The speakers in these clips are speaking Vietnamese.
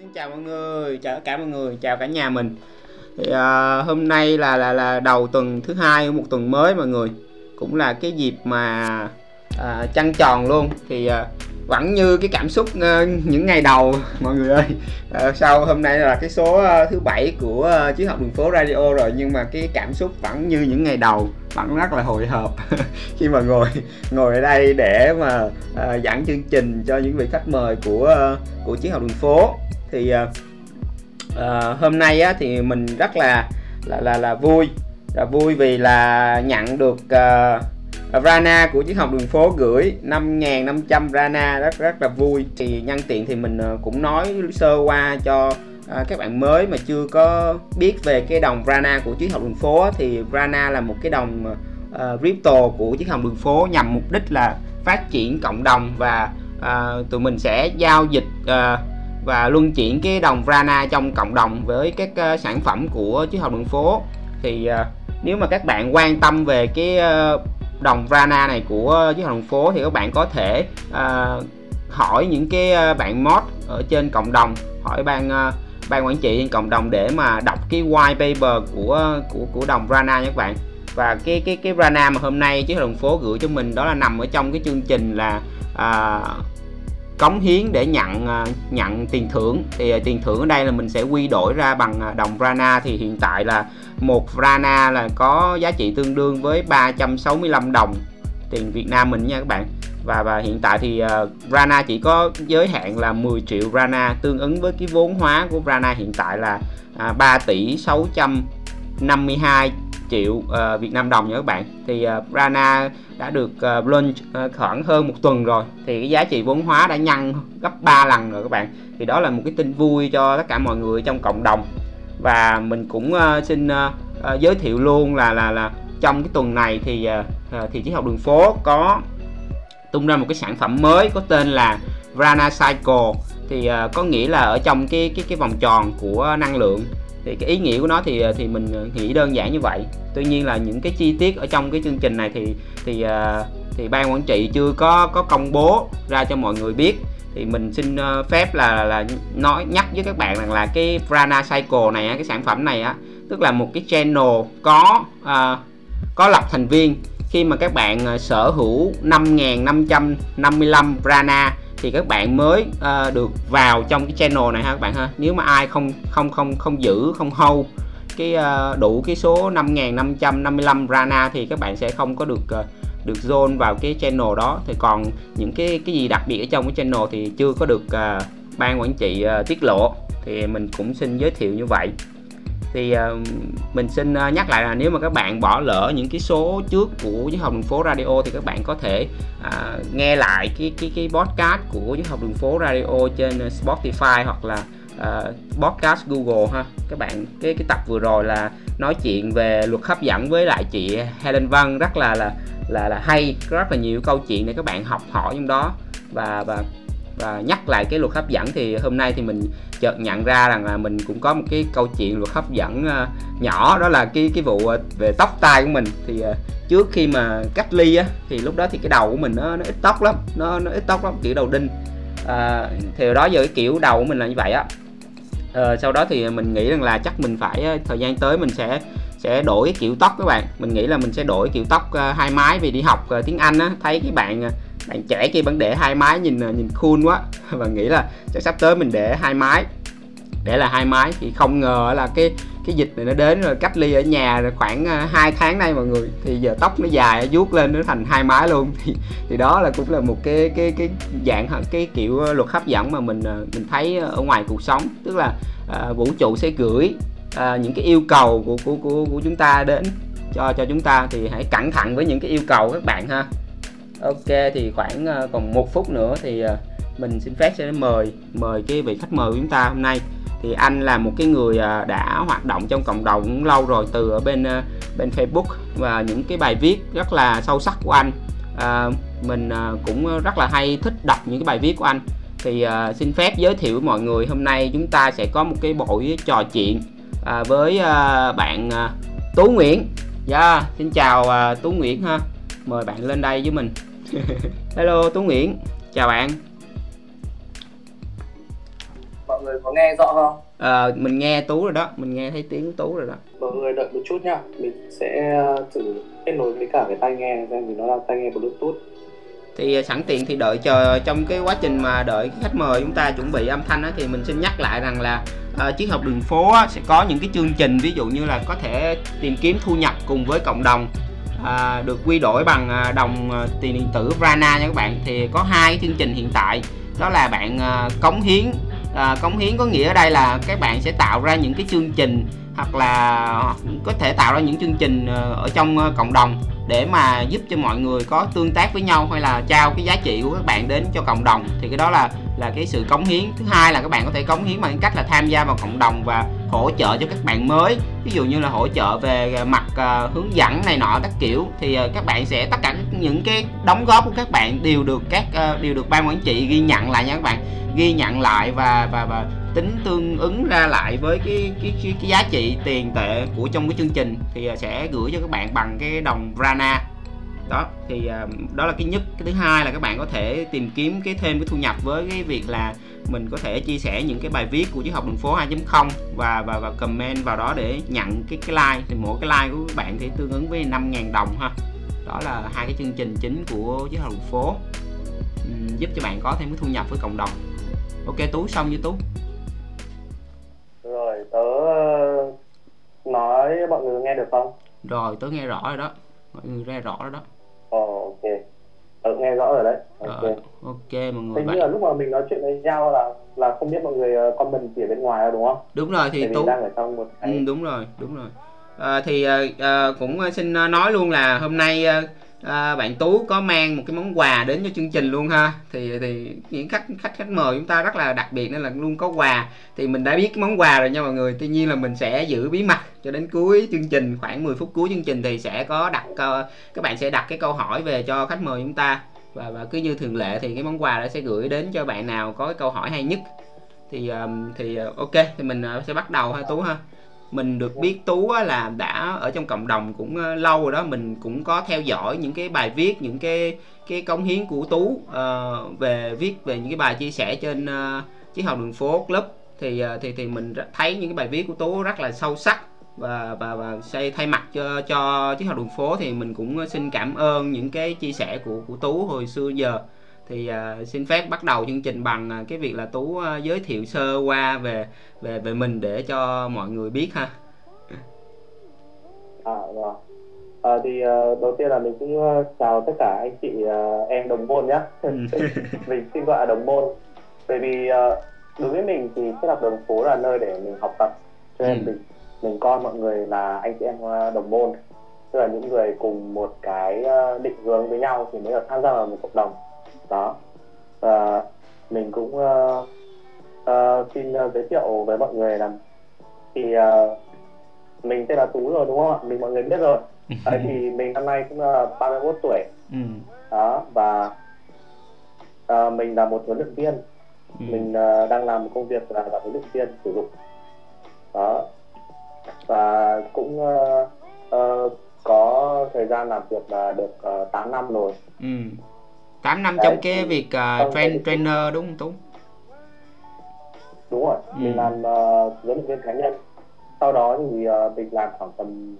xin chào mọi người, chào tất cả mọi người, chào cả nhà mình. Thì uh, hôm nay là là là đầu tuần thứ hai của một tuần mới mọi người. Cũng là cái dịp mà uh, trăng tròn luôn. Thì uh, vẫn như cái cảm xúc uh, những ngày đầu mọi người ơi. uh, sau hôm nay là cái số uh, thứ bảy của uh, chiếc học đường phố radio rồi nhưng mà cái cảm xúc vẫn như những ngày đầu vẫn rất là hồi hộp khi mà ngồi ngồi ở đây để mà uh, dẫn chương trình cho những vị khách mời của uh, của chiếc học đường phố thì uh, hôm nay á, thì mình rất là là là là vui. Là vui vì là nhận được uh, Rana của chiếc học đường phố gửi 5.500 Rana. Rất rất là vui. Thì nhân tiện thì mình cũng nói sơ qua cho à, các bạn mới mà chưa có biết về cái đồng Rana của chiếc học đường phố thì Rana là một cái đồng uh, crypto của chiếc học đường phố nhằm mục đích là phát triển cộng đồng và uh, tụi mình sẽ giao dịch uh, và luân chuyển cái đồng Rana trong cộng đồng với các uh, sản phẩm của chiếc hộp đường phố. Thì uh, nếu mà các bạn quan tâm về cái uh, đồng Rana này của chiếc hộp đường phố thì các bạn có thể uh, hỏi những cái uh, bạn mod ở trên cộng đồng hỏi ban uh, ban quản trị trên cộng đồng để mà đọc cái white paper của của của đồng Rana nha các bạn. Và cái cái cái Rana mà hôm nay chiếc đường phố gửi cho mình đó là nằm ở trong cái chương trình là uh, cống hiến để nhận à, nhận tiền thưởng. Thì à, tiền thưởng ở đây là mình sẽ quy đổi ra bằng à, đồng Rana. Thì hiện tại là một Rana là có giá trị tương đương với 365 đồng tiền Việt Nam mình nha các bạn. Và và hiện tại thì uh, Rana chỉ có giới hạn là 10 triệu Rana tương ứng với cái vốn hóa của Rana hiện tại là uh, 3 tỷ 652 triệu uh, Việt Nam đồng nha các bạn. Thì ờ, uh, Rana đã được uh, launch uh, khoảng hơn một tuần rồi. Thì cái giá trị vốn hóa đã nhân gấp 3 lần rồi các bạn. Thì đó là một cái tin vui cho tất cả mọi người trong cộng đồng. Và mình cũng uh, xin uh, uh, giới thiệu luôn là là là trong cái tuần này thì uh, thì chiếc học đường phố có tung ra một cái sản phẩm mới có tên là Rana Cycle. Thì uh, có nghĩa là ở trong cái cái cái vòng tròn của năng lượng thì cái ý nghĩa của nó thì ờ, thì mình ờ, nghĩ đơn giản như vậy. Tuy nhiên là những cái chi tiết ở trong cái chương trình này thì thì ờ, thì ban quản trị chưa có có công bố ra cho mọi người biết. Thì mình xin phép là là nói nhắc với các bạn rằng là cái Prana Cycle này cái sản phẩm này á tức là một cái channel có à, có lập thành viên. Khi mà các bạn sở hữu 5.555 Prana thì các bạn mới uh, được vào trong cái channel này ha các bạn ha. Nếu mà ai không không không không giữ không hold cái uh, đủ cái số 5.555 Rana thì các bạn sẽ không có được uh, được zone vào cái channel đó. Thì còn những cái cái gì đặc biệt ở trong cái channel thì chưa có được uh, ban quản trị uh, tiết lộ thì mình cũng xin giới thiệu như vậy thì uh, mình xin uh, nhắc lại là nếu mà các bạn bỏ lỡ những cái số trước của chiếc học đường phố radio thì các bạn có thể uh, nghe lại cái cái cái podcast của chiếc học đường phố radio trên ờ, Spotify hoặc là uh, podcast Google ha. Các bạn cái cái tập vừa rồi là nói chuyện về luật hấp dẫn với lại chị Helen Văn rất là là là là hay rất là nhiều câu chuyện để các bạn học hỏi trong đó. Và và và nhắc lại cái luật hấp dẫn thì hôm nay thì mình chợt nhận ra rằng là mình cũng có một cái câu chuyện luật hấp dẫn ờ, nhỏ. Đó là cái cái vụ ờ, về tóc tai của mình. Thì ờ, trước khi mà cách ly á thì lúc đó thì cái đầu của mình nó, nó ít tóc lắm. Nó nó ít tóc lắm kiểu đầu đinh. À, thì đó giờ cái kiểu đầu của mình là như vậy á. À, sau đó thì mình nghĩ rằng là chắc mình phải thời gian tới mình sẽ sẽ đổi cái kiểu tóc các bạn. Mình nghĩ là mình sẽ đổi kiểu tóc hai mái vì đi học tiếng anh á. Thấy cái bạn bạn trẻ kia vẫn để hai mái nhìn à, nhìn cool quá. Và nghĩ là chắc sắp tới mình để hai mái. Để là hai mái thì không ngờ là cái cái dịch này nó đến rồi cách ly ở nhà rồi khoảng à, hai tháng nay mọi người. Thì giờ tóc nó dài vuốt lên nó thành hai mái luôn. Thì thì đó là cũng là một cái cái cái dạng cái kiểu à, luật hấp dẫn mà mình mình thấy ở ngoài cuộc sống. Tức là à, vũ trụ sẽ gửi à, những cái yêu cầu của của của của chúng ta đến cho cho chúng ta. Thì hãy cẩn thận với những cái yêu cầu các bạn ha ok thì khoảng ờ, còn một phút nữa thì ờ, mình xin phép sẽ mời mời cái vị khách mời của chúng ta hôm nay thì anh là một cái người ờ, đã hoạt động trong cộng đồng cũng lâu rồi từ ở bên bên Facebook và những cái bài viết rất là sâu sắc của anh à, mình cũng rất là hay thích đọc những cái bài viết của anh thì à, xin phép giới thiệu với mọi người hôm nay chúng ta sẽ có một cái buổi trò chuyện à, với à, bạn à, Tú Nguyễn. Dạ, yeah, xin chào à, Tú Nguyễn ha. Mời bạn lên đây với mình. Hello Tú Nguyễn, chào bạn. mọi người có nghe rõ không? À, mình nghe tú rồi đó. Mình nghe thấy tiếng tú rồi đó. Mọi người đợi một chút nhá mình sẽ ờ, thử kết nối với cả cái tai nghe xem vì nó là tai nghe bluetooth. Thì à, sẵn tiện thì đợi chờ trong cái quá trình mà đợi cái khách mời chúng ta chuẩn bị âm thanh á, thì mình xin nhắc lại rằng là uh, triết học đường phố á, sẽ có những cái chương trình ví dụ như là có thể tìm kiếm thu nhập cùng với cộng đồng à, được quy đổi bằng à, đồng à, tiền điện tử Rana nha các bạn. Thì có hai chương trình hiện tại. Đó là bạn à, cống hiến. À, cống hiến có nghĩa ở đây là các bạn sẽ tạo ra những cái chương trình hoặc là có thể tạo ra những chương trình à, ở trong cộng đồng để mà giúp cho mọi người có tương tác với nhau hay là trao cái giá trị của các bạn đến cho cộng đồng. Thì cái đó là là cái sự cống hiến. Thứ hai là các bạn có thể cống hiến bằng cách là tham gia vào cộng đồng và hỗ trợ cho các bạn mới. Ví dụ như là hỗ trợ về à, mặt uh, hướng dẫn này nọ các kiểu thì uh, các bạn sẽ tất cả những cái đóng góp của các bạn đều được các uh, đều được ban quản trị ghi nhận lại nha các bạn. Ghi nhận lại và và và tính tương ứng ra lại với cái cái cái, cái giá trị tiền tệ của trong cái chương trình thì sẽ gửi cho các bạn bằng cái đồng Rana. Đó thì uh, đó là cái nhất. Cái thứ hai là các bạn có thể tìm kiếm cái thêm cái thu nhập với cái việc là mình có thể chia sẻ những cái bài viết của triết học đường phố 2.0 và và và comment vào đó để nhận cái cái like. Thì mỗi cái like của các bạn thì tương ứng với 5.000 đồng ha. Đó là hai cái chương trình chính của triết học đường phố. Um, giúp cho bạn có thêm cái thu nhập với cộng đồng. Ok tú xong với tú. Rồi tớ ờ, nói mọi người nghe được không? Rồi tớ nghe rõ rồi đó. Mọi người nghe rõ rồi đó. Ồ, ok. Ừ, nghe rõ rồi đấy. Ok. Mọi người. Hình như là lúc mà mình nói chuyện với nhau là là không biết mọi người ờ, comment gì ở bên ngoài đúng không? Đúng rồi thì tú đang ở trong một cái... ừ, đúng rồi, đúng rồi. À, thì à, cũng xin nói luôn là hôm nay à, bạn tú có mang một cái món quà đến cho chương trình luôn ha thì thì những khách khách khách mời chúng ta rất là đặc biệt nên là luôn có quà thì mình đã biết cái món quà rồi nha mọi người tuy nhiên là mình sẽ giữ bí mật cho đến cuối chương trình khoảng 10 phút cuối chương trình thì sẽ có đặt các bạn sẽ đặt cái câu hỏi về cho khách mời chúng ta và và cứ như thường lệ thì cái món quà đó sẽ gửi đến cho bạn nào có cái câu hỏi hay nhất. Thì um, thì ờ, ok thì mình ờ, sẽ bắt đầu ha tú ha. Mình được biết tú là đã ở trong cộng đồng cũng lâu rồi đó. Mình cũng có theo dõi những cái bài viết những cái cái cống hiến của tú uh, về viết về những cái bài chia sẻ trên uh, chiếc học đường phố club thì uh, thì thì mình thấy những cái bài viết của tú rất là sâu sắc và và và xây thay mặt cho cho chiếc học đường phố thì mình cũng xin cảm ơn những cái chia sẻ của của tú hồi xưa giờ. Thì uh, xin phép bắt đầu chương trình bằng uh, cái việc là tú uh, giới thiệu sơ qua về về về mình để cho mọi người biết ha. À rồi à, thì uh, đầu tiên là mình cũng uh, chào tất cả anh chị uh, em đồng môn nhé ừ. mình xin gọi là đồng môn. Bởi vì uh, đối với mình thì thiết lập đường phố là nơi để mình học tập. Cho nên ừ. mình mình coi mọi người là anh chị em đồng môn. Tức là những người cùng một cái định hướng với nhau thì mới được tham gia vào một cộng đồng. Đó. Và mình cũng uh, uh, xin uh, giới thiệu với mọi người là thì uh, mình tên là tú rồi đúng không ạ? Mình mọi người biết rồi. Đấy, thì mình năm nay cũng là 31 tuổi. Ừ. đó và uh, mình là một huấn luyện viên. Ừ. mình uh, đang làm một công việc là là huấn luyện viên sử dụng. Đó và cũng uh, uh, có thời gian làm việc là được uh, 8 năm rồi ừ. 8 năm Đấy, trong cái việc uh, train, trainer đúng không Tú? Đúng rồi, ừ. mình làm uh, huấn luyện viên cá nhân. Sau đó thì uh, mình làm khoảng tầm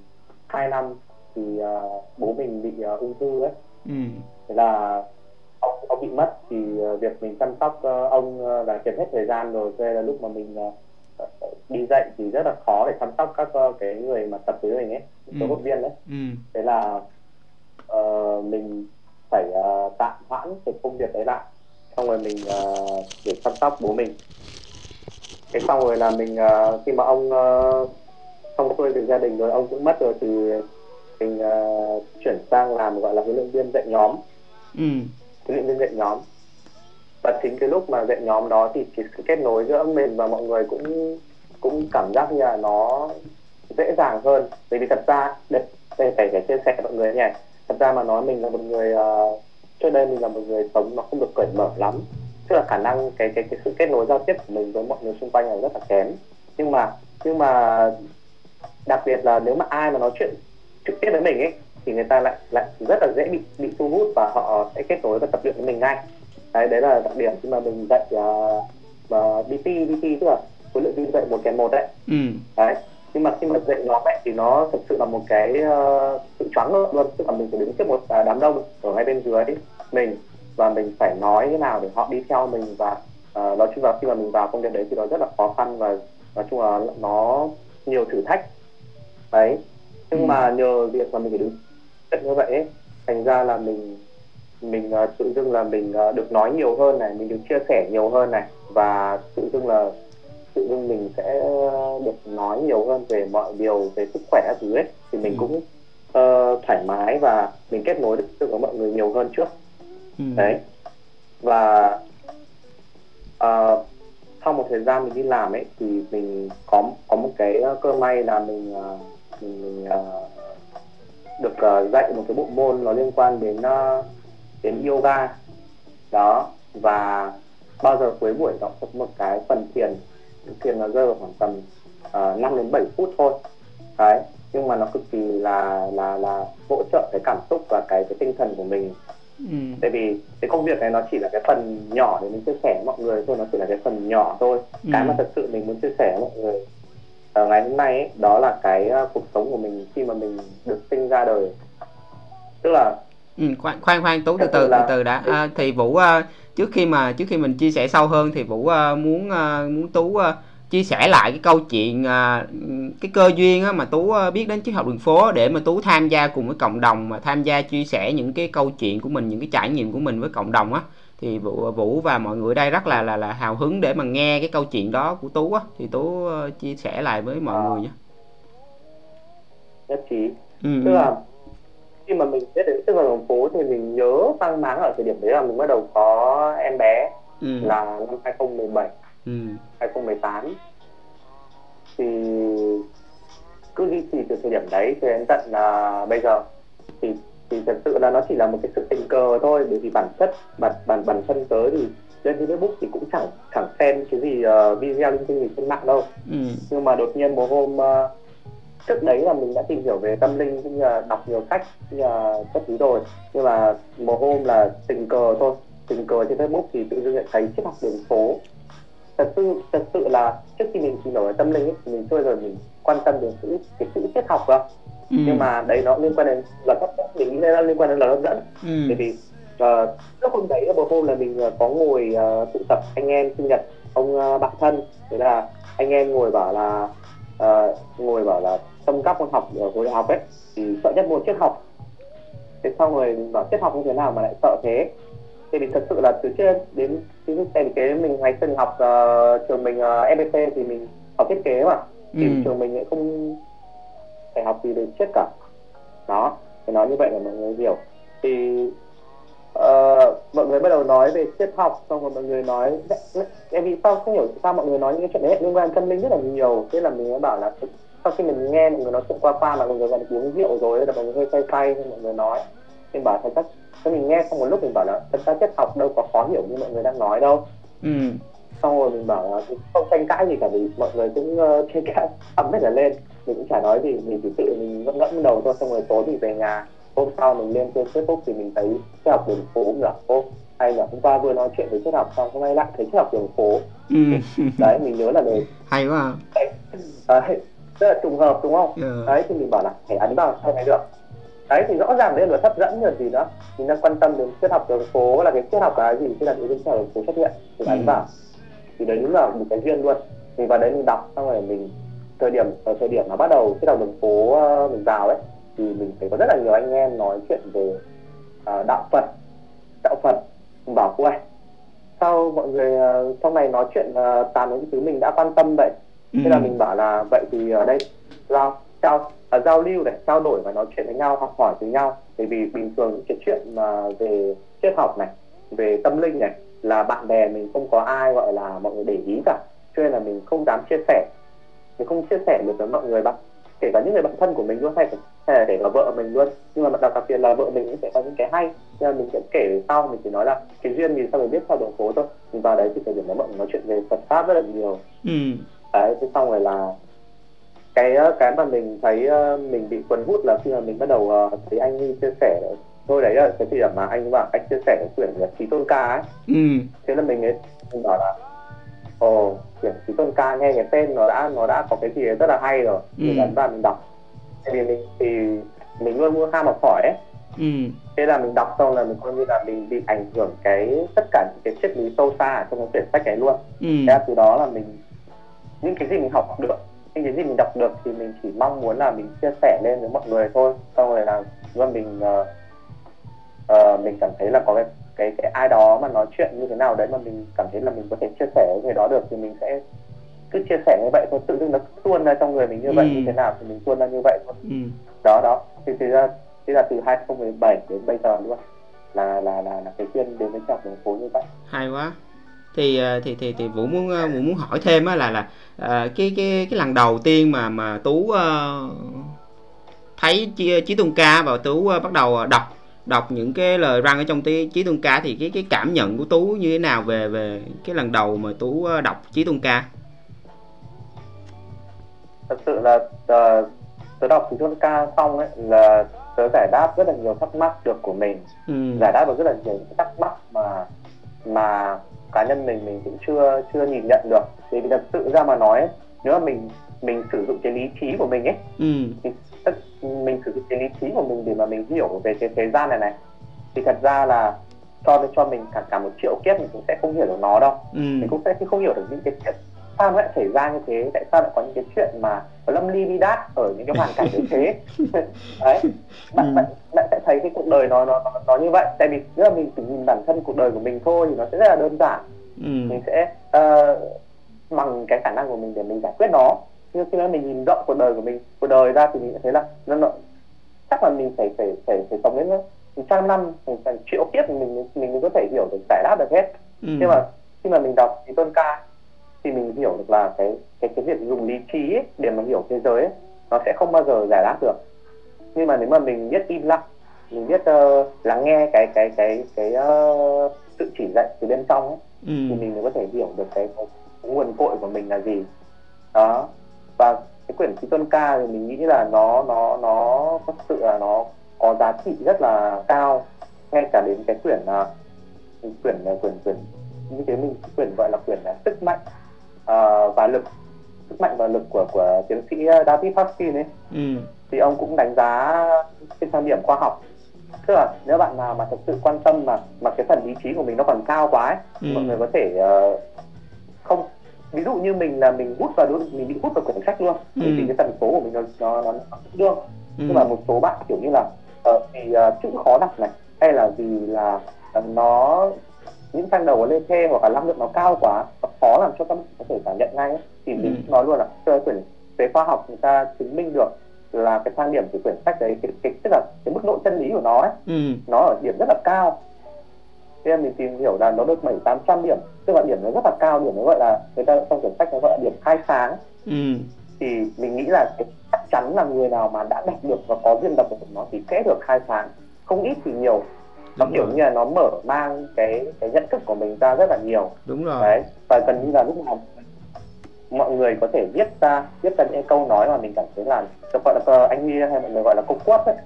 2 năm thì uh, bố mình bị uh, ung thư đấy. Ừ. Thế là ông, ông bị mất thì uh, việc mình chăm sóc uh, ông uh, là chiếm hết thời gian rồi. Nên là lúc mà mình uh, đi dạy thì rất là khó để chăm sóc các uh, cái người mà tập với mình ấy, số ừ. viên đấy. Ừ. Thế là uh, mình phải uh, tạm hoãn cái công việc đấy lại xong rồi mình uh, để chăm sóc bố mình thế xong rồi là mình uh, khi mà ông uh, xong xuôi việc gia đình rồi ông cũng mất rồi thì mình uh, chuyển sang làm gọi là huấn luyện viên dạy nhóm ừ. huấn luyện viên dạy nhóm và chính cái lúc mà dạy nhóm đó thì cái sự kết nối giữa mình và mọi người cũng cũng cảm giác như là nó dễ dàng hơn. Bởi vì thật ra đây, đây phải phải chia sẻ mọi người nhỉ. Thật ra mà nói mình là một người uh, trước đây mình là một người sống nó không được cởi mở lắm. Tức là khả năng cái cái cái sự kết nối giao tiếp của mình với mọi người xung quanh là rất là kém. Nhưng mà nhưng mà đặc biệt là nếu mà ai mà nói chuyện trực tiếp với mình ấy thì người ta lại lại rất là dễ bị bị thu hút và họ sẽ kết nối và tập luyện với mình ngay đấy đấy là đặc điểm khi mà mình dạy uh, uh, BT BT tức là khối lượng đi dạy một kèm một đấy ừ. đấy nhưng mà khi mà dạy nhóm ấy thì nó thực sự là một cái uh, sự choáng ngợp luôn tức là mình phải đứng trước một uh, đám đông ở ngay bên dưới mình và mình phải nói thế nào để họ đi theo mình và uh, nói chung là khi mà mình vào công việc đấy thì nó rất là khó khăn và nói chung là nó nhiều thử thách đấy nhưng ừ. mà nhờ việc mà mình phải đứng như vậy ấy, thành ra là mình mình uh, tự dưng là mình uh, được nói nhiều hơn này mình được chia sẻ nhiều hơn này và tự dưng là tự dưng mình sẽ được nói nhiều hơn về mọi điều về sức khỏe thứ ấy thì mình ừ. cũng uh, thoải mái và mình kết nối được với mọi người nhiều hơn trước ừ. đấy và uh, sau một thời gian mình đi làm ấy thì mình có có một cái cơ may là mình uh, mình, mình uh, được uh, dạy một cái bộ môn nó liên quan đến uh, đến yoga. Đó và bao giờ cuối buổi nó có một cái phần thiền thiền nó rơi vào khoảng tầm uh, 5 đến 7 phút thôi. Đấy nhưng mà nó cực kỳ là là là hỗ trợ cái cảm xúc và cái cái tinh thần của mình. Ừ. tại vì cái công việc này nó chỉ là cái phần nhỏ để mình chia sẻ với mọi người thôi nó chỉ là cái phần nhỏ thôi. Ừ. cái mà thật sự mình muốn chia sẻ với mọi người ở ngày hôm nay ấy, đó là cái uh, cuộc sống của mình khi mà mình được sinh ra đời. Tức là ừ, khoan khoan khoan tú từ từ từ từ đã. À, thì vũ uh, trước khi mà trước khi mình chia sẻ sâu hơn thì vũ uh, muốn uh, muốn tú uh, chia sẻ lại cái câu chuyện uh, cái cơ duyên á, mà tú uh, biết đến triết học đường phố để mà tú tham gia cùng với cộng đồng mà tham gia chia sẻ những cái câu chuyện của mình những cái trải nghiệm của mình với cộng đồng á. Thì vũ, vũ và mọi người đây rất là là là hào hứng để mà nghe cái câu chuyện đó của tú á. Thì tú uh, chia sẻ lại với mọi à. người nhé. Nhất trí. Ừ. tức là khi mà mình biết đến sức khỏe đường phố thì mình nhớ mang máng ở thời điểm đấy là mình bắt đầu có em bé ừ. là năm 2017 ừ. 2018 thì cứ duy trì từ thời điểm đấy cho đến tận uh, bây giờ thì thì thật sự là nó chỉ là một cái sự tình cờ thôi bởi vì bản chất bản bản bản thân tớ thì lên Facebook thì cũng chẳng chẳng xem cái gì uh, video linh tinh gì trên mạng đâu ừ. nhưng mà đột nhiên một hôm uh, trước đấy là mình đã tìm hiểu về tâm linh cũng như là đọc nhiều sách như là các thứ rồi. Nhưng mà một hôm là tình cờ thôi. Tình cờ trên Facebook thì tự dưng lại thấy triết học đường phố. Thật sự thật sự là trước khi mình tìm hiểu về tâm linh ấy, thì mình chưa giờ mình quan tâm đến chữ cái chữ triết học đâu ừ. nhưng mà đấy nó liên quan đến luật hấp dẫn mình nghĩ là liên quan đến luật hấp dẫn. Ừ. bởi vì uh, lúc hôm đấy một hôm là mình uh, có ngồi uh, tụ tập anh em sinh nhật ông uh, bạn thân. Thế là anh em ngồi bảo là uh, ngồi bảo là trong các môn học ở khối đại học ấy thì sợ nhất môn triết học. Thế xong rồi mình bảo triết học như thế nào mà lại sợ thế. Thì mình thật sự là từ trên đến cái cái, cái mình ngày từng học uh, trường mình uh, FPT thì mình học thiết kế mà. Thì ừ. trường mình lại không phải học gì về triết cả. Đó thì nói như vậy là mọi người hiểu. Thì uh, mọi người bắt đầu nói về triết học xong rồi mọi người nói em vì sao không hiểu sao mọi người nói những cái chuyện đấy liên quan tâm linh rất là nhiều. Thế là mình mới bảo là sau khi mình nghe mọi người nói chuyện qua qua mà mọi người còn uống rượu rồi là mọi người hơi say say nên mọi người nói. Mình bảo thật chắc cho mình nghe xong một lúc mình bảo là thật ra triết học đâu có khó hiểu như mọi người đang nói đâu. Ừ. xong rồi mình bảo là không tranh cãi gì cả vì mọi người cũng uh, tranh cãi ấm hết là lên. Mình cũng chả nói gì mình chỉ tự mình ngẫm ngẫm đầu thôi xong rồi tối mình về nhà. Hôm sau mình lên trên facebook thì mình thấy triết học đường phố cũng là ô hay là hôm qua vừa nói chuyện với triết học xong hôm nay lại thấy triết học đường phố. Ừ. đấy mình nhớ là để hay quá. Đấy, đấy rất là trùng hợp đúng không? Yeah. đấy thì mình bảo là phải ấn vào sao này được. Đấy thì rõ ràng đây là hấp dẫn rồi gì đó. Mình đang quan tâm đến triết học đường phố là cái triết học cái gì tức là những cái đường phố xuất hiện thì ấn ừ. vào thì đấy đúng là một cái duyên luôn. Mình vào đấy mình đọc xong rồi mình thời điểm ở thời điểm nó bắt đầu triết học đường phố ờ, mình vào đấy thì mình thấy có rất là nhiều anh em nói chuyện về uh, đạo Phật đạo Phật mình bảo ui sao mọi người uh, trong này nói chuyện uh, tàn những thứ mình đã quan tâm vậy thế là mình bảo là vậy thì ở đây giao giao à, giao lưu này trao đổi và nói chuyện với nhau học hỏi từ nhau. Bởi vì bình thường những cái chuyện mà về triết học này về tâm linh này là bạn bè mình không có ai gọi là mọi người để ý cả. Cho nên là mình không dám chia sẻ. Mình không chia sẻ được với mọi người bạn kể cả những người bạn thân của mình luôn hay hay là kể cả vợ mình luôn. Nhưng mà đặc biệt là vợ mình cũng sẽ có những cái hay. Nên là mình sẽ kể về sau mình chỉ nói là cái duyên gì sao mình biết sau đường phố thôi. Mình vào đấy thì thời điểm đó mọi người nói chuyện về Phật pháp rất là nhiều. Ừ đấy thế xong rồi là cái cái mà mình thấy mình bị cuốn hút là khi mà mình bắt đầu thấy anh Huy chia sẻ thôi đấy là cái thời điểm mà anh bảo anh chia sẻ cái quyển là trí tôn ca ấy ừ. thế là mình ấy mình bảo là ồ quyển trí tôn ca nghe cái tên nó đã nó đã có cái gì rất là hay rồi ừ. thì ấn vào mình đọc vì mình thì mình luôn luôn ham học hỏi ấy ừ. thế là mình đọc xong là mình coi như là mình bị ảnh hưởng cái tất cả những cái triết lý sâu xa trong cái quyển sách này luôn ừ. thế là từ đó là mình những cái gì mình học được những cái gì mình đọc được thì mình chỉ mong muốn là mình chia sẻ lên với mọi người thôi. Xong rồi là luôn mình uh, uh, mình cảm thấy là có cái cái cái ai đó mà nói chuyện như thế nào đấy mà mình cảm thấy là mình có thể chia sẻ với người đó được thì mình sẽ cứ chia sẻ như vậy thôi. Tự dưng nó tuôn ra trong người mình như ừ. vậy như thế nào thì mình tuôn ra như vậy thôi. Ừ. đó đó. Thì thực ra thế là từ 2017 đến bây giờ luôn. Là là là là cái duyên đến với chồng đường phố như vậy. Hay quá thì ờ, thì thì thì vũ muốn vũ muốn hỏi thêm á là là uh, cái cái cái lần đầu tiên mà mà tú uh, thấy chí, chí tôn ca và tú uh, bắt đầu đọc đọc những cái lời răng ở trong tí, chí tôn ca thì cái cái cảm nhận của tú như thế nào về về cái lần đầu mà tú đọc chí tôn ca thật sự là uh, tớ đọc chí tôn ca xong ấy là tớ giải đáp rất là nhiều thắc mắc được của mình ừ. giải đáp được rất là nhiều thắc mắc mà mà cá nhân mình mình cũng chưa chưa nhìn nhận được thì thật sự ra mà nói nếu mà mình mình sử dụng cái lý trí của mình ấy ừ. thì tất, mình sử dụng cái lý trí của mình để mà mình hiểu về cái thế gian này này thì thật ra là cho cho mình cả cả một triệu kiếp mình cũng sẽ không hiểu được nó đâu ừ. mình cũng sẽ không hiểu được những cái chuyện sao lại xảy ra như thế? Tại sao lại có những cái chuyện mà lâm ly bi đát ở những cái hoàn cảnh như thế? Đấy. Bạn, ừ. bạn bạn sẽ thấy cái cuộc đời nó nó nó, như vậy. Tại vì nếu mà mình chỉ nhìn bản thân cuộc đời của mình thôi thì nó sẽ rất là đơn giản. Ừ. mình sẽ uh, bằng cái khả năng của mình để mình giải quyết nó. Nhưng khi mà mình nhìn rộng cuộc đời của mình cuộc đời ra thì mình thấy là nó, nó chắc là mình phải phải phải phải sống đến trăm năm thành triệu kiếp mình mình mới có thể hiểu được giải đáp được hết. Ừ. nhưng mà khi mà mình đọc thì tôn ca thì mình hiểu được là cái cái cái việc dùng lý trí ấy, để mà hiểu thế giới ấy, nó sẽ không bao giờ giải đáp được. Nhưng mà nếu mà mình biết im lặng mình biết uh, lắng nghe cái cái cái cái uh, sự chỉ dạy từ bên trong ấy, ừ. thì mình mới có thể hiểu được cái, cái, nguồn cội của mình là gì. Đó. Và cái quyển trí tôn ca thì mình nghĩ là nó nó nó thật sự là nó có giá trị rất là cao. Ngay cả đến cái quyển uh, quyển quyển quyển như thế mình quyển gọi là quyển là sức mạnh uh, và lực sức mạnh và lực của của tiến sĩ David Hawkins ấy ừ. thì ông cũng đánh giá trên quan điểm khoa học tức là nếu bạn nào mà thực sự quan tâm mà mà cái phần lý trí của mình nó còn cao quá ấy, ừ. mọi người có thể uh, không ví dụ như mình là mình hút vào mình bị hút vào quyển sách luôn ừ. thì cái tần số của mình nó nó nó, đương ừ. nhưng mà một số bạn kiểu như là uh, vì uh, chữ khó đọc này hay là vì là uh, nó những trang đầu lên thê hoặc là năng lượng nó cao quá nó khó làm cho các bạn có thể cảm nhận ngay thì mình ừ. nói luôn là chơi quyển về khoa học người ta chứng minh được là cái thang điểm của quyển sách đấy cái, cái tức là cái mức độ chân lý của nó ấy ừ. nó ở điểm rất là cao thế nên mình tìm hiểu là nó được bảy tám trăm điểm tức là điểm nó rất là cao điểm nó gọi là người ta trong quyển sách nó gọi là điểm khai sáng ừ. thì mình nghĩ là cái, chắc chắn là người nào mà đã đọc được và có duyên đọc được nó thì sẽ được khai sáng không ít thì nhiều nó kiểu như là nó mở mang cái cái nhận thức của mình ra rất là nhiều. Đúng rồi. Đấy và gần như là lúc nào mọi người có thể viết ra viết ra những câu nói mà mình cảm thấy là gọi là anh Huy hay mọi người gọi là câu quote ấy.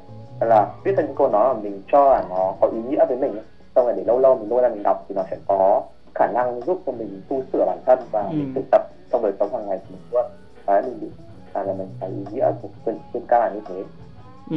Là viết ra những câu nói mà mình cho là nó có ý nghĩa với mình ấy. xong rồi để lâu lâu mình lôi ra mình đọc thì nó sẽ có khả năng giúp cho mình tu sửa bản thân và ừ. mình thực tập trong đời sống hàng ngày của mình luôn. Đấy mình bị là, mình thấy ý nghĩa của quyển chuyên ca là như thế. Ừ,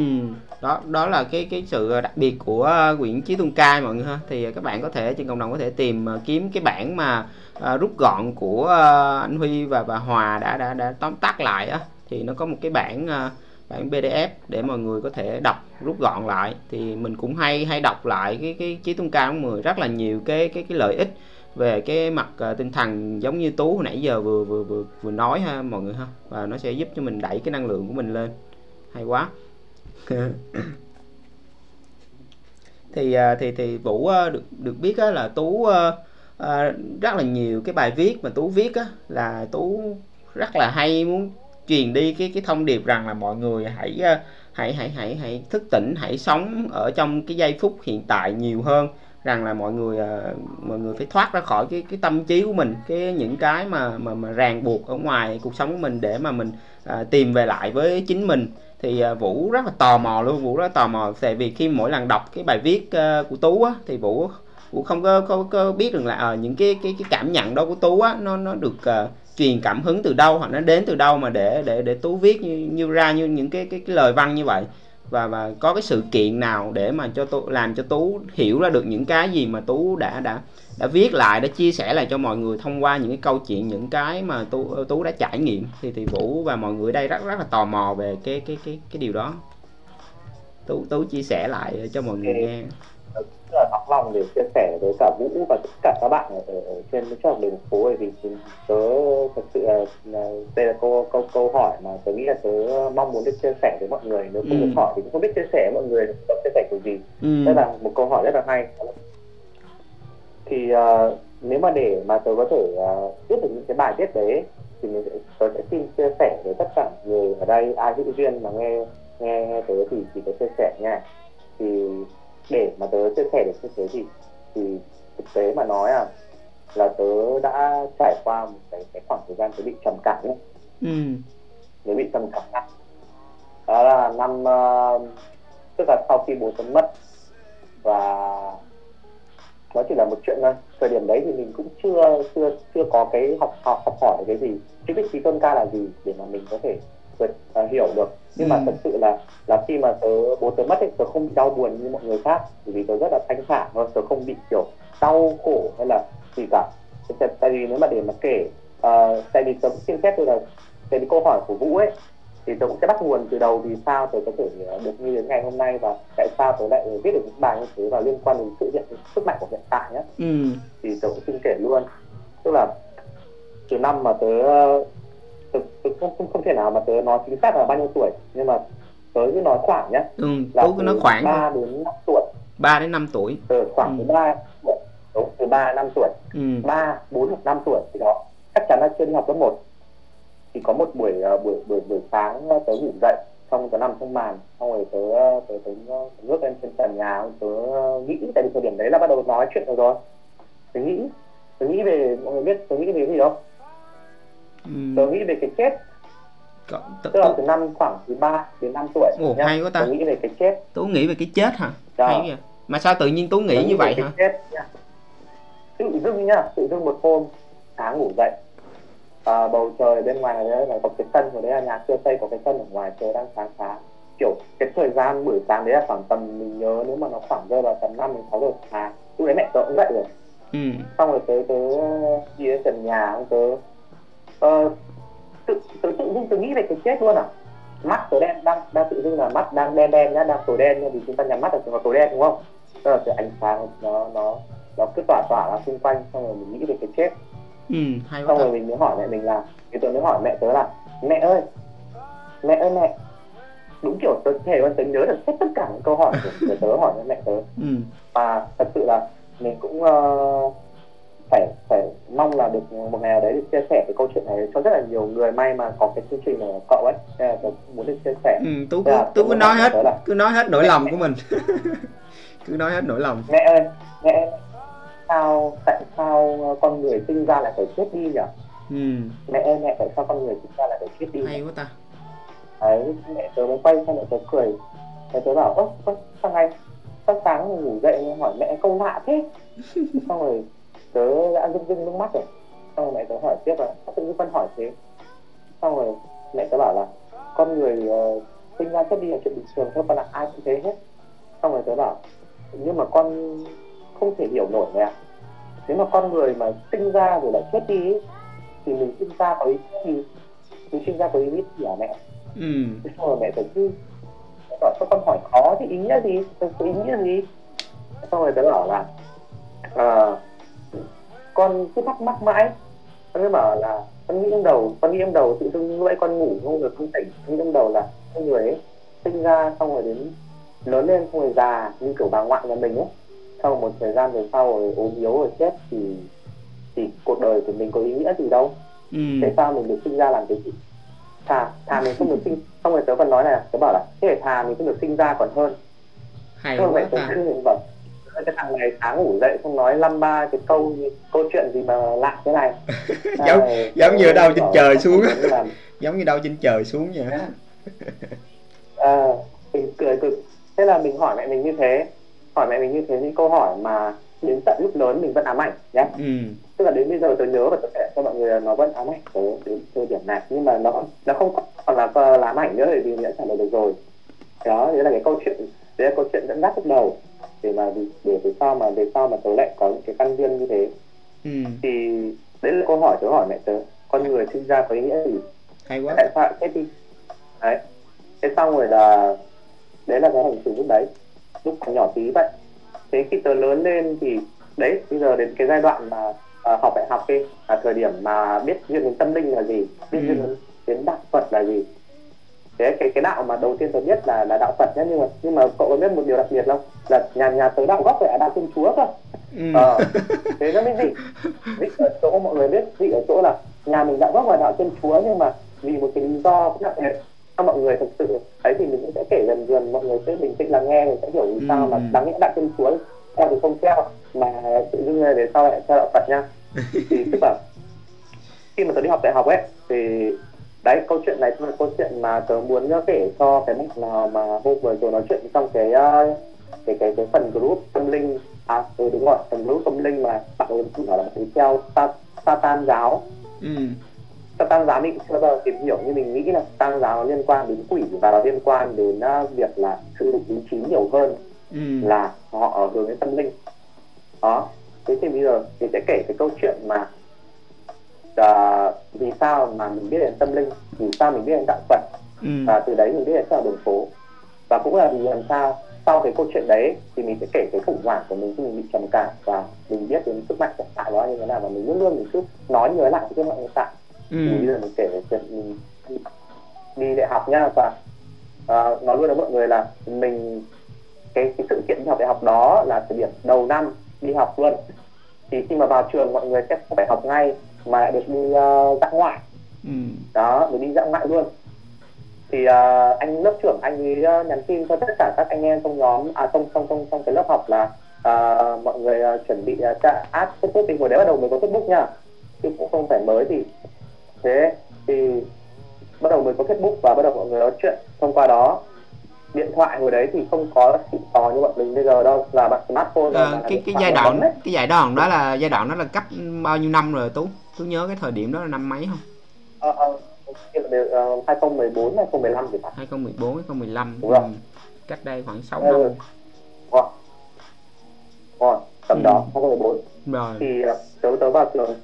đó đó là cái cái sự ờ, đặc biệt của ờ, quyển Chí tung Cai mọi người ha. Thì ờ, các bạn có thể trên cộng đồng có thể tìm kiếm cái bản mà à, rút gọn của à, anh Huy và bà Hòa đã đã đã tóm tắt lại á. Thì nó có một cái bản à, bản PDF để mọi người có thể đọc rút gọn lại. Thì mình cũng hay hay đọc lại cái cái Chí Tôn Cai 10 rất là nhiều cái cái cái lợi ích về cái mặt uh, tinh thần giống như tú hồi nãy giờ vừa vừa vừa vừa nói ha mọi người ha. Và nó sẽ giúp cho mình đẩy cái năng lượng của mình lên. Hay quá thì à, thì thì vũ à, được được biết là tú à, rất là nhiều cái bài viết mà tú viết là tú rất là hay muốn truyền đi cái cái thông điệp rằng là mọi người hãy hãy hãy hãy hãy thức tỉnh hãy sống ở trong cái giây phút hiện tại nhiều hơn rằng là mọi người mọi người phải thoát ra khỏi cái cái tâm trí của mình cái những cái mà mà mà ràng buộc ở ngoài cuộc sống của mình để mà mình à, tìm về lại với chính mình thì à, vũ rất là tò mò luôn vũ rất là tò mò. Tại vì khi mỗi lần đọc cái bài viết ờ, của tú á thì vũ vũ không có, có, có biết được là à, những cái cái cái cảm nhận đó của tú á nó nó được uh, truyền cảm hứng từ đâu hoặc nó đến từ đâu mà để để để tú viết như như ra như những cái cái, cái lời văn như vậy. Và và có cái sự kiện nào để mà cho tú làm cho tú hiểu ra được những cái gì mà tú đã đã đã viết lại đã chia sẻ lại cho mọi người thông qua những cái câu chuyện những cái mà tú tú đã trải nghiệm. Thì thì vũ và mọi người đây rất rất là tò mò về cái cái cái cái điều đó. Tú tú chia sẻ lại cho mọi người nghe. Rất là nóng lòng để chia sẻ với cả Vũ và tất cả các bạn ở, ở trên trường đường phố bởi vì tớ thật sự là, đây là câu câu câu hỏi mà tớ nghĩ là tớ mong muốn được chia sẻ với mọi người. Nếu không ừ. được hỏi thì cũng không biết chia sẻ với mọi người chia sẻ kiểu gì. Ừ. đây là một câu hỏi rất là hay thì uh, nếu mà để mà tớ có thể uh, viết được những cái bài viết đấy thì mình sẽ, tớ sẽ xin chia sẻ với tất cả người ở đây ai hữu duyên mà nghe nghe, nghe tớ thì chỉ có chia sẻ nha thì để mà tớ chia sẻ được như thế thì thì thực tế mà nói à là tớ đã trải qua một cái, cái khoảng thời gian tớ bị trầm cảm ấy. Ừ. Tớ bị trầm cảm nặng. Đó là năm uh, tức là sau khi bố tớ mất và nó chỉ là một chuyện thôi. Thời điểm đấy thì mình cũng chưa chưa chưa có cái học học học hỏi cái gì. Chưa biết trí tôn ca là gì để mà mình có thể vượt uh, hiểu được. Nhưng ừ. mà thật sự là là khi mà tớ bố tớ mất ấy tớ không bị đau buồn như mọi người khác. Bởi vì tớ rất là thanh thản thôi tớ không bị kiểu đau khổ hay là gì cả. Tại vì nếu mà để mà kể uh, tại vì tớ cũng xin phép tôi là cái câu hỏi của vũ ấy thì tớ cũng sẽ bắt nguồn từ đầu vì sao tớ có thể ờ, được như đến ngày hôm nay và tại sao tớ lại viết được những bài như thế và liên quan đến sự hiện sức mạnh của hiện tại nhé ừ. thì tớ cũng xin kể luôn. Tức là từ năm mà tớ tớ, tớ không, không không thể nào mà tớ nói chính xác là bao nhiêu tuổi nhưng mà tớ cứ nói khoảng nhé ừ, là cứ nói khoảng ba đến năm tuổi. 3 đến 5 tuổi. Ừ, khoảng ừ. từ ba đúng từ ba năm tuổi. Ừ. ba bốn hoặc năm tuổi thì đó. Chắc chắn là chưa đi học lớp một thì có một buổi uh, buổi buổi buổi sáng tớ ngủ dậy xong tớ nằm trong màn xong rồi tớ tớ tớ, tớ ngước lên trên trần nhà tớ nghĩ tại vì thời điểm đấy là bắt đầu nói chuyện rồi rồi. Tớ nghĩ tớ nghĩ về mọi người biết tớ nghĩ về cái gì không? Ừ. tớ nghĩ về cái chết. Cậu, t- tức là từ năm khoảng từ 3 đến 5 tuổi Ồ, nhá. hay quá ta. Tớ nghĩ về cái chết. Tú nghĩ về cái chết hả? Đó. hay kìa mà sao tự nhiên tú nghĩ, như vậy hả? chết tự dưng nhá tự dưng một hôm sáng ngủ dậy à, bầu trời bên ngoài đấy là có cái sân rồi đấy là nhà chưa xây có cái sân ở ngoài trời đang sáng sáng. Kiểu cái thời gian buổi sáng đấy là khoảng tầm mình nhớ nếu mà nó khoảng rơi vào tầm năm đến sáu giờ sáng lúc đấy mẹ tớ cũng dậy rồi. Ừ. xong rồi tớ tớ đi đến trần nhà tớ uh, tự tự tự dưng tớ nghĩ về cái chết luôn à. Mắt tớ đen đang đang tự dưng là mắt đang đen đen nhá đang tối đen vì chúng ta nhắm mắt ở trường hợp tối đen đúng không? Tức là cái ánh sáng nó nó nó cứ tỏa tỏa ra xung quanh xong rồi mình nghĩ về cái chết ừ, hay xong rồi mình mới hỏi mẹ mình là thì tôi mới hỏi mẹ tớ là mẹ ơi mẹ ơi mẹ đúng kiểu tớ thể tớ nhớ được hết tất cả những câu hỏi của, tớ hỏi với mẹ tớ. Ừ. và thật sự là mình cũng uh, phải phải mong là được một ngày nào đấy được chia sẻ cái câu chuyện này cho rất là nhiều người may mà có cái chương trình của cậu ấy nên là tôi muốn được chia sẻ. Ừ, tú cứ tú cứ nói hết là, cứ nói hết nỗi lòng của mình. Cứ nói hết nỗi lòng. Mẹ ơi mẹ sao tại sao con người sinh ra lại phải chết đi nhỉ? Ừ. mẹ ơi mẹ tại sao con người sinh ra lại phải chết đi hay quá ta. Đấy mẹ tớ mới quay sang mẹ tớ cười. Mẹ tớ bảo ơ ơ sao ngày sao sáng ngủ dậy hỏi mẹ câu lạ thế? Xong rồi tớ đã rưng rưng nước mắt rồi. Xong rồi mẹ tớ hỏi tiếp là sao tự nhiên con hỏi thế? Xong rồi mẹ tớ bảo là con người uh, sinh ra chết đi là chuyện bình thường thôi con là ai cũng thế hết. Xong rồi tớ bảo nhưng mà con không thể hiểu nổi mẹ nếu mà con người mà sinh ra rồi lại chết đi thì mình sinh ra có ý nghĩa gì? Mình sinh ra có ý nghĩa gì hả mẹ? Ừ. xong rồi mẹ tớ cứ bảo cho con hỏi khó thì ý nghĩa gì? Có ý nghĩa gì? Xong rồi tớ bảo là uh, con cứ thắc mắc mãi. Con cứ bảo là con nghĩ trong đầu con nghĩ trong đầu tự dưng lúc con ngủ không được không tỉnh nghĩ trong đầu là con người ấy sinh ra xong rồi đến lớn lên xong rồi già như kiểu bà ngoại nhà mình ấy sau một thời gian về sau rồi ốm yếu rồi chết thì thì cuộc đời của mình có ý nghĩa gì đâu. Ừ. tại sao mình được sinh ra làm cái gì? Thà thà mình không được sinh xong rồi tớ còn nói là tớ bảo là thế thà mình không được sinh ra còn hơn. Hay quá vậy tớ bảo cái thằng này sáng ngủ dậy không nói năm ba cái câu câu chuyện gì mà lạ thế này. Giống à, giống như đâu trên trời xuống giống như đâu trên trời xuống vậy. À, mình cười cực thế là mình hỏi mẹ mình như thế hỏi mẹ mình như thế những câu hỏi mà đến tận lúc lớn mình vẫn ám ảnh nhé. Ừ. tức là đến bây giờ tôi nhớ và tôi kể cho mọi người nó vẫn ám ảnh tới đến thời điểm này nhưng mà nó nó không còn là ám ảnh nữa bởi vì mình đã trả lời được rồi. Đó đấy là cái câu chuyện đấy là câu chuyện dẫn dắt lúc đầu để mà để về sau mà về sau mà tớ lại có những cái căn duyên như thế. Ừ. thì đấy là câu hỏi tớ hỏi mẹ tớ con người sinh ra có ý nghĩa gì? Hay quá. Tại sao chết đi? Đấy. Thế xong rồi là đấy là cái hành trình lúc đấy lúc còn nhỏ tí vậy. Thế khi tớ lớn lên thì đấy bây giờ đến cái giai đoạn mà uh, học đại học đi là thời điểm mà biết duyên đến tâm linh là gì biết duyên ừ. đến đạo phật là gì. Thế cái cái đạo mà đầu tiên tôi biết là là đạo phật nhé nhưng mà nhưng mà cậu có biết một điều đặc biệt không? Là nhà nhà tớ đạo gốc phải đạo thiên chúa cơ. Ừ. ờ, thế nó mới dị. Dị ở chỗ mọi người biết dị ở chỗ là nhà mình đạo gốc là đạo thiên chúa nhưng mà vì một cái lý do cũng đặc biệt cho mọi người thực sự. Ấy thì mình cũng sẽ kể dần dần mọi người sẽ bình tĩnh lắng nghe mình sẽ hiểu vì sao ừ. mà đáng nghĩa đạo thiên chúa theo thì không theo mà tự dưng về sau lại theo đạo phật nha. Thì tức là khi mà tớ đi học đại học ấy thì đấy câu chuyện này cũng là câu chuyện mà tớ muốn kể cho cái bạn nào mà hôm vừa rồi nói chuyện trong cái ờ, cái cái cái phần group tâm linh. À ừ đúng rồi phần group tâm linh mà bạn ấy bảo là bạn ấy theo sa, satan giáo. Ừ. satan giáo mình chưa bao giờ tìm hiểu như mình nghĩ là satan giáo liên quan đến quỷ và nó liên quan đến uh, việc là sử dụng ý chí nhiều hơn ừ. là họ hướng đến tâm linh. Đó. Thế thì bây giờ mình sẽ kể cái câu chuyện mà uh, vì sao mà mình biết đến tâm linh vì sao mình biết đến đạo phật. Ừ. và từ đấy mình biết đến sao đường phố. Và cũng là vì làm sao sau cái câu chuyện đấy thì mình sẽ kể cái khủng hoảng của mình khi mình bị trầm cảm và mình biết đến sức mạnh của tại đó như thế nào. Và mình luôn luôn mình cứ nói nhớ lại cái mạnh hiện tại ừ. giờ mình kể về chuyện mình đi đại học nhá và uh, nói luôn với mọi người là mình cái, cái sự kiện đi học đại học đó là thời điểm đầu năm đi học luôn thì khi mà vào trường mọi người sẽ không phải học ngay mà lại được đi uh, dã ngoại ừ. đó được đi dã ngoại luôn thì uh, anh lớp trưởng anh ấy uh, nhắn tin cho tất cả các anh em trong nhóm à trong trong trong trong cái lớp học là uh, mọi người uh, chuẩn bị uh, add Facebook thì hồi đấy bắt đầu mới có Facebook nha chứ cũng không phải mới thì thế thì bắt đầu mới có Facebook và bắt đầu mọi người nói chuyện thông qua đó điện thoại hồi đấy thì không có xịn sò như bọn mình bây giờ đâu là bạn smartphone à, cái cái giai đoạn cái giai đoạn đó là giai đoạn đó là cấp bao nhiêu năm rồi tú tú nhớ cái thời điểm đó là năm mấy không ờ, ờ, 2014 2015 thì phải 2014 2015 Đúng rồi. Ừ. cách đây khoảng 6 ừ. năm rồi rồi tầm ừ. đó 2014 rồi thì ờ, tớ tớ vào trường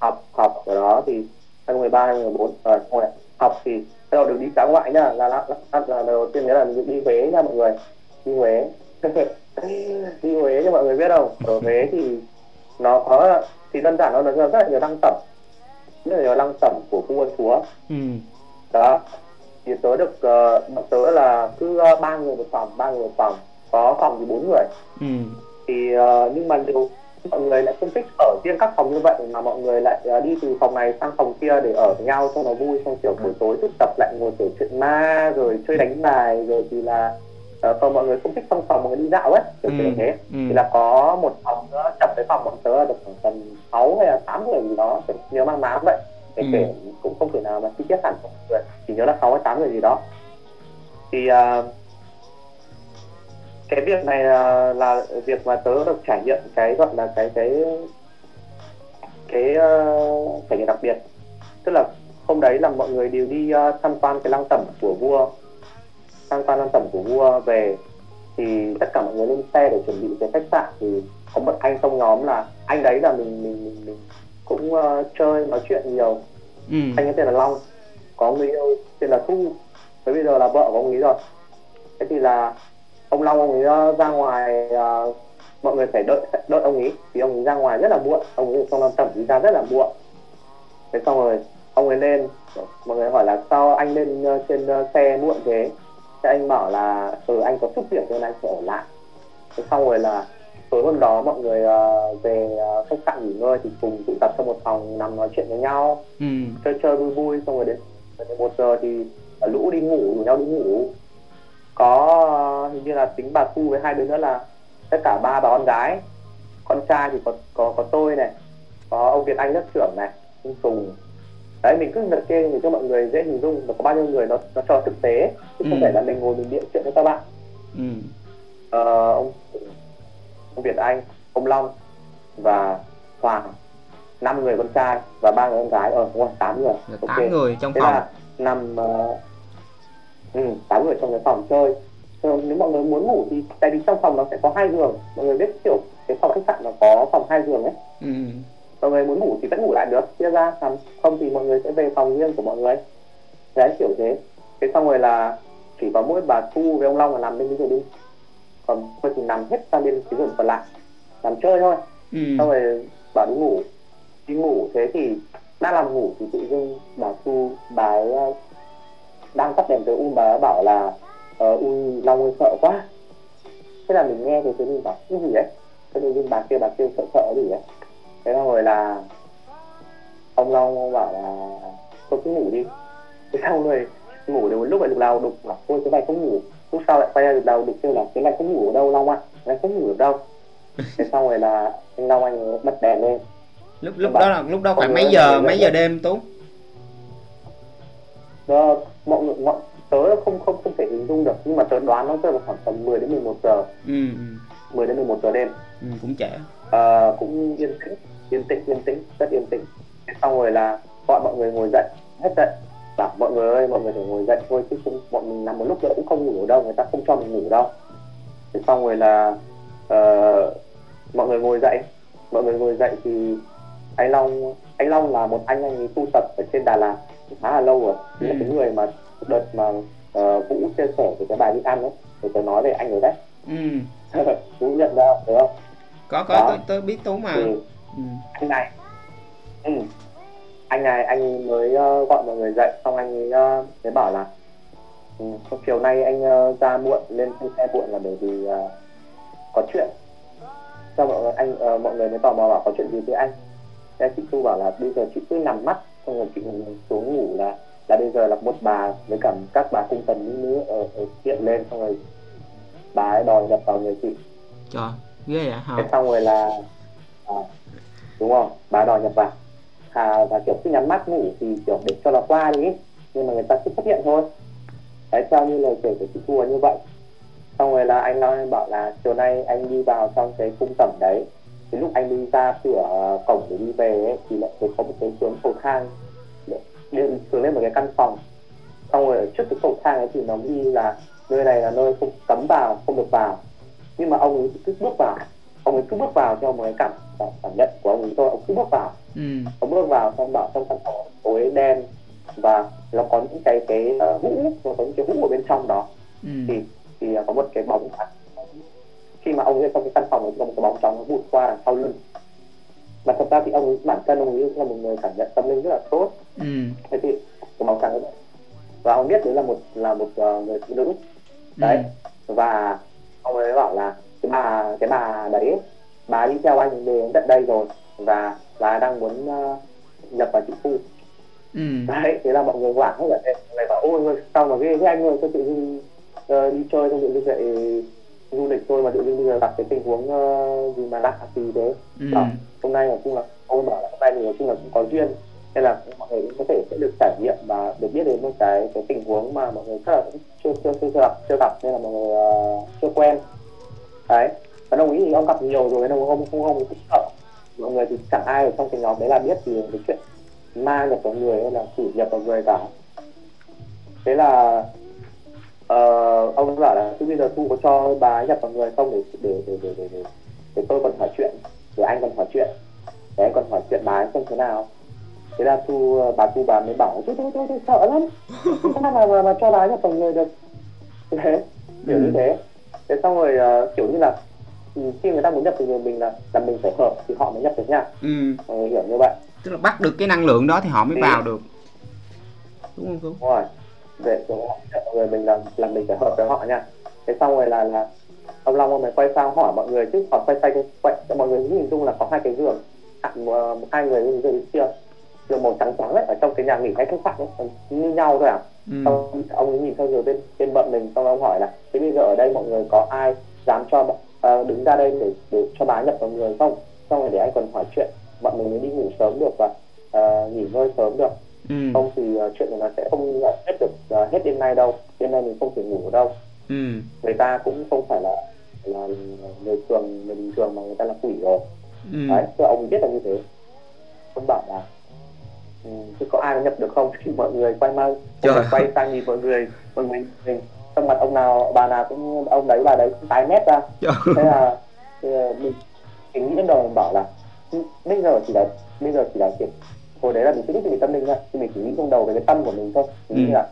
học học ở đó thì 2013 2014 rồi rồi học thì bắt đầu được đi xã ngoại nhá. Là là, là, là đầu tiên là đi Huế nha mọi người. Đi Huế. Đi Huế cho mọi người biết không? Ở Huế thì nó có thì đơn giản nó là rất là nhiều đăng tẩm. Rất là nhiều lăng tẩm của cung quân chúa. Ừ. đó. Thì tớ được uh, tớ là cứ ờ, ba người một phòng ba người một phòng. Có phòng thì bốn người. Ừ. thì uh, nhưng mà điều mọi người lại không thích ở riêng các phòng như vậy mà mọi người lại uh, đi từ phòng này sang phòng kia để ở với nhau cho nó vui xong kiểu buổi tối thức tập lại ngồi kể chuyện ma rồi chơi đánh bài rồi thì là uh, còn mọi người không thích trong phòng mọi người đi dạo ấy kiểu ừ. thế ừ. thì là có một phòng nữa chập cái phòng bọn tớ là được khoảng tầm sáu hay là tám người gì đó nhớ mang má vậy cái ừ. kể cũng không thể nào mà chi tiết hẳn người chỉ nhớ là sáu hay tám người gì đó thì uh, cái việc này là, là việc mà tớ được trải nghiệm cái gọi là cái cái cái uh, trải nghiệm đặc biệt. Tức là hôm đấy là mọi người đều đi uh, tham quan cái lăng tẩm của vua tham quan lăng tẩm của vua về. Thì tất cả mọi người lên xe để chuẩn bị cái khách sạn. Thì có một anh trong nhóm là anh đấy là mình mình mình, mình cũng uh, chơi nói chuyện nhiều. Ừ. anh ấy tên là long có người yêu tên là thu. Với bây giờ là vợ của ông ấy rồi. Thế thì là ông long ông ấy ra ngoài uh, mọi người phải đợi đợi ông ấy. Thì ông ấy ra ngoài rất là muộn ông ấy trong lăng tẩm ra rất là muộn. Thế xong rồi ông ấy lên mọi người hỏi là sao anh lên uh, trên uh, xe muộn thế? Thế anh bảo là ừ anh có chút việc nên anh sẽ ở lại. Thế xong rồi là tối hôm đó mọi người uh, về uh, khách sạn nghỉ ngơi thì cùng tụ tập trong một phòng nằm nói chuyện với nhau. Ừ. chơi chơi vui vui xong rồi đến một giờ thì lũ đi ngủ rủ nhau đi ngủ có hình như là tính bà thu với hai đứa nữa là tất cả ba bà con gái. Con trai thì có có có tôi này có ông Việt Anh lớp trưởng này ông Tùng. Đấy mình cứ liệt kê để cho mọi người dễ hình dung là có bao nhiêu người nó nó cho thực tế. Chứ không ừ. phải là mình ngồi mình điện chuyện với các bạn. Ừ. ờ, ông ông Việt Anh ông Long và Hoàng năm người con trai và ba người con gái. Ở đúng tám người. Tám okay. người trong Thế phòng. là nằm uh, ừ, tám người trong cái phòng chơi. Nếu mọi người muốn ngủ thì tại vì trong phòng nó sẽ có hai giường. Mọi người biết kiểu cái phòng khách sạn nó có phòng hai giường ấy. Ừ. mọi người muốn ngủ thì vẫn ngủ lại được chia ra. Còn không thì mọi người sẽ về phòng riêng của mọi người. Đấy kiểu thế. Thế xong rồi là chỉ có mỗi bà thu với ông long là nằm bên cái giường đi. Còn tôi thì nằm hết sang bên cái giường còn lại. Nằm chơi thôi. Ừ. xong rồi bảo đi ngủ. Đi ngủ thế thì đang làm ngủ thì tự dưng bà thu bà ấy ờ, đang tắt đèn tới u bà ấy bảo là ờ ui long ơi sợ quá. Thế là mình nghe thì tôi mình bảo cái gì đấy thế tự dưng bà kia bà kia sợ sợ gì đấy thế xong rồi là ông long bảo là tôi cứ ngủ đi. Thế xong rồi ngủ đến một lúc lại được đau đục là ôi cái này không ngủ lúc sau lại quay ra được đầu đục kêu là cái này không ngủ ở đâu long ạ? À? này không ngủ ở đâu. Thế xong rồi là anh long anh bật đèn lên. Lúc lúc đó là lúc đó khoảng mấy giờ mấy giờ đêm tú đó, mọi người mọi tớ không không không thể hình dung được nhưng mà tớ đoán nó rơi vào khoảng tầm 10 đến 11 giờ. Ừ, 10 ừ. đến 11 giờ đêm. Ừ, cũng trẻ à, cũng yên tĩnh yên tĩnh yên tĩnh rất yên tĩnh. Xong rồi là gọi mọi người ngồi dậy hết dậy. Bảo mọi người ơi mọi người phải ngồi dậy thôi chứ không bọn mình nằm một lúc nữa cũng không ngủ đâu người ta không cho mình ngủ đâu. Thế xong rồi là uh, mọi người ngồi dậy. Mọi người ngồi dậy thì anh Long anh Long là một anh anh ấy tu tập ở trên Đà Lạt khá là lâu rồi ừ. là cái người mà đợt mà uh, Vũ chia sẻ về cái bài đi ăn ấy thì tôi nói về anh ấy đấy ừ. Vũ nhận ra được không có có tôi, tôi biết tú mà ừ. Ừ. anh này ừ. anh này anh mới uh, gọi mọi người dậy xong anh ấy uh, mới bảo là ừ, chiều nay anh uh, ra muộn lên xe muộn là bởi vì uh, có chuyện cho mọi người anh uh, mọi người mới tò mò bảo có chuyện gì với anh thế chị thu bảo là bây giờ chị cứ nằm mắt xong rồi chị xuống ngủ là là bây giờ là một bà với cả các bà cung tần nữ nữ ở, ở hiện lên xong rồi bà ấy đòi nhập vào người chị. Trời ghê vậy hả? Xong rồi là à, đúng không? Bà đòi nhập vào. À, và kiểu cứ nhắm mắt ngủ thì kiểu để cho nó qua đi nhưng mà người ta cứ xuất hiện thôi. Đấy theo như lời kể của chị thu như vậy. Xong rồi là anh nói bảo là chiều nay anh đi vào trong cái cung tẩm đấy thì lúc anh đi ra cửa cổng để đi về ấy, thì lại thấy có một cái xuống cầu thang. Để xuống lên một cái căn phòng. Xong rồi trước cái cầu thang ấy thì nó ghi là nơi này là nơi không cấm vào không được vào. Nhưng mà ông ấy cứ bước vào. Ông ấy cứ bước vào theo một cái cảm cảm nhận của ông ấy thôi ông cứ bước vào. Ừ. ông bước vào xong bảo trong căn phòng tối đen và nó có những cái cái uh, hũ nó có những cái hũ ở bên trong đó. Ừ. thì thì có một cái bóng khi mà ông ấy trong cái căn phòng ấy có một cái bóng trắng nó vụt qua đằng sau lưng mà thật ra thì ông ấy, bản thân ông ấy là một người cảm nhận tâm linh rất là tốt ừ. thế thì cái bóng trắng ấy và ông biết đấy là một là một uh, người phụ nữ đấy ừ. và ông ấy bảo là cái bà cái bà đấy bà đi theo anh đến tận đây rồi và bà đang muốn uh, nhập vào chị phu ừ. đấy thế là mọi người hoảng hết rồi này bảo ôi sao mà ghê thế anh ơi tôi tự nhiên uh, đi chơi xong tự nhiên vậy du lịch thôi mà tự nhiên bây giờ gặp cái tình huống uh, gì mà lạ gì thế. Ừ. Hôm nay là cũng là ông bảo là hôm nay thì nói chung là cũng có duyên. Nên là mọi người cũng có thể sẽ được trải nghiệm và được biết đến một cái cái tình huống mà mọi người rất là chưa chưa chưa, chưa gặp chưa gặp nên là mọi người uh, chưa quen. Đấy. Và đồng ý thì ông gặp nhiều rồi nên ông không không không cũng sợ. Mọi người thì chẳng ai ở trong cái nhóm đấy là biết gì cái chuyện ma nhập vào người hay là thử nhập vào người cả. Thế là uh, ông bảo là chứ bây giờ thu có cho bà ấy nhập vào người không để để để để để, để, để tôi còn hỏi chuyện rồi anh còn hỏi chuyện. Để anh còn hỏi chuyện bà ấy xem thế nào. Thế là thu bà thu bà mới bảo tôi tôi tôi, tôi sợ lắm. Sao mà, mà mà cho bà ấy nhập vào người được. Thế kiểu ừ. như thế. Thế xong rồi uh, kiểu như là ừ, khi người ta muốn nhập vào người mình là là mình phải hợp thì họ mới nhập được nha. Ừ. mọi người hiểu như vậy. Tức là bắt được cái năng lượng đó thì họ mới vào được. Đúng không đúng rồi để cho họ người mình là là mình phải hợp với họ nha thế xong rồi là là ông long ông ấy quay sang hỏi mọi người chứ còn quay sang quay cho mọi người nhìn chung là có hai cái giường. Một, hai người như giường kia. Giường màu trắng trắng ấy ở trong cái nhà nghỉ hay khách sạn ấy như nhau thôi à. Ừ. xong ông ấy nhìn theo giường bên bên bận mình xong ông hỏi là thế bây giờ ở đây mọi người có ai dám cho uh, đứng ra đây để để cho bà nhập vào người không? Xong rồi để anh còn hỏi chuyện. Bọn mình mới đi ngủ sớm được và uh, nghỉ ngơi sớm được ừ. không thì uh, chuyện này nó sẽ không giải hết được uh, hết đêm nay đâu. Đêm nay mình không thể ngủ đâu. Ừ. người ta cũng không phải là là người thường người bình thường mà người ta là quỷ rồi. Ừ. đấy thì ông biết là như thế. Ông bảo là ừ, chứ có ai nhập được không? Thì mọi người quay mau. Quay sang nhìn mọi người mọi người mình trong mặt ông nào bà nào cũng ông đấy bà đấy cũng tái mét ra. Thế là mình mình nghĩ đầu mình bảo là bây giờ chỉ là bây giờ chỉ là chuyện hồi đấy là mình chưa biết về tâm linh thôi thì mình chỉ nghĩ trong đầu về cái tâm của mình thôi. Mình ừ. nghĩ là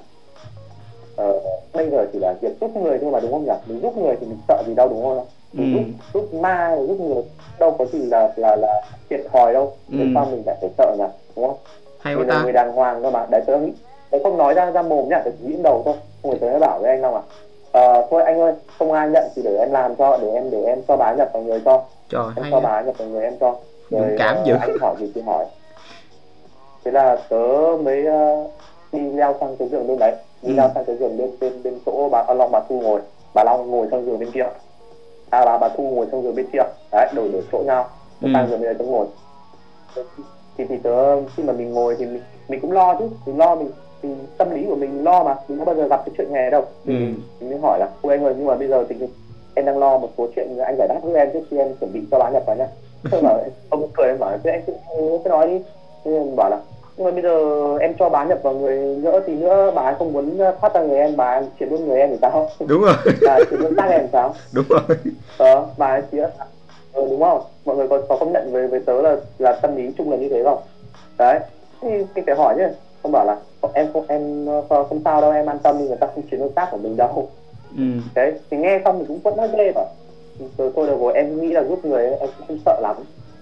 uh, bây giờ chỉ là việc giúp người thôi mà đúng không nhỉ? Mình giúp người thì mình sợ gì đâu đúng không mình ừ. giúp giúp ma giúp người đâu có gì là là là thiệt thòi đâu. Ừ. sao mình lại phải sợ nhỉ? Đúng không? Hay mình là người đàng hoàng thôi mà. Đấy tớ nghĩ tớ không nói ra ra mồm nhá tớ nghĩ đầu thôi. Không phải tớ bảo với anh đâu à ờ, thôi anh ơi không ai nhận thì để em làm cho để em để em cho bà nhập vào người cho. Trời, em cho bà nhập vào người em cho. Rồi cảm uh, dữ. anh hỏi gì thì hỏi thế là tớ mới uh, đi leo sang cái giường bên đấy. Đi ừ. leo sang cái giường bên bên bên chỗ bà long bà thu ngồi. Bà long ngồi sang giường bên kia. À bà bà thu ngồi sang giường bên kia. Đấy đổi đổi chỗ nhau. Ừ. sang giường bên đấy tớ ngồi. Thì thì tớ khi mà mình ngồi thì mình mình cũng lo chứ. Mình lo mình thì tâm lý của mình lo mà. Mình có bao giờ gặp cái chuyện này đâu. Ừ. mình mới hỏi là cô anh ơi nhưng mà bây giờ thì em đang lo một số chuyện anh giải đáp với em trước khi em chuẩn bị cho bán nhập vào nhá. Tôi bảo ông cười. Em bảo thế anh cứ nói đi. Thế em bảo là nhưng mà bây giờ em cho bán nhập vào người nhỡ thì nữa bà ấy không muốn phát ra người em bà ấy chuyển luôn người em thì sao? Đúng rồi. Bà chuyển luôn sang em sao? Đúng rồi. Ờ bà ấy chỉ ừ, đúng không? Mọi người có có công nhận với với tớ là là tâm lý chung là như thế không? Đấy. Thì cái phải hỏi chứ không bảo là em không em không sao đâu em an tâm người ta không chuyển đối tác của mình đâu. Ừ. đấy thì nghe xong thì cũng vẫn nói ghê mà. Rồi thôi được rồi em nghĩ là giúp người em cũng không sợ lắm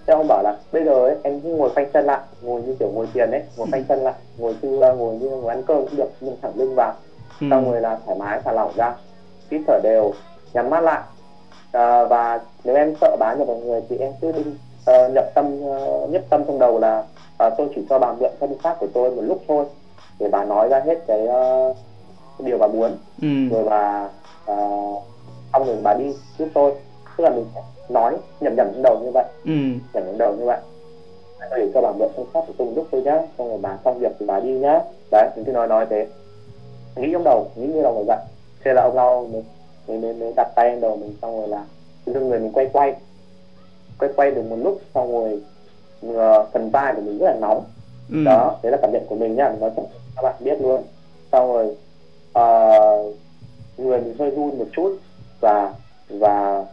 thế ông bảo là bây giờ ấy, em cứ ngồi phanh chân lại ngồi như kiểu ngồi tiền ấy ngồi phanh chân lại ngồi như ngồi như ngồi ăn cơm cũng được nhưng thẳng lưng vào. Ừ. xong rồi là thoải mái thả lỏng ra hít thở đều nhắm mắt lại. À, và nếu em sợ bán cho mọi người thì em cứ đinh uh, nhập tâm uh, nhất tâm trong đầu là uh, tôi chỉ cho bà mượn thân xác của tôi một lúc thôi. Để bà nói ra hết cái uh, điều bà muốn. Ừ. rồi bà uh, xong rồi bà đi giúp tôi. Tức là mình nói nhầm nhầm trong đầu như vậy. Ừ. nhầm trong đầu như vậy. Để cho bà mượn thân xác của tôi một lúc thôi nhá. Xong rồi bà xong việc thì bà đi nhá. Đấy mình cứ nói nói thế. Nghĩ trong đầu nghĩ như đầu người vậy thế là ông lau mới, mới, mới, đặt tay lên đầu mình xong rồi là lưng người mình quay quay. Quay quay được một lúc xong rồi uh, phần vai của mình rất là nóng. Ừ. đó đấy là cảm nhận của mình nhá. Mình nói cho các bạn biết luôn. Xong rồi uh, người mình hơi run một chút và và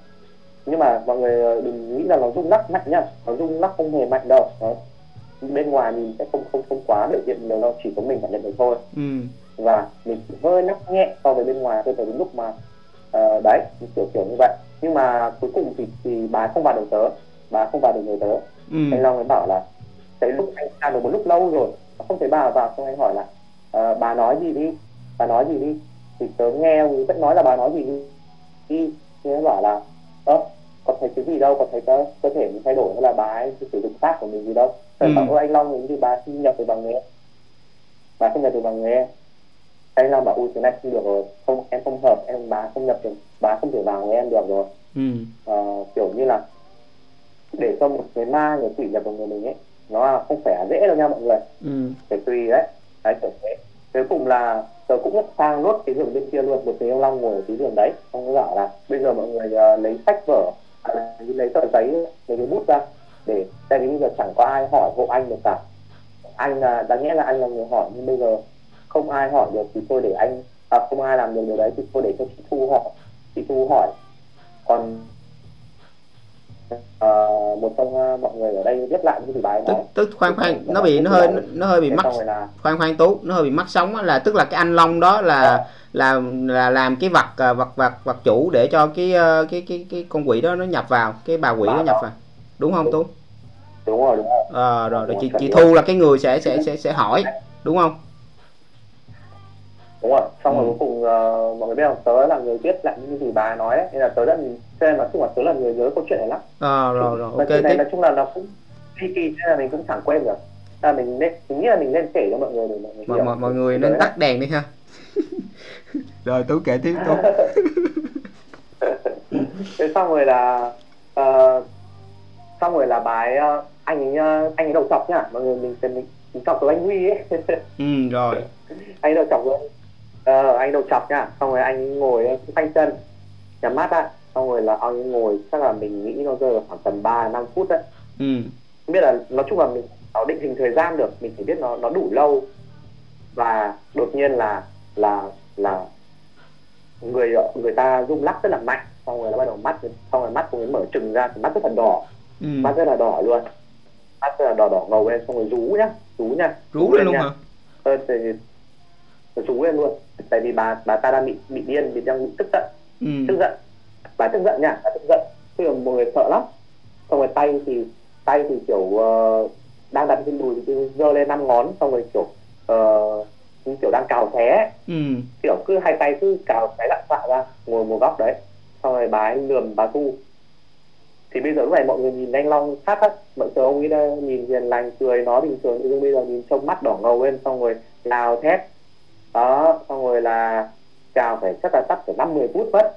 nhưng mà mọi người đừng nghĩ là nó rung lắc mạnh nhá. Nó rung lắc không hề mạnh đâu. Đó. bên ngoài mình sẽ không không không quá biểu hiện nhiều đâu chỉ có mình cảm nhận được thôi. Ừ. và mình hơi lắc nhẹ so với bên ngoài thôi tới lúc mà uh, đấy kiểu kiểu như vậy. Nhưng mà cuối cùng thì thì bà không vào được tớ. Bà không vào được người tớ. Ừ. anh long mới bảo là cái lúc anh ra được một lúc lâu rồi không thấy bà vào. Xong anh hỏi là uh, bà nói gì đi? Bà nói gì đi? Thì tớ nghe vẫn nói là bà nói gì đi. Đi thì nó bảo là ơ có thấy cái gì đâu có thấy có cơ thể mình thay đổi hay là bà ấy sử dụng xác của mình gì đâu. Ừ. bảo anh long mình thì bà xin nhập từ bằng nghề. Bà không nhập từ bằng nghề. Anh long bảo ui thế này không được rồi. Không em không hợp em bà không nhập được bà không thể vào với em được rồi. Ừ. uh, kiểu như là để cho một cái ma người quỷ nhập vào người mình ấy nó không phải dễ đâu nha mọi người. Ừ. phải tùy đấy. Đấy kiểu thế. Cuối cùng là tớ cũng sang nốt cái giường bên kia luôn một người ông long ngồi ở cái giường đấy. Ông bảo là bây giờ mọi người uh, lấy sách vở lấy tờ giấy lấy cái bút ra để tại vì bây giờ chẳng có ai hỏi hộ anh được cả. Anh là đáng nghĩa là anh là người hỏi nhưng bây giờ không ai hỏi được thì tôi để anh à, không ai làm được điều đấy thì tôi để cho chị thu hỏi chị thu hỏi. Còn uh, một trong uh, mọi người ở đây viết lại những bài tức, tức khoan khoan nó bị nó hơi nó hơi bị mắc khoan khoan tú nó hơi bị mắc sống là tức là cái anh long đó là à. Là là làm cái vật ờ, vật vật vật chủ để cho cái cái cái cái con quỷ đó nó nhập vào cái bà quỷ đó nhập vào. Đúng không tú? Đúng rồi đúng rồi. À, rồi, rồi chị chị thu là cái người sẽ sẽ sẽ sẽ hỏi đúng không? Đúng rồi xong ừ. rồi cuối cùng uh, mọi người biết không? Tớ là người viết lại những gì bà nói đấy nên là tớ đã cho nên nói chung là tớ là người nhớ câu chuyện này lắm. À, rồi rồi ok này nói chung là nó cũng kỳ kỳ nên là mình cũng chẳng quên được. Là mình nên mình nghĩ là mình nên kể cho mọi người để mọi người mọi, mọi, mọi người nên tắt đèn đi ha rồi tú kể tiếp tú. Thế xong rồi là uh, xong rồi là bài uh, anh ấy, uh, anh ấy đầu chọc nhá. Mọi người mình mình, mình chọc từ anh huy ấy. Ừ rồi. Anh đầu chọc rồi ờ, anh đầu chọc nhá. Xong rồi anh ngồi phanh chân nhắm mắt á. Xong rồi là ấy ngồi chắc là mình nghĩ nó rơi vào khoảng tầm 3 5 phút đấy ừ. không biết là nói chung là mình nó định hình thời gian được. Mình chỉ biết nó nó đủ lâu. Và đột nhiên là là là người người ta rung lắc rất là mạnh xong rồi nó bắt đầu mắt xong rồi mắt của ấy mở trừng ra thì mắt rất là đỏ. Ừ. mắt rất là đỏ luôn. Mắt rất là đỏ đỏ ngầu lên xong rồi rú nhá rú nhá rú lên luôn nhá. hả? Ờ, thì, rú lên luôn tại vì bà bà ta đang bị bị điên bị đang bị tức giận. Ừ. tức giận. Bà tức giận nha bà tức giận. Tức là mọi người sợ lắm. Xong rồi tay thì tay thì kiểu uh, đang đặt trên đùi thì giơ lên năm ngón xong rồi kiểu uh, kiểu đang cào xé ừ. kiểu cứ hai tay cứ cào xé lặn xạ ra ngồi một góc đấy. Xong rồi bà ấy lườm bà tu thì bây giờ lúc này mọi người nhìn anh long sát á. Mọi người ông ấy đã nhìn hiền lành cười nói bình thường. Nhưng bây giờ nhìn trông mắt đỏ ngầu lên xong rồi lao thét. Đó xong rồi là cào phải chắc là tắt phải năm mười phút mất.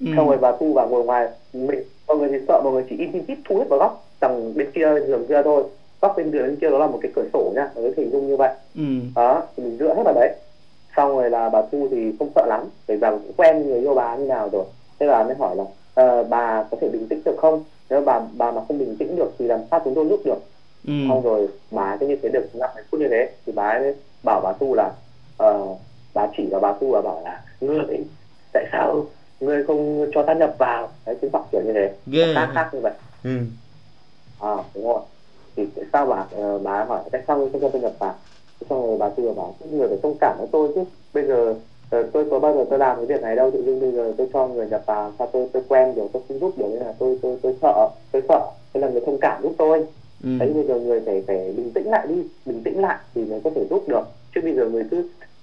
Ừ. xong rồi bà tu vào ngồi ngoài mình mọi người thì sợ mọi người chỉ in in thu hết vào góc tầng bên kia giường kia thôi góc bên đường bên kia đó là một cái cửa sổ nha mọi người hình dung như vậy. Ừ. đó thì mình dựa hết vào đấy. Xong rồi là bà thu thì không sợ lắm bởi vì cũng quen người yêu bà như nào rồi. Thế bà mới hỏi là uh, bà có thể bình tĩnh được không? Nếu bà bà mà không bình tĩnh được thì làm sao chúng tôi giúp được? Ừ. xong rồi bà cứ như thế được năm phút như thế thì bà ấy bảo bà tu là uh, bà chỉ vào bà tu và bảo là ngươi tại sao ngươi không cho ta nhập vào? Đấy chứng phật kiểu như thế. Yeah. khác khác như vậy. Ừ. à đúng rồi thì tại sao bà uh, bà hỏi tại sao không cho ta nhập vào xong rồi bà tu bảo. Người phải thông cảm với tôi chứ. Bây giờ uh, tôi có bao giờ tôi làm cái việc này đâu tự dưng bây giờ tôi cho người nhập vào sao tôi tôi quen rồi tôi không giúp được nên là tôi tôi tôi sợ tôi sợ. Nên là người thông cảm giúp tôi. Ừ. đấy bây giờ người phải phải bình tĩnh lại đi bình tĩnh lại thì mới có thể giúp được. Chứ bây giờ người cứ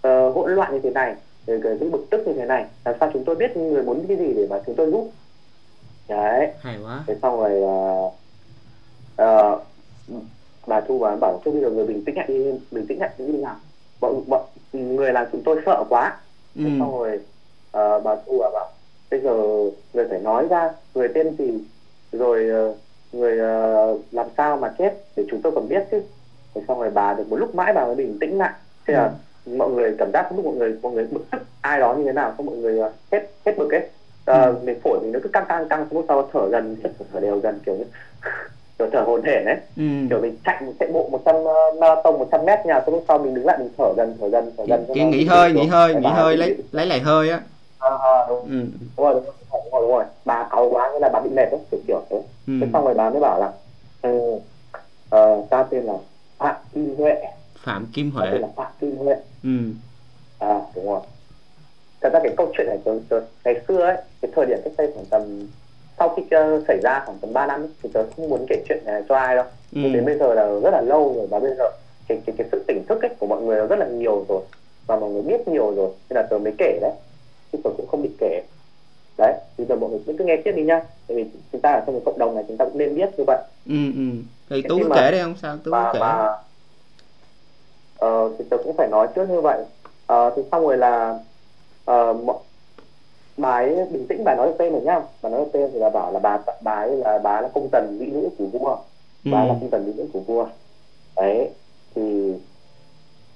uh, hỗn loạn như thế này người cứ bực tức như thế này làm sao chúng tôi biết người muốn cái gì để mà chúng tôi giúp? Đấy. Hay quá. Thế xong rồi uh, uh, bà thu bà bảo cho bây giờ người bình tĩnh lại đi bình tĩnh lại đi nào bọn bọn người làm chúng tôi sợ quá ừ. xong rồi uh, bà thu bà bảo bây giờ người phải nói ra người tên gì rồi uh, người uh, làm sao mà chết để chúng tôi còn biết chứ thế xong rồi bà được một lúc mãi bà mới bình tĩnh lại thế là ừ. mọi người cảm giác lúc mọi người mọi người bực tức ai đó như thế nào xong mọi người uh, hết hết bực ấy uh, ừ. mình phổi mình nó cứ căng căng căng xong sau thở dần thở, thở đều dần kiểu như kiểu thở hồn hển đấy ừ. kiểu mình chạy mình chạy bộ một trăm uh, marathon một trăm mét nhà xong lúc sau mình đứng lại mình thở dần thở dần thở dần cái nghỉ hơi nghỉ hơi nghỉ hơi lấy lấy lại hơi á à, à, đúng. Ừ. đúng rồi đúng rồi đúng rồi, đúng rồi. bà cáu quá như là bà bị mệt đấy kiểu kiểu thế ừ. thế xong rồi bà mới bảo là ừ, uh, ta tên là phạm kim huệ phạm kim huệ tên là phạm kim huệ ừ. à đúng rồi thật ra cái câu chuyện này từ, từ ngày xưa ấy cái thời điểm cách đây khoảng tầm sau khi uh, xảy ra khoảng tầm 3 năm thì tớ không muốn kể chuyện này cho ai đâu. Ừ. nhưng đến bây giờ là rất là lâu rồi và bây giờ cái cái, cái sự tỉnh thức ấy của mọi người rất là nhiều rồi và mọi người biết nhiều rồi nên là tớ mới kể đấy chứ tớ cũng không bị kể. Đấy bây giờ mọi người cứ nghe tiếp đi nhá. Tại vì chúng ta ở trong cái cộng đồng này chúng ta cũng nên biết như vậy. Ừ ừ. Thì tú cứ kể đi không? Sao tú kể? mà, uh, thì tớ cũng phải nói trước như vậy. Uh, thì xong rồi là uh, bà ấy bình tĩnh bà nói tên rồi nhá. Bà nói tên thì là bảo là bà bà ấy là bà là công tần mỹ nữ của vua. Ừ. bà là công tần mỹ nữ của vua. Đấy thì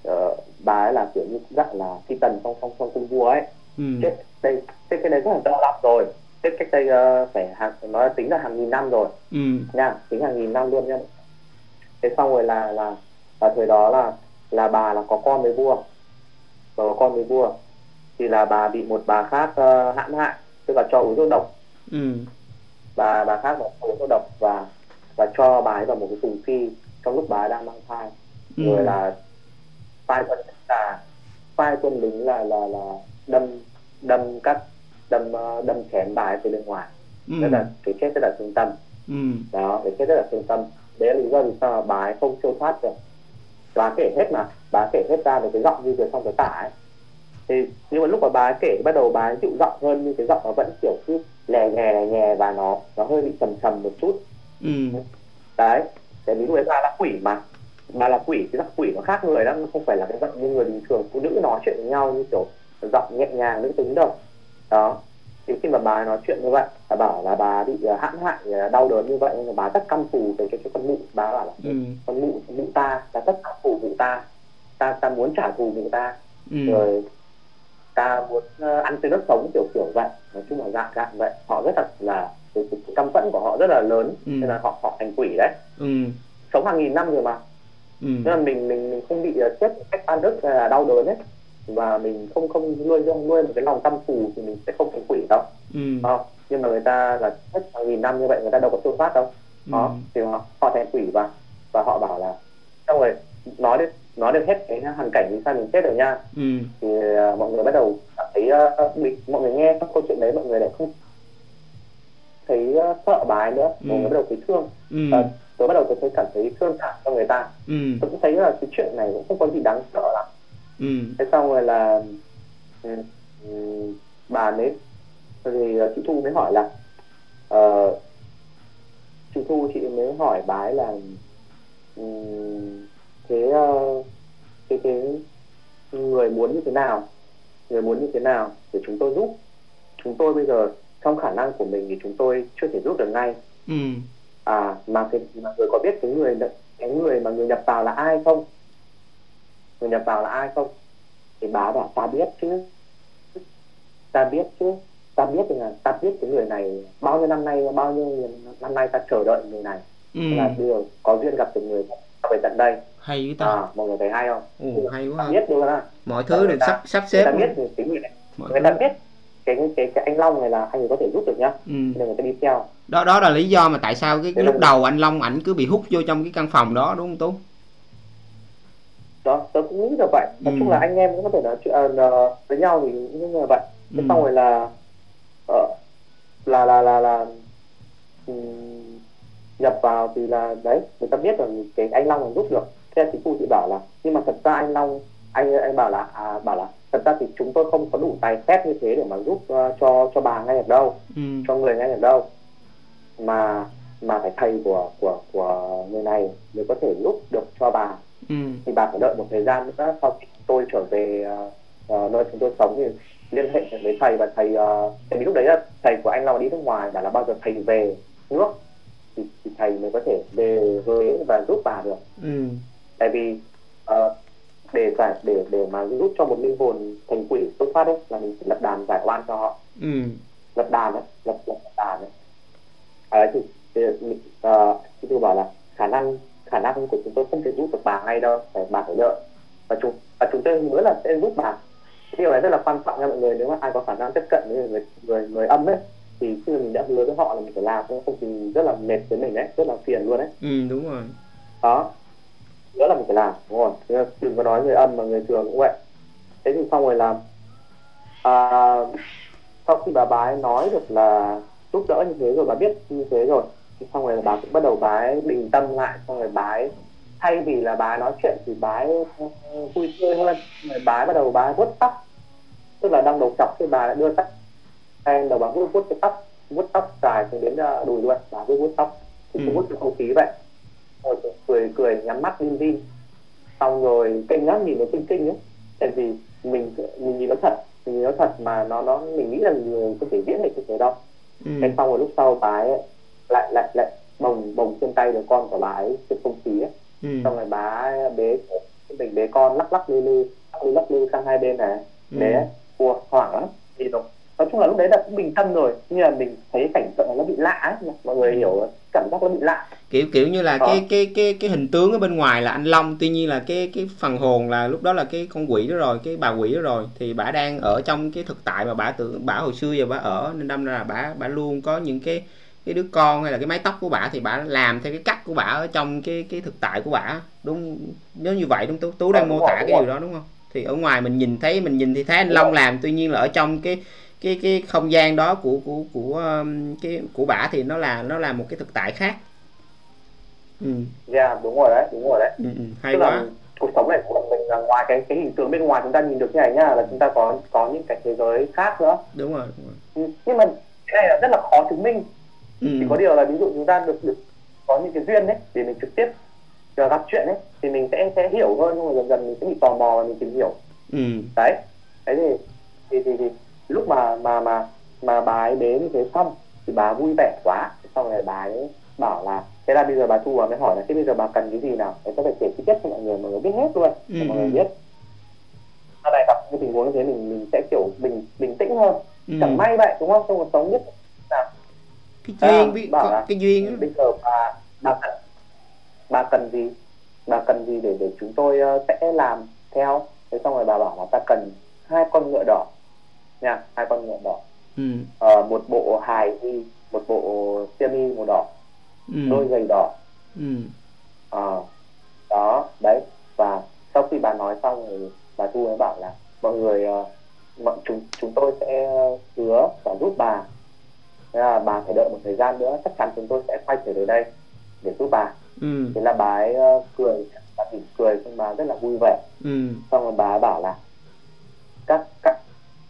uh, bà ấy là kiểu như dạng là phi tần trong trong trong cung vua ấy. Ừ. chết đây chết cái đấy rất là lâu lắm rồi. Chết cách đây uh, phải hàng nói tính là hàng nghìn năm rồi. Ừ. nha tính hàng nghìn năm luôn nha thế xong rồi là là là thời đó là là bà là có con với vua. Và có con với vua thì là bà bị một bà khác uh, hãm hại tức là cho uống thuốc độc ừ. bà bà khác là uống thuốc độc và và cho bà ấy vào một cái thùng phi trong lúc bà ấy đang mang thai ừ. rồi là phai quân là phai quân lính là là là đâm đâm cắt đâm ờ, đâm chém bà ấy từ bên ngoài ừ. là cái chết rất là thương tâm ừ. đó cái chết rất là thương tâm đấy là lý do vì sao mà bà ấy không siêu thoát được bà kể hết mà bà kể hết ra về cái giọng như vừa trong cái tả ấy thì nhưng mà lúc mà bà ấy kể bắt đầu bà ấy dịu giọng hơn nhưng cái giọng nó vẫn kiểu cứ lè nhè lè nhè và nó nó hơi bị trầm trầm một chút. Ừ. đấy tại vì lúc đấy bà là quỷ mà. Bà là quỷ cái giọng quỷ nó khác người lắm không phải là cái giọng như người bình thường phụ nữ nói chuyện với nhau như kiểu giọng nhẹ nhàng nữ tính đâu. Đó. Thì khi mà bà nói chuyện như vậy bà bảo là bà bị uh, hãm hại uh, đau đớn như vậy nên là bà rất căm thù về cái, cái con mụ. Bà bảo là ừ. con mụ mụ ta ta rất căm thù mụ ta. Ta ta muốn trả thù mụ ta. Ừ. rồi ta muốn uh, ăn tươi nước sống kiểu kiểu vậy nói chung là dạng dạng vậy họ rất là là cái, cái căm phẫn của họ rất là lớn ừ. nên là họ họ thành quỷ đấy ừ. sống hàng nghìn năm rồi mà ừ. nên là mình mình mình không bị uh, chết cách ăn đức là đau đớn ấy và mình không không nuôi nuôi một cái lòng tâm phù thì mình sẽ không thành quỷ đâu ừ. à, nhưng mà người ta là hết hàng nghìn năm như vậy người ta đâu có phương pháp đâu ừ. đó thì họ, họ thành quỷ và và họ bảo là xong rồi nói đến nói được hết cái hoàn cảnh vì sao mình chết rồi nha ừ. thì uh, mọi người bắt đầu cảm thấy uh, bị mọi người nghe các câu chuyện đấy mọi người lại không thấy uh, sợ bà nữa ừ. mọi người bắt đầu thấy thương ừ. uh, tôi bắt đầu tôi thấy cảm thấy thương cảm cho người ta ừ. tôi cũng thấy là cái chuyện này cũng không có gì đáng sợ lắm ừ. thế xong rồi là um, bà ấy thì chị thu mới hỏi là uh, chị thu chị mới hỏi ấy là um, thế uh, cái cái người muốn như thế nào? Người muốn như thế nào để chúng tôi giúp? Chúng tôi bây giờ trong khả năng của mình thì chúng tôi chưa thể giúp được ngay. Ừ. à mà cái mà người có biết cái người cái người mà người nhập vào là ai không? Người nhập vào là ai không? Thì bà bảo ta biết chứ. Ta biết chứ. Ta biết là ta biết cái người này bao nhiêu năm nay bao nhiêu năm nay ta chờ đợi người này. Ừ. là giờ có duyên gặp được người về tận đây hay với ta. À, mọi người thấy hay không? Ừ, hay quá. biết luôn á mọi thứ được sắp sắp xếp người ta biết tính người này. Mọi người thứ. ta biết cái cái cái anh Long này là anh có thể giúp được nhá. Ừ. nên người ta đi theo. Đó đó là lý do mà tại sao cái, cái lúc đầu anh Long ảnh cứ bị hút vô trong cái căn phòng đó đúng không Tú? Đó tớ cũng nghĩ là vậy. Nói ừ. chung là anh em cũng có thể nói chuyện uh, với nhau thì cũng như là vậy. Thế ừ. xong rồi là uh, là là là là um, nhập vào thì là đấy người ta biết là cái anh Long là giúp được thế chị Phu chị bảo là nhưng mà thật ra anh Long anh anh bảo là à, bảo là thật ra thì chúng tôi không có đủ tài phép như thế để mà giúp uh, cho cho bà ngay được đâu ừ. cho người ngay được đâu mà mà phải thầy của của của người này mới có thể giúp được cho bà ừ. thì bà phải đợi một thời gian nữa sau khi tôi trở về uh, uh, nơi chúng tôi sống thì liên hệ với thầy và thầy uh, tại vì lúc đấy là thầy của anh Long đi nước ngoài bảo là bao giờ thầy về nước thì, thì thầy mới có thể về Huế và giúp bà được ừ. Tại vì uh, để giải để để mà giúp cho một linh hồn thành quỷ xuất phát đấy là mình phải lập đàn giải oan cho họ. Ừ. lập đàn đấy lập lập đàn ở thì, thì uh, thì tôi bảo là khả năng khả năng của chúng tôi không thể giúp được bà ngay đâu phải bà phải đợi. Và chúng và chúng tôi hứa là sẽ giúp bà. Điều này rất là quan trọng nha mọi người nếu mà ai có khả năng tiếp cận với người người người âm ấy thì khi mình đã hứa với họ là mình phải làm không thì rất là mệt với mình đấy rất là phiền luôn đấy ừ đúng rồi. Đó nữa là mình phải làm đúng không? Đừng có nói người âm mà người thường cũng vậy. Thế thì xong rồi làm. À, sau khi bà ấy nói được là giúp đỡ như thế rồi bà biết như thế rồi thì xong rồi bà cũng bắt đầu ấy bình tâm lại xong rồi ấy thay vì là bà ấy nói chuyện thì ấy vui tươi hơn rồi bà ấy bắt đầu ấy vuốt tóc. Tức là đang đầu chọc thì bà lại đưa tóc. Tay đầu bà vuốt vuốt cái tóc vuốt tóc dài xuống đến à, đùi luôn bà vuốt vuốt tóc. Thì ừ. vuốt cái không khí vậy cười cười nhắm mắt lim dim xong rồi kinh lắm nhìn nó kinh kinh ấy. Tại vì mình mình nhìn nó thật mình nhìn nó thật mà nó nó mình nghĩ là người có thể diễn được như thế đâu ừ. cái xong rồi lúc sau bà ấy lại lại lại bồng bồng trên tay đứa con của bà ấy trên không khí ấy. Ừ. xong rồi bà bế mình bế con lắc lắc lư lư lắc lư lắc lư sang hai bên này. Ừ. cua hoảng lắm. Thì nó nói chung là lúc đấy là cũng bình tâm rồi. Nhưng mà mình thấy cảnh tượng nó bị lạ ấy mọi người hiểu cảm giác nó bị lạ. Kiểu kiểu như là đó. cái cái cái cái hình tướng ở bên ngoài là anh Long tuy nhiên là cái cái phần hồn là lúc đó là cái con quỷ đó rồi cái bà quỷ đó rồi thì bà đang ở trong cái thực tại mà bà tự bà hồi xưa giờ bà ở nên đâm ra là bà bà luôn có những cái cái đứa con hay là cái mái tóc của bà thì bà làm theo cái cách của bà ở trong cái cái thực tại của bà. Đúng nếu như vậy đúng tú tú đang mô tả cái điều đó đúng không? Thì ở ngoài mình nhìn thấy mình nhìn thì thấy anh Long làm tuy nhiên là ở trong cái cái cái không gian đó của của của um, cái của bả thì nó là nó là một cái thực tại khác ừ. yeah, đúng rồi đấy đúng rồi đấy ừ, ừ, hay Tức quá là cuộc sống này của mình là ngoài cái cái hình tượng bên ngoài chúng ta nhìn được như này nhá là chúng ta có có những cái thế giới khác nữa đúng rồi, đúng rồi. Ừ, nhưng mà cái này là rất là khó chứng minh ừ. chỉ có điều là ví dụ chúng ta được được có những cái duyên đấy để mình trực tiếp gặp chuyện ấy thì mình sẽ sẽ hiểu hơn nhưng mà dần dần mình sẽ bị tò mò và mình tìm hiểu ừ. đấy thế thì thì thì, thì lúc mà mà mà mà bà ấy đến như thế xong thì bà vui vẻ quá. Xong rồi bà ấy bảo là thế là bây giờ bà thu mới hỏi là thế bây giờ bà cần cái gì nào? Để có thể kể chi cho mọi người mọi người biết hết luôn ừ. mọi người biết. Sau này gặp cái tình huống như thế mình mình sẽ kiểu hơn. Ừ. chẳng may vậy đúng không? Trong cuộc sống nhất. Nào. Cái duyên biết bảo là cái duyên bây giờ bà bà cần bà cần gì? Bà cần gì để để chúng tôi uh, sẽ làm theo? Thế xong rồi bà bảo là ta cần hai con ngựa đỏ nha hai con ngựa đỏ ừ. uh, một bộ hài đi một bộ xiêm y màu đỏ ừ. đôi giày đỏ ừ. uh, đó đấy và sau khi bà nói xong thì bà thu mới bảo là mọi người uh, mọi chúng chúng tôi sẽ hứa và giúp bà thế là bà phải đợi một thời gian nữa chắc chắn chúng tôi sẽ quay trở về đây để giúp bà ừ. thế là bà ấy cười bà mỉm cười nhưng mà rất là vui vẻ ừ. xong rồi bà ấy bảo là các các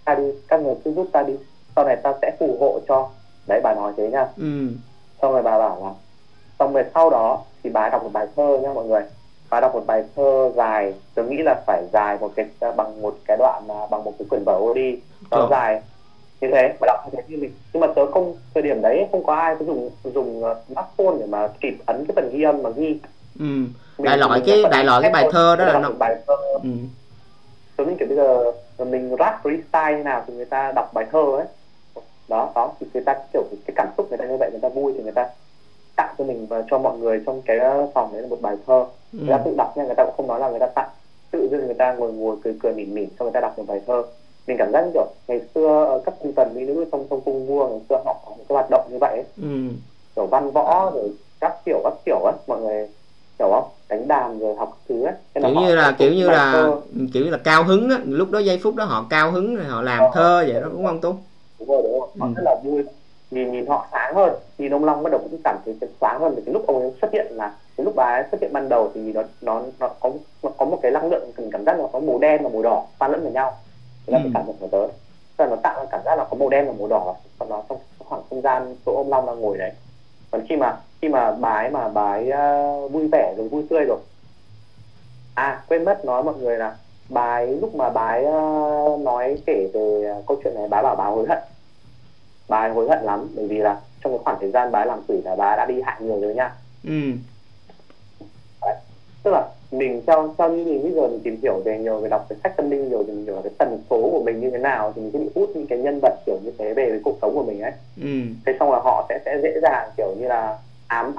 ta đi các người cứ giúp ta đi. Sau này ta sẽ phù hộ cho. Đấy bà nói thế nha. Ừ. xong rồi bà bảo là xong rồi sau đó thì bà đọc một bài thơ nha mọi người. Bà đọc một bài thơ dài. Tôi nghĩ là phải dài một cái bằng một cái đoạn bằng một cái quyển vở đi. Nó dài như thế mà đọc như thế như mình. Nhưng mà tớ không thời điểm đấy không có ai có dùng dùng uh, smartphone để mà kịp ấn cái phần ghi âm mà ghi. Ừ. đại loại cái đại loại cái bài thơ đó là nó bài thơ. Ừ. giống như kiểu bây giờ mình rap freestyle như nào thì người ta đọc bài thơ ấy đó đó thì người ta kiểu cái cảm xúc người ta như vậy người ta vui thì người ta tặng cho mình và cho mọi người trong cái phòng đấy là một bài thơ ừ. người ta tự đọc nha người ta cũng không nói là người ta tặng tự dưng người ta ngồi ngồi cười cười mỉm mỉm cho người ta đọc một bài thơ mình cảm giác như kiểu ngày xưa các cung tần mỹ nữ trong trong cung vua ngày xưa họ có những cái hoạt động như vậy ấy. Ừ. kiểu văn võ rồi các kiểu các kiểu ấy mọi người hiểu không đánh đàn rồi học thứ ấy. Kiểu như là kiểu như là thơ. kiểu như là cao hứng á lúc đó giây phút đó họ cao hứng rồi họ làm ờ, thơ vậy đó đúng không tú? Đúng rồi đúng rồi. Họ ừ. rất là vui. Nhìn nhìn họ sáng hơn nhìn ông long bắt đầu cũng cảm thấy sáng hơn. Từ cái lúc ông ấy xuất hiện là cái lúc bà ấy xuất hiện ban đầu thì nó nó nó có nó có một cái năng lượng mình cảm giác là có màu đen và màu đỏ pha lẫn với nhau. Thế là ừ. cái cảm nhận của tớ tức là nó tạo ra cảm giác là có màu đen và màu đỏ còn nó trong khoảng không gian chỗ ông long đang ngồi đấy. Còn khi mà khi mà ấy mà ấy uh, vui vẻ rồi vui tươi rồi à quên mất nói mọi người là ấy lúc mà ấy uh, nói kể về câu chuyện này bà bảo bà hối hận bà ấy hối hận lắm bởi vì là trong cái khoảng thời gian bà ấy làm quỷ là bà ấy đã đi hại người rồi nha ừ. Đấy. tức là mình theo theo như mình bây giờ mình tìm hiểu về nhiều về đọc cái sách tâm linh rồi thì mình hiểu cái tần số của mình như thế nào thì mình sẽ bị hút những cái nhân vật kiểu như thế về với cuộc sống của mình ấy ừ. thế xong là họ sẽ sẽ dễ dàng kiểu như là ám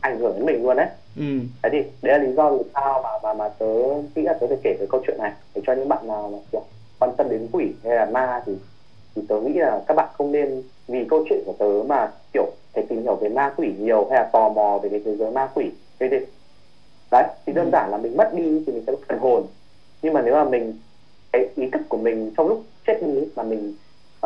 ảnh hưởng đến mình luôn đấy ừ. thế thì đấy là lý do vì sao mà mà mà tớ nghĩ là tớ phải kể cái câu chuyện này để cho những bạn nào mà kiểu quan tâm đến quỷ hay là ma thì thì tớ nghĩ là các bạn không nên vì câu chuyện của tớ mà kiểu phải tìm hiểu về ma quỷ nhiều hay là tò mò về cái thế giới ma quỷ thế thì đấy thì đơn ừ. giản là mình mất đi thì mình sẽ phần hồn nhưng mà nếu mà mình cái ý thức của mình trong lúc chết đi mà mình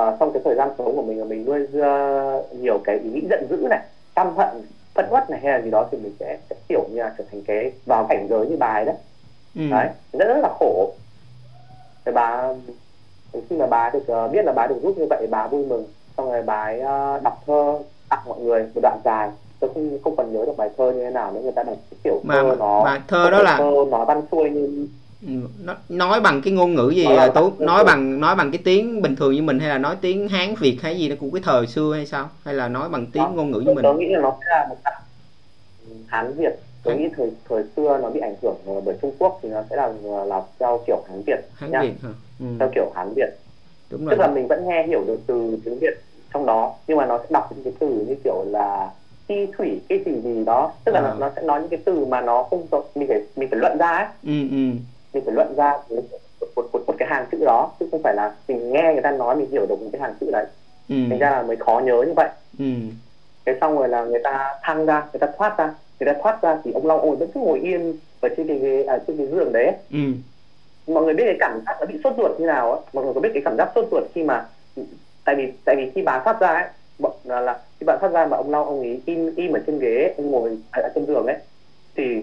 uh, trong cái thời gian sống của mình mà mình nuôi uh, nhiều cái ý nghĩ giận dữ này căm hận phẫn uất này hay là gì đó thì mình sẽ, sẽ kiểu như là trở thành cái vào cảnh giới như bài đấy. Ừ. đấy rất rất là khổ. Thì bà khi mà bà được uh, biết là bà được giúp như vậy bà vui mừng. Xong rồi bà ấy uh, đọc thơ tặng mọi người một đoạn dài. Tôi không không còn nhớ được bài thơ như thế nào nữa. Người ta đọc kiểu mà, thơ nó mà thơ đó là thơ nói văn xuôi như nó nói bằng cái ngôn ngữ gì nói tú nói bằng nói bằng cái tiếng bình thường như mình hay là nói tiếng hán việt hay gì đó cũng cái thời xưa hay sao hay là nói bằng tiếng đó. ngôn ngữ như mình tôi nghĩ là nó là một hán việt tôi nghĩ thời thời xưa nó bị ảnh hưởng bởi trung quốc thì nó sẽ là là theo kiểu hán việt hán nhá. việt hả? Ừ. theo kiểu hán việt Đúng rồi. tức là mình vẫn nghe hiểu được từ tiếng việt trong đó nhưng mà nó sẽ đọc những cái từ như kiểu là chi thủy cái gì gì đó tức là à. nó sẽ nói những cái từ mà nó không mình phải mình phải luận ra ấy ừ, ừ. Mình phải luận ra một, một, một, một cái hàng chữ đó chứ không phải là mình nghe người ta nói mình hiểu được một cái hàng chữ đấy ừ. thành ra là mới khó nhớ như vậy ừ. thế xong rồi là người ta thăng ra người ta thoát ra người ta thoát ra thì ông long ôi vẫn cứ ngồi yên ở trên cái ghế à, trên cái giường đấy ừ. mọi người biết cái cảm giác nó bị sốt ruột như nào á mọi người có biết cái cảm giác sốt ruột khi mà tại vì tại vì khi bà thoát ra ấy bọn là, là khi bạn thoát ra mà ông long ông ấy im im ở trên ghế ông ngồi ở trên giường ấy thì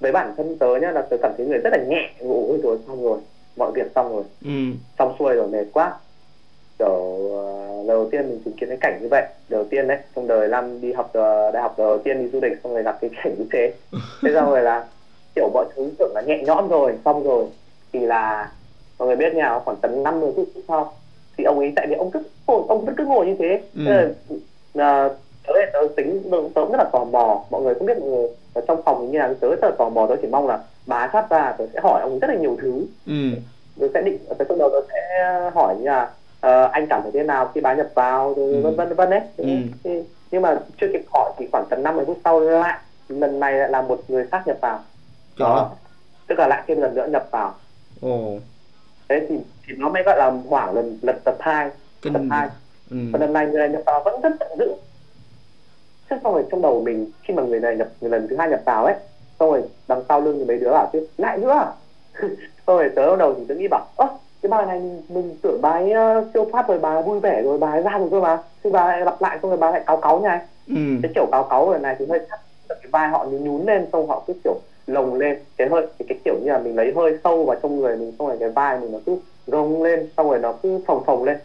với bản thân tớ nhá là tớ cảm thấy người rất là nhẹ ngủ rồi xong rồi mọi việc xong rồi. Ừ. xong xuôi rồi mệt quá. Kiểu uh, đầu tiên mình chứng kiến cái cảnh như vậy. Đầu tiên đấy trong đời năm đi học uh, đại học đầu tiên đi du lịch xong rồi gặp cái cảnh như thế. Thế xong rồi là kiểu mọi thứ tưởng là nhẹ nhõm rồi xong rồi thì là mọi người biết nhau khoảng tầm năm mươi phút sau thì ông ấy tại vì ông cứ ông vẫn cứ ngồi như thế. Ừ. là, uh, tớ tớ tính tớ, tớ rất là tò mò. Mọi người không biết mọi người ở trong phòng như nào tớ rất là tò mò. Tớ chỉ mong là bá sát ra tớ sẽ hỏi ông rất là nhiều thứ. Ừ. tớ sẽ định tớ trong đầu tớ sẽ hỏi như là anh cảm thấy thế nào khi bà nhập vào rồi ừ. vân vân vân đấy ừ. thì, nhưng mà chưa kịp hỏi thì khoảng tầm năm phút sau lại lần này lại là một người khác nhập vào. Đó. Tức là lại thêm lần nữa nhập vào. Ồ. Thế thì thì nó mới gọi là hoảng lần lần tập hai. Tập hai. Ừ. và lần này người này nhập vào vẫn rất giận dữ thế xong rồi trong đầu mình khi mà người này nhập người lần thứ hai nhập vào ấy xong rồi đằng sau lưng thì mấy đứa bảo chứ lại nữa. À? xong rồi tớ đầu thì tớ nghĩ bảo ơ cái bài này mình, mình tưởng bà ấy uh, siêu thoát rồi bà vui vẻ rồi bà ra rồi cơ mà. Thì bà lặp lại xong rồi bà lại cáu cáu nhai ừ. cái kiểu cáu cáu rồi này thì hơi thắt cái vai họ nhún nhún lên xong họ cứ kiểu lồng lên. Cái hơi cái, cái kiểu như là mình lấy hơi sâu vào trong người mình xong rồi cái vai mình nó cứ gồng lên xong rồi nó cứ phồng phồng lên.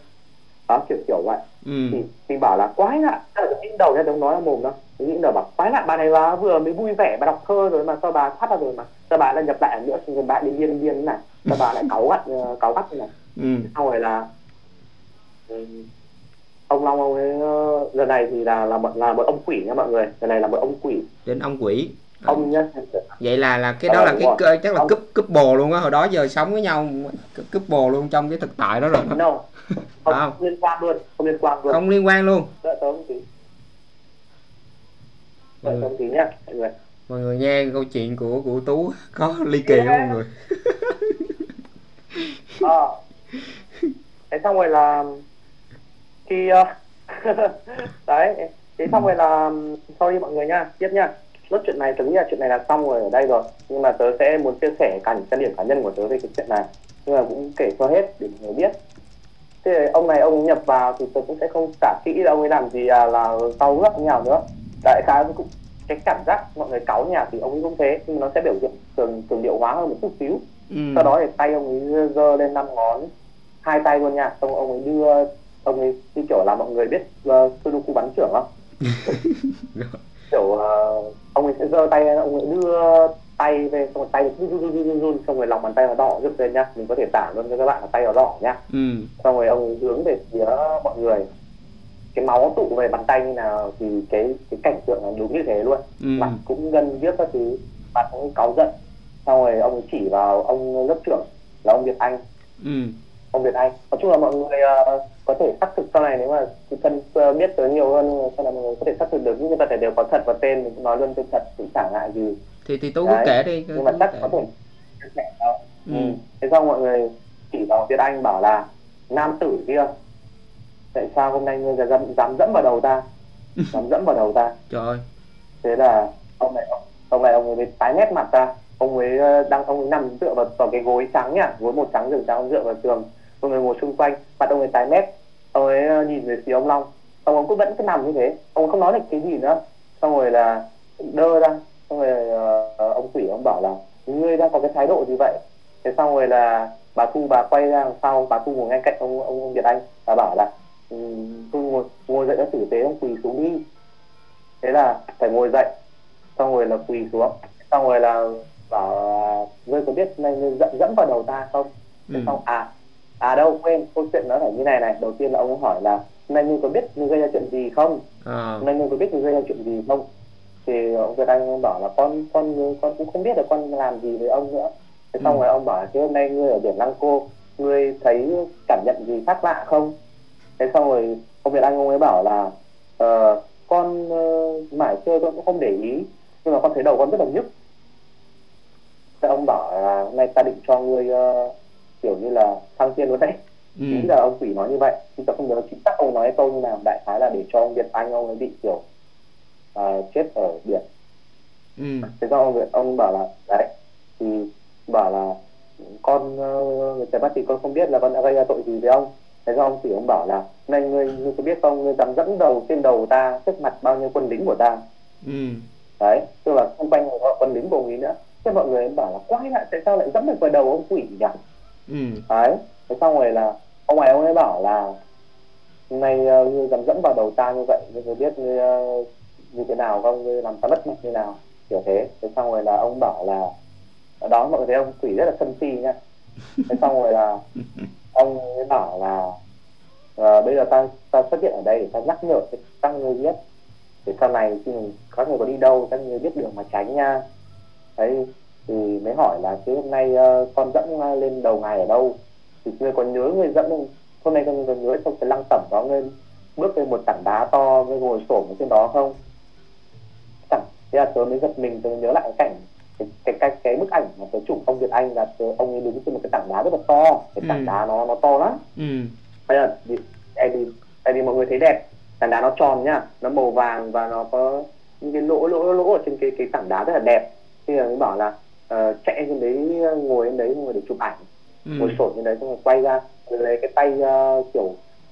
Đó kiểu kiểu vậy ừ. thì mình bảo là quái lạ. Là những đầu nha đừng nói là mồm đâu. Những đầu bảo quái lạ bà này bà vừa mới vui vẻ bà đọc thơ rồi mà sao bà thoát ra rồi mà? Sao bà lại nhập lại nữa xong rồi bà đi điên điên này? Sao bà lại cáu gắt ờ, cáu gắt này? Ừ. xong rồi là ừ, ông long ông ấy ờ, lần này thì là là một là một ông quỷ nha mọi người. Lần này là một ông quỷ. Đến ông quỷ. Ông nhá. Vậy là là cái đó à, là cái cơ, chắc là cúp cúp bồ luôn á. Hồi đó giờ sống với nhau cúp bồ luôn trong cái thực tại đó rồi no. Không, không. liên quan luôn không liên quan luôn. Không liên quan luôn. Đợi tớ một tí đợi tớ một tí nhá mọi người. Mọi người nghe câu chuyện của của tú có ly kỳ không mọi người? À. thế xong rồi là khi uh, đấy thế xong rồi là sorry mọi người nha tiếp nha nốt chuyện này tớ nghĩ là chuyện này là xong rồi ở đây rồi. Nhưng mà tớ sẽ muốn chia sẻ cả những quan điểm cá nhân của tớ về cái chuyện này. Nhưng mà cũng kể cho hết để người biết thế ông này ông nhập vào thì tôi cũng sẽ không trả kỹ là ông ấy làm gì à, là sau gấp như nào nữa. Đại khái cũng cái cảm giác mọi người cáu nhà thì ông ấy cũng thế nhưng mà nó sẽ biểu hiện cường cường điệu hóa hơn một chút xíu. Ừ. sau đó thì tay ông ấy giơ lên năm ngón hai tay luôn nha. Xong ông ấy đưa ông ấy như kiểu là mọi người biết uh, sudoku bắn trưởng không? Kiểu uh, ông ấy sẽ giơ tay ông ấy đưa tay về xong rồi tay run run run run run xong rồi lòng bàn tay nó đỏ rực lên nhá. Mình có thể tả luôn cho các bạn là tay nó đỏ nhá. Ừ. xong rồi ông hướng về phía mọi người. Cái máu tụ về bàn tay như nào thì cái cái cảnh tượng là đúng như thế luôn. Ừ. mặt cũng gân viết các thứ mặt cũng cáu giận. Xong rồi ông chỉ vào ông lớp trưởng là ông Việt Anh. Ừ. ông Việt Anh. Nói chung là mọi người uh, có thể xác thực sau này nếu mà thân uh, biết tới nhiều hơn sau này mọi người có thể xác thực được nhưng người ta đều có thật và tên mình nói luôn tên thật cũng chẳng ngại gì thì thì tú cứ kể đi nhưng mà chắc có thể ừ. ừ. thế xong mọi người chỉ vào Việt Anh bảo là nam tử kia tại sao hôm nay ngươi dám, dám dẫm vào đầu ta? Dám dẫm vào đầu ta? Trời thế là ông này ông, ông này ông ấy tái nét mặt ra. Ông ấy ờ, đang ông ấy nằm dựa vào, vào cái gối trắng nhá gối một trắng rừng trắng ông dựa vào tường. Mọi người ngồi xung quanh mặt ông ấy tái mét ông ấy ờ, nhìn về phía ông long. Ông ông cũng vẫn cứ nằm như thế. Ông không nói được cái gì nữa. Xong rồi là đơ ra xong rồi uh, ông quỷ ông bảo là ngươi đang có cái thái độ gì vậy? Thế xong rồi là bà thu bà quay ra đằng sau bà thu ngồi ngay cạnh ông ông, ông việt anh bà bảo là tôi ngồi ngồi dậy cho tử tế ông quỳ xuống đi. Thế là phải ngồi dậy xong rồi là quỳ xuống. Xong rồi là bảo ngươi có biết này ngươi dẫm dẫm vào đầu ta không? Thế ừ. xong à à đâu quên câu chuyện nó phải như này này. Đầu tiên là ông hỏi là nay ngươi có biết ngươi gây ra chuyện gì không? À. nay ngươi có biết ngươi gây ra chuyện gì không thì ông Việt Anh bảo là con con con cũng không biết là con làm gì với ông nữa thế xong ừ. rồi ông bảo là thế hôm nay ngươi ở biển Lăng Cô ngươi thấy cảm nhận gì khác lạ không thế xong rồi ông Việt Anh ông ấy bảo là uh, con uh, mải chơi con cũng không để ý nhưng mà con thấy đầu con rất là nhức thế ông bảo là nay ta định cho ngươi uh, kiểu như là thăng tiên luôn đấy ừ. là ông quỷ nói như vậy nhưng ta không nhớ chính xác ông nói câu như nào đại khái là để cho ông Việt Anh ông ấy bị kiểu uh, chết ở biển ừ. thế do ông ông bảo là đấy thì bảo là con uh, người bắt thì con không biết là con đã gây ra tội gì với ông thế do ông quỷ ông bảo là này người người có biết không người dám dẫn đầu trên đầu ta trước mặt bao nhiêu quân lính của ta ừ. đấy tức là xung quanh họ quân lính bồ ý nữa thế mọi người bảo là quái lại tại sao lại dẫm được vào đầu ông quỷ nhỉ ừ. đấy thế xong rồi là ông này ông ấy bảo là nay uh, ngươi dám dẫm vào đầu ta như vậy ngươi biết ngươi uh, như thế nào không làm sao mất mặt như nào kiểu thế. Thế xong rồi là ông bảo là đó mọi người thấy ông quỷ rất là sân si nhá. Thế xong rồi là ông ấy bảo là uh, bây giờ ta ta xuất hiện ở đây để ta nhắc nhở các người biết. Để sau này khi mình người có đi đâu các người biết đường mà tránh nha. Đấy thì mới hỏi là chứ hôm nay uh, con dẫn ờ, lên đầu ngài ở đâu? Thì người còn nhớ người dẫn hôm nay con nhớ trong cái lăng tẩm đó ngươi bước lên một tảng đá to ngươi ngồi xổm ở trên đó không? Thế là tớ mới giật mình tớ nhớ lại cái cảnh cái cái cái, cái bức ảnh mà tớ chụp ông Việt Anh là tớ, ông ấy đứng trên một cái tảng đá rất là to cái tảng ừ. đá nó nó to lắm ừ. bây giờ đi, đi tại vì mọi người thấy đẹp tảng đá nó tròn nhá nó màu vàng và nó có những cái lỗ lỗ lỗ ở trên cái cái tảng đá rất là đẹp thì là mới bảo là uh, chạy trên đấy ngồi lên đấy ngồi để chụp ảnh ừ. ngồi sổn trên đấy xong rồi quay ra lấy cái tay uh, kiểu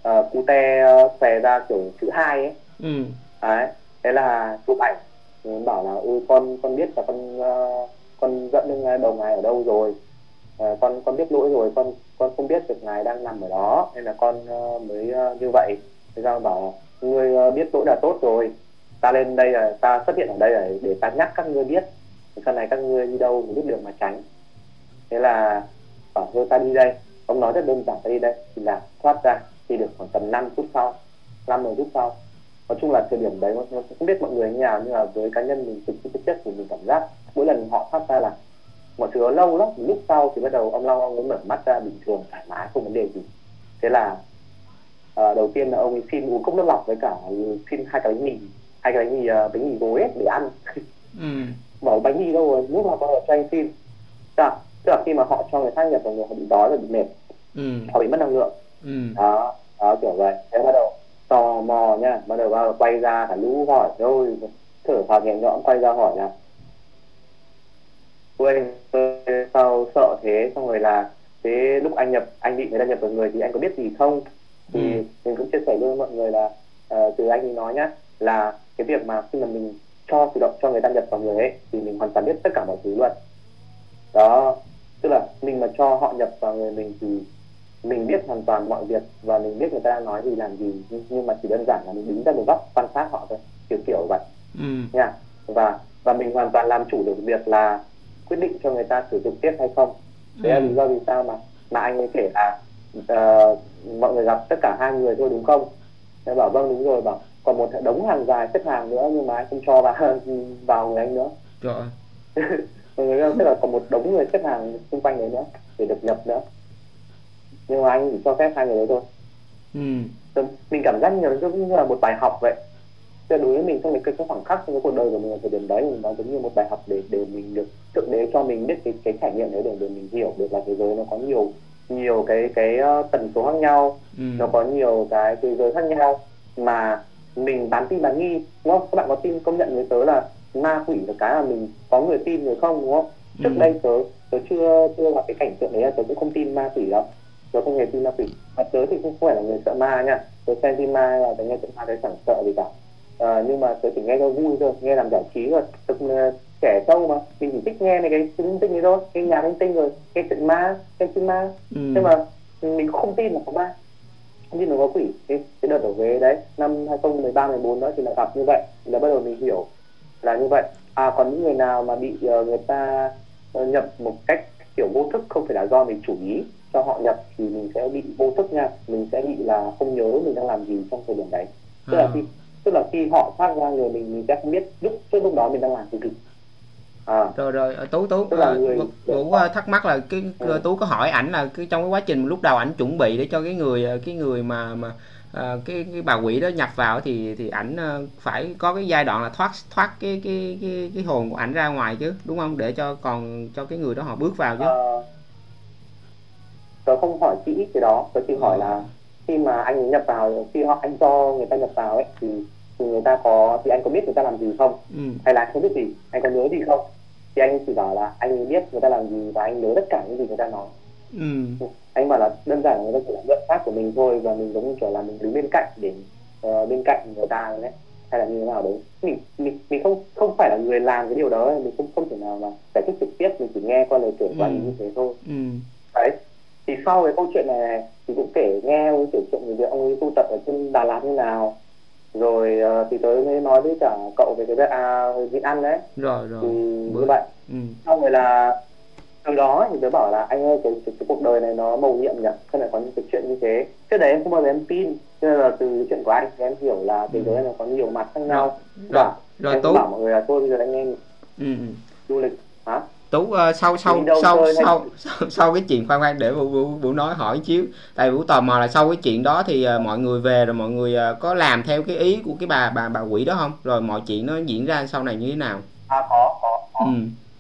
uh, cute uh, xòe ra kiểu chữ hai ấy ừ. đấy thế là chụp ảnh mình bảo là ôi con con biết là con uh, con dẫn lên ờ, đầu ngài ở đâu rồi? Uh, con con biết lỗi rồi con con không biết được ngài đang nằm ở đó nên là con uh, mới uh, như vậy. Thế ra bảo ngươi uh, biết lỗi là tốt rồi. Ta lên đây là ta xuất hiện ở đây là để ta nhắc các ngươi biết. Sau này các ngươi đi đâu biết đường mà tránh. Thế là bảo thôi ta đi đây. Ông nói rất đơn giản ta đi đây. Thì là thoát ra thì được khoảng tầm 5 phút sau 5 10 phút sau nói chung là thời điểm đấy nó không biết mọi người như nào nhưng mà với cá nhân mình thực thực chất của mình cảm giác mỗi lần họ thoát ra là mọi thứ lâu lắm lúc sau thì bắt đầu ông long ông ấy mở mắt ra bình thường thoải mái không vấn đề gì thế là à, đầu tiên là ông ấy xin uống cốc nước lọc với cả xin hai cái bánh mì hai cái bánh mì uh, bánh mì gối ấy để ăn ừ. bảo bánh mì đâu rồi nước lọc bao giờ cho anh xin tức tức là khi mà họ cho người khác nhập vào người họ bị đói và bị mệt ừ. họ bị mất năng lượng ừ. đó đó kiểu vậy thế bắt đầu tò mò nhá bắt đầu vào quay ra cả lũ hỏi rồi thở phào nhẹ nhõm quay ra hỏi là ui sao sợ thế. Xong rồi là thế lúc anh nhập anh bị người ta nhập vào người thì anh có biết gì không? Thì ừ. mình cũng chia sẻ luôn với mọi người là uh, từ anh ấy nói nhá là cái việc mà khi mà mình cho tự động cho người ta nhập vào người ấy thì mình hoàn toàn biết tất cả mọi thứ luôn. Đó tức là mình mà cho họ nhập vào người mình thì mình biết hoàn toàn mọi việc và mình biết người ta nói gì làm gì nhưng mà chỉ đơn giản là mình đứng ra một góc quan sát họ thôi kiểu kiểu vậy. Ừ. nha. Và và mình hoàn toàn làm chủ được việc là quyết định cho người ta sử dụng tiếp hay không. Đấy ừ. là lý do vì sao mà mà anh ấy kể là uh, mọi người gặp tất cả hai người thôi đúng không? Thế bảo vâng đúng rồi bảo còn một đống hàng dài xếp hàng nữa nhưng mà anh không cho vào vào người anh nữa. Trời người tức là còn một đống người xếp hàng xung quanh đấy nữa để được nhập nữa nhưng mà anh chỉ cho phép hai người đấy thôi ừ. mình cảm giác như là giống như là một bài học vậy Tức đối với mình trong cái, cái khoảng khắc trong cái cuộc đời của mình ở thời điểm đấy mình nó giống như một bài học để để mình được thực đế cho mình biết cái cái trải nghiệm đấy để, để mình hiểu được là thế giới nó có nhiều nhiều cái cái uh, tần số khác nhau ừ. nó có nhiều cái thế giới khác nhau mà mình bán tin bán nghi đúng không các bạn có tin công nhận với tớ là ma quỷ là cái là mình có người tin rồi không đúng không trước ừ. đây tớ tớ chưa chưa gặp cái cảnh tượng đấy là tớ cũng không tin ma quỷ đâu tớ không hề tin ma quỷ mà tớ thì không phải là người sợ ma nha. Tớ xem phim ma là tớ nghe chuyện ma tớ chẳng sợ gì cả. À, nhưng mà tớ chỉ nghe cho vui thôi nghe làm giải trí rồi tớ trẻ trâu mà mình chỉ thích nghe này cái linh tinh này thôi. Nghe nhạc linh tinh rồi nghe chuyện ma nghe phim ma. Ừ. nhưng mà mình không tin là có ma. Không tin là có quỷ. Cái, cái đợt ở Huế đấy năm 2013 14 đó thì là gặp như vậy. Thì là bắt đầu mình hiểu là như vậy. À còn những người nào mà bị uh, người ta uh, nhập một cách kiểu vô thức không phải là do mình chủ ý cho họ nhập thì mình sẽ bị vô thức nha mình sẽ bị là không nhớ mình đang làm gì trong thời điểm đấy tức à. là khi tức là khi họ phát ra người mình mình sẽ không biết lúc trước lúc đó mình đang làm cái gì à. rồi rồi ờ, tú tú người, vũ thắc mắc là cái ừ. tú có hỏi ảnh là cái trong cái quá trình lúc đầu ảnh chuẩn bị để cho cái người cái người mà mà à, cái cái bà quỷ đó nhập vào thì thì ảnh phải có cái giai đoạn là thoát thoát cái cái cái cái hồn của ảnh ra ngoài chứ đúng không để cho còn cho cái người đó họ bước vào chứ à, tớ không hỏi kỹ cái đó tớ chỉ hỏi là khi mà anh nhập vào khi họ anh cho người ta nhập vào ấy thì thì người ta có thì anh có biết người ta làm gì không? Ừ. hay là anh không biết gì? Anh có nhớ gì không? Thì anh chỉ bảo là anh biết người ta làm gì và anh nhớ tất cả những gì người ta nói. Ừ. anh bảo là đơn giản người ta chỉ là luận pháp của mình thôi và mình giống như kiểu là mình đứng bên cạnh để uh, bên cạnh người ta đấy. Hay là như thế nào đấy? Mình mình mình không không phải là người làm cái điều đó mình không không thể nào mà giải thích trực tiếp mình chỉ nghe qua lời kể của ừ. anh như thế thôi. Ừ. đấy thì sau cái câu chuyện này thì cũng kể nghe ông tiểu chuyện về việc ông ấy tu tập ở trên Đà Lạt như nào. Rồi uh, thì tới mới nói với cả cậu về cái việc à nhịn ăn đấy. Rồi rồi. Thì như vậy. Ừ. xong rồi là từ đó thì tớ bảo là anh ơi cái, cái, cái cuộc đời này nó màu nhiệm nhỉ? Sao lại có những cái chuyện như thế. Trước đấy em không bao giờ em tin. Cho nên là từ chuyện của anh thì em hiểu là thế giới này có nhiều mặt khác nhau. Rồi rồi, rồi em bảo mọi người là tôi bây giờ anh em ừ. du lịch hả tú uh, sau sau sau sau, sau sau cái chuyện khoan khoan để vũ, vũ vũ nói hỏi chiếu tại vũ tò mò là sau cái chuyện đó thì uh, mọi người về rồi mọi người uh, có làm theo cái ý của cái bà bà bà quỷ đó không? Rồi mọi chuyện nó diễn ra sau này như thế nào? À có có có. Ừ.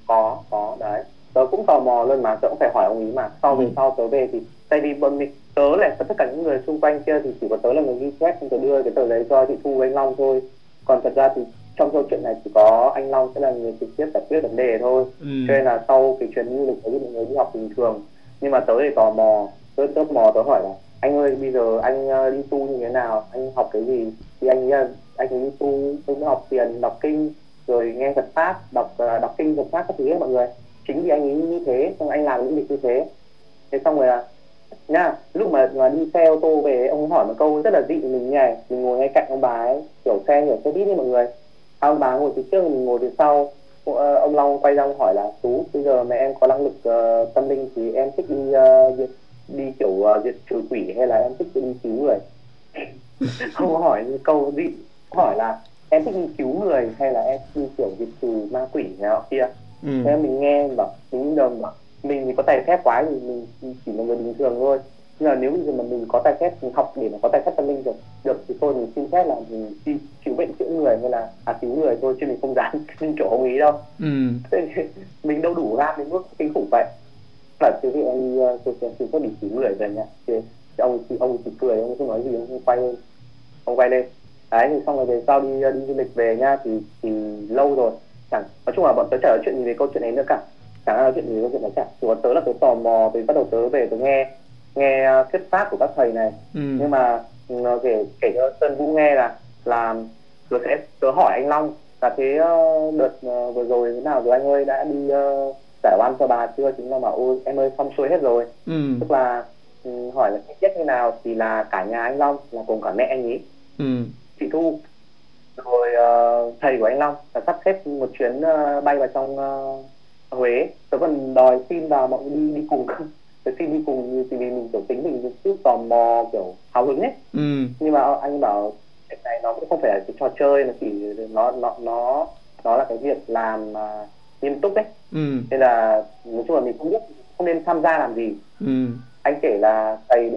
có có đấy. Tớ cũng tò mò luôn mà tớ cũng phải hỏi ông ý mà. Sau về ừ. sau tớ về thì tại vì bọn mình tớ này và tất cả những người xung quanh kia thì chỉ có tớ là người ghi chép tớ đưa cái tờ đấy cho chị thu với anh long thôi. Còn thật ra thì trong câu chuyện này chỉ có anh long sẽ là người trực tiếp giải quyết vấn đề thôi. Ừ. cho nên là sau cái chuyến du lịch ấy thì mọi người đi học bình thường nhưng mà tớ thì tò mò tớ tớ mò tớ hỏi là anh ơi bây giờ anh ờ, đi tu như thế nào? Anh học cái gì? Thì anh là anh ấy đi tu anh học tiền đọc kinh rồi nghe Phật pháp đọc ờ, đọc kinh Phật pháp các thứ ấy mọi người. Chính vì anh ấy như thế xong anh làm những việc như thế. Thế xong rồi là nha lúc mà mà đi xe ô tô về ông hỏi một câu rất là dị mình như này mình ngồi ngay cạnh ông bà ấy kiểu xe kiểu xe buýt đi mọi người ông bà ngồi từ trước mình ngồi từ sau. Ờ, ông long quay ra ông hỏi là tú bây giờ mà em có năng lực uh, tâm linh thì em thích đi uh, đi kiểu uh, diệt trừ quỷ hay là em thích đi cứu người? Ông hỏi câu dị hỏi là em thích đi cứu người hay là em đi kiểu diệt trừ ma quỷ nọ kia? Ừ. thế mình nghe mình bảo mình đồng bảo mình thì có tài phép quá thì mình chỉ là người bình thường thôi nhưng mà nếu bây giờ mà mình có tài phép mình học để mà có tài phép tâm linh được được thì thôi mình xin phép là mình đi cứu bệnh chữa người hay là à cứu người thôi chứ mình không dám lên chỗ ông ý đâu. Ừ. mình đâu đủ gan đến mức kinh khủng vậy. Là chứ thì anh tôi xem xin phép đi cứu người rồi nhá. Thì ông thì ông chỉ cười ông không nói gì ông quay lên. Ông quay lên. Đấy thì xong rồi về sau đi đi du lịch về nha thì thì lâu rồi. Chẳng nói chung là bọn tớ chả nói chuyện gì về câu chuyện này nữa cả. Chẳng nói chuyện gì về câu chuyện này cả. Chỉ có tớ là tớ tò mò vì bắt đầu tớ về tớ nghe nghe à, thuyết pháp của các thầy này. Ừ. nhưng mà ừ, kể kể cho sơn vũ nghe là là tớ sẽ tớ hỏi anh long là thế ờ, đợt ờ, vừa rồi thế nào rồi? Anh ơi đã đi uh, giải oan cho bà chưa? Chính là bảo ôi em ơi xong xuôi hết rồi. Ừ. tức là um, hỏi là chi tiết như nào? Thì là cả nhà anh long là cùng cả mẹ anh ấy. Ừ. chị thu. Rồi uh, thầy của anh long là sắp xếp một chuyến uh, bay vào trong uh, huế. Tớ còn đòi xin vào mọi người đi đi cùng không tớ xin đi cùng thì vì mình kiểu tính mình cứ tò mò kiểu hào hứng ấy ừ. nhưng mà anh bảo cái này nó cũng không phải là cái trò chơi là chỉ nó nó nó nó là cái việc làm uh, nghiêm túc đấy ừ. nên là nói chung là mình không biết không nên tham gia làm gì ừ. anh kể là thầy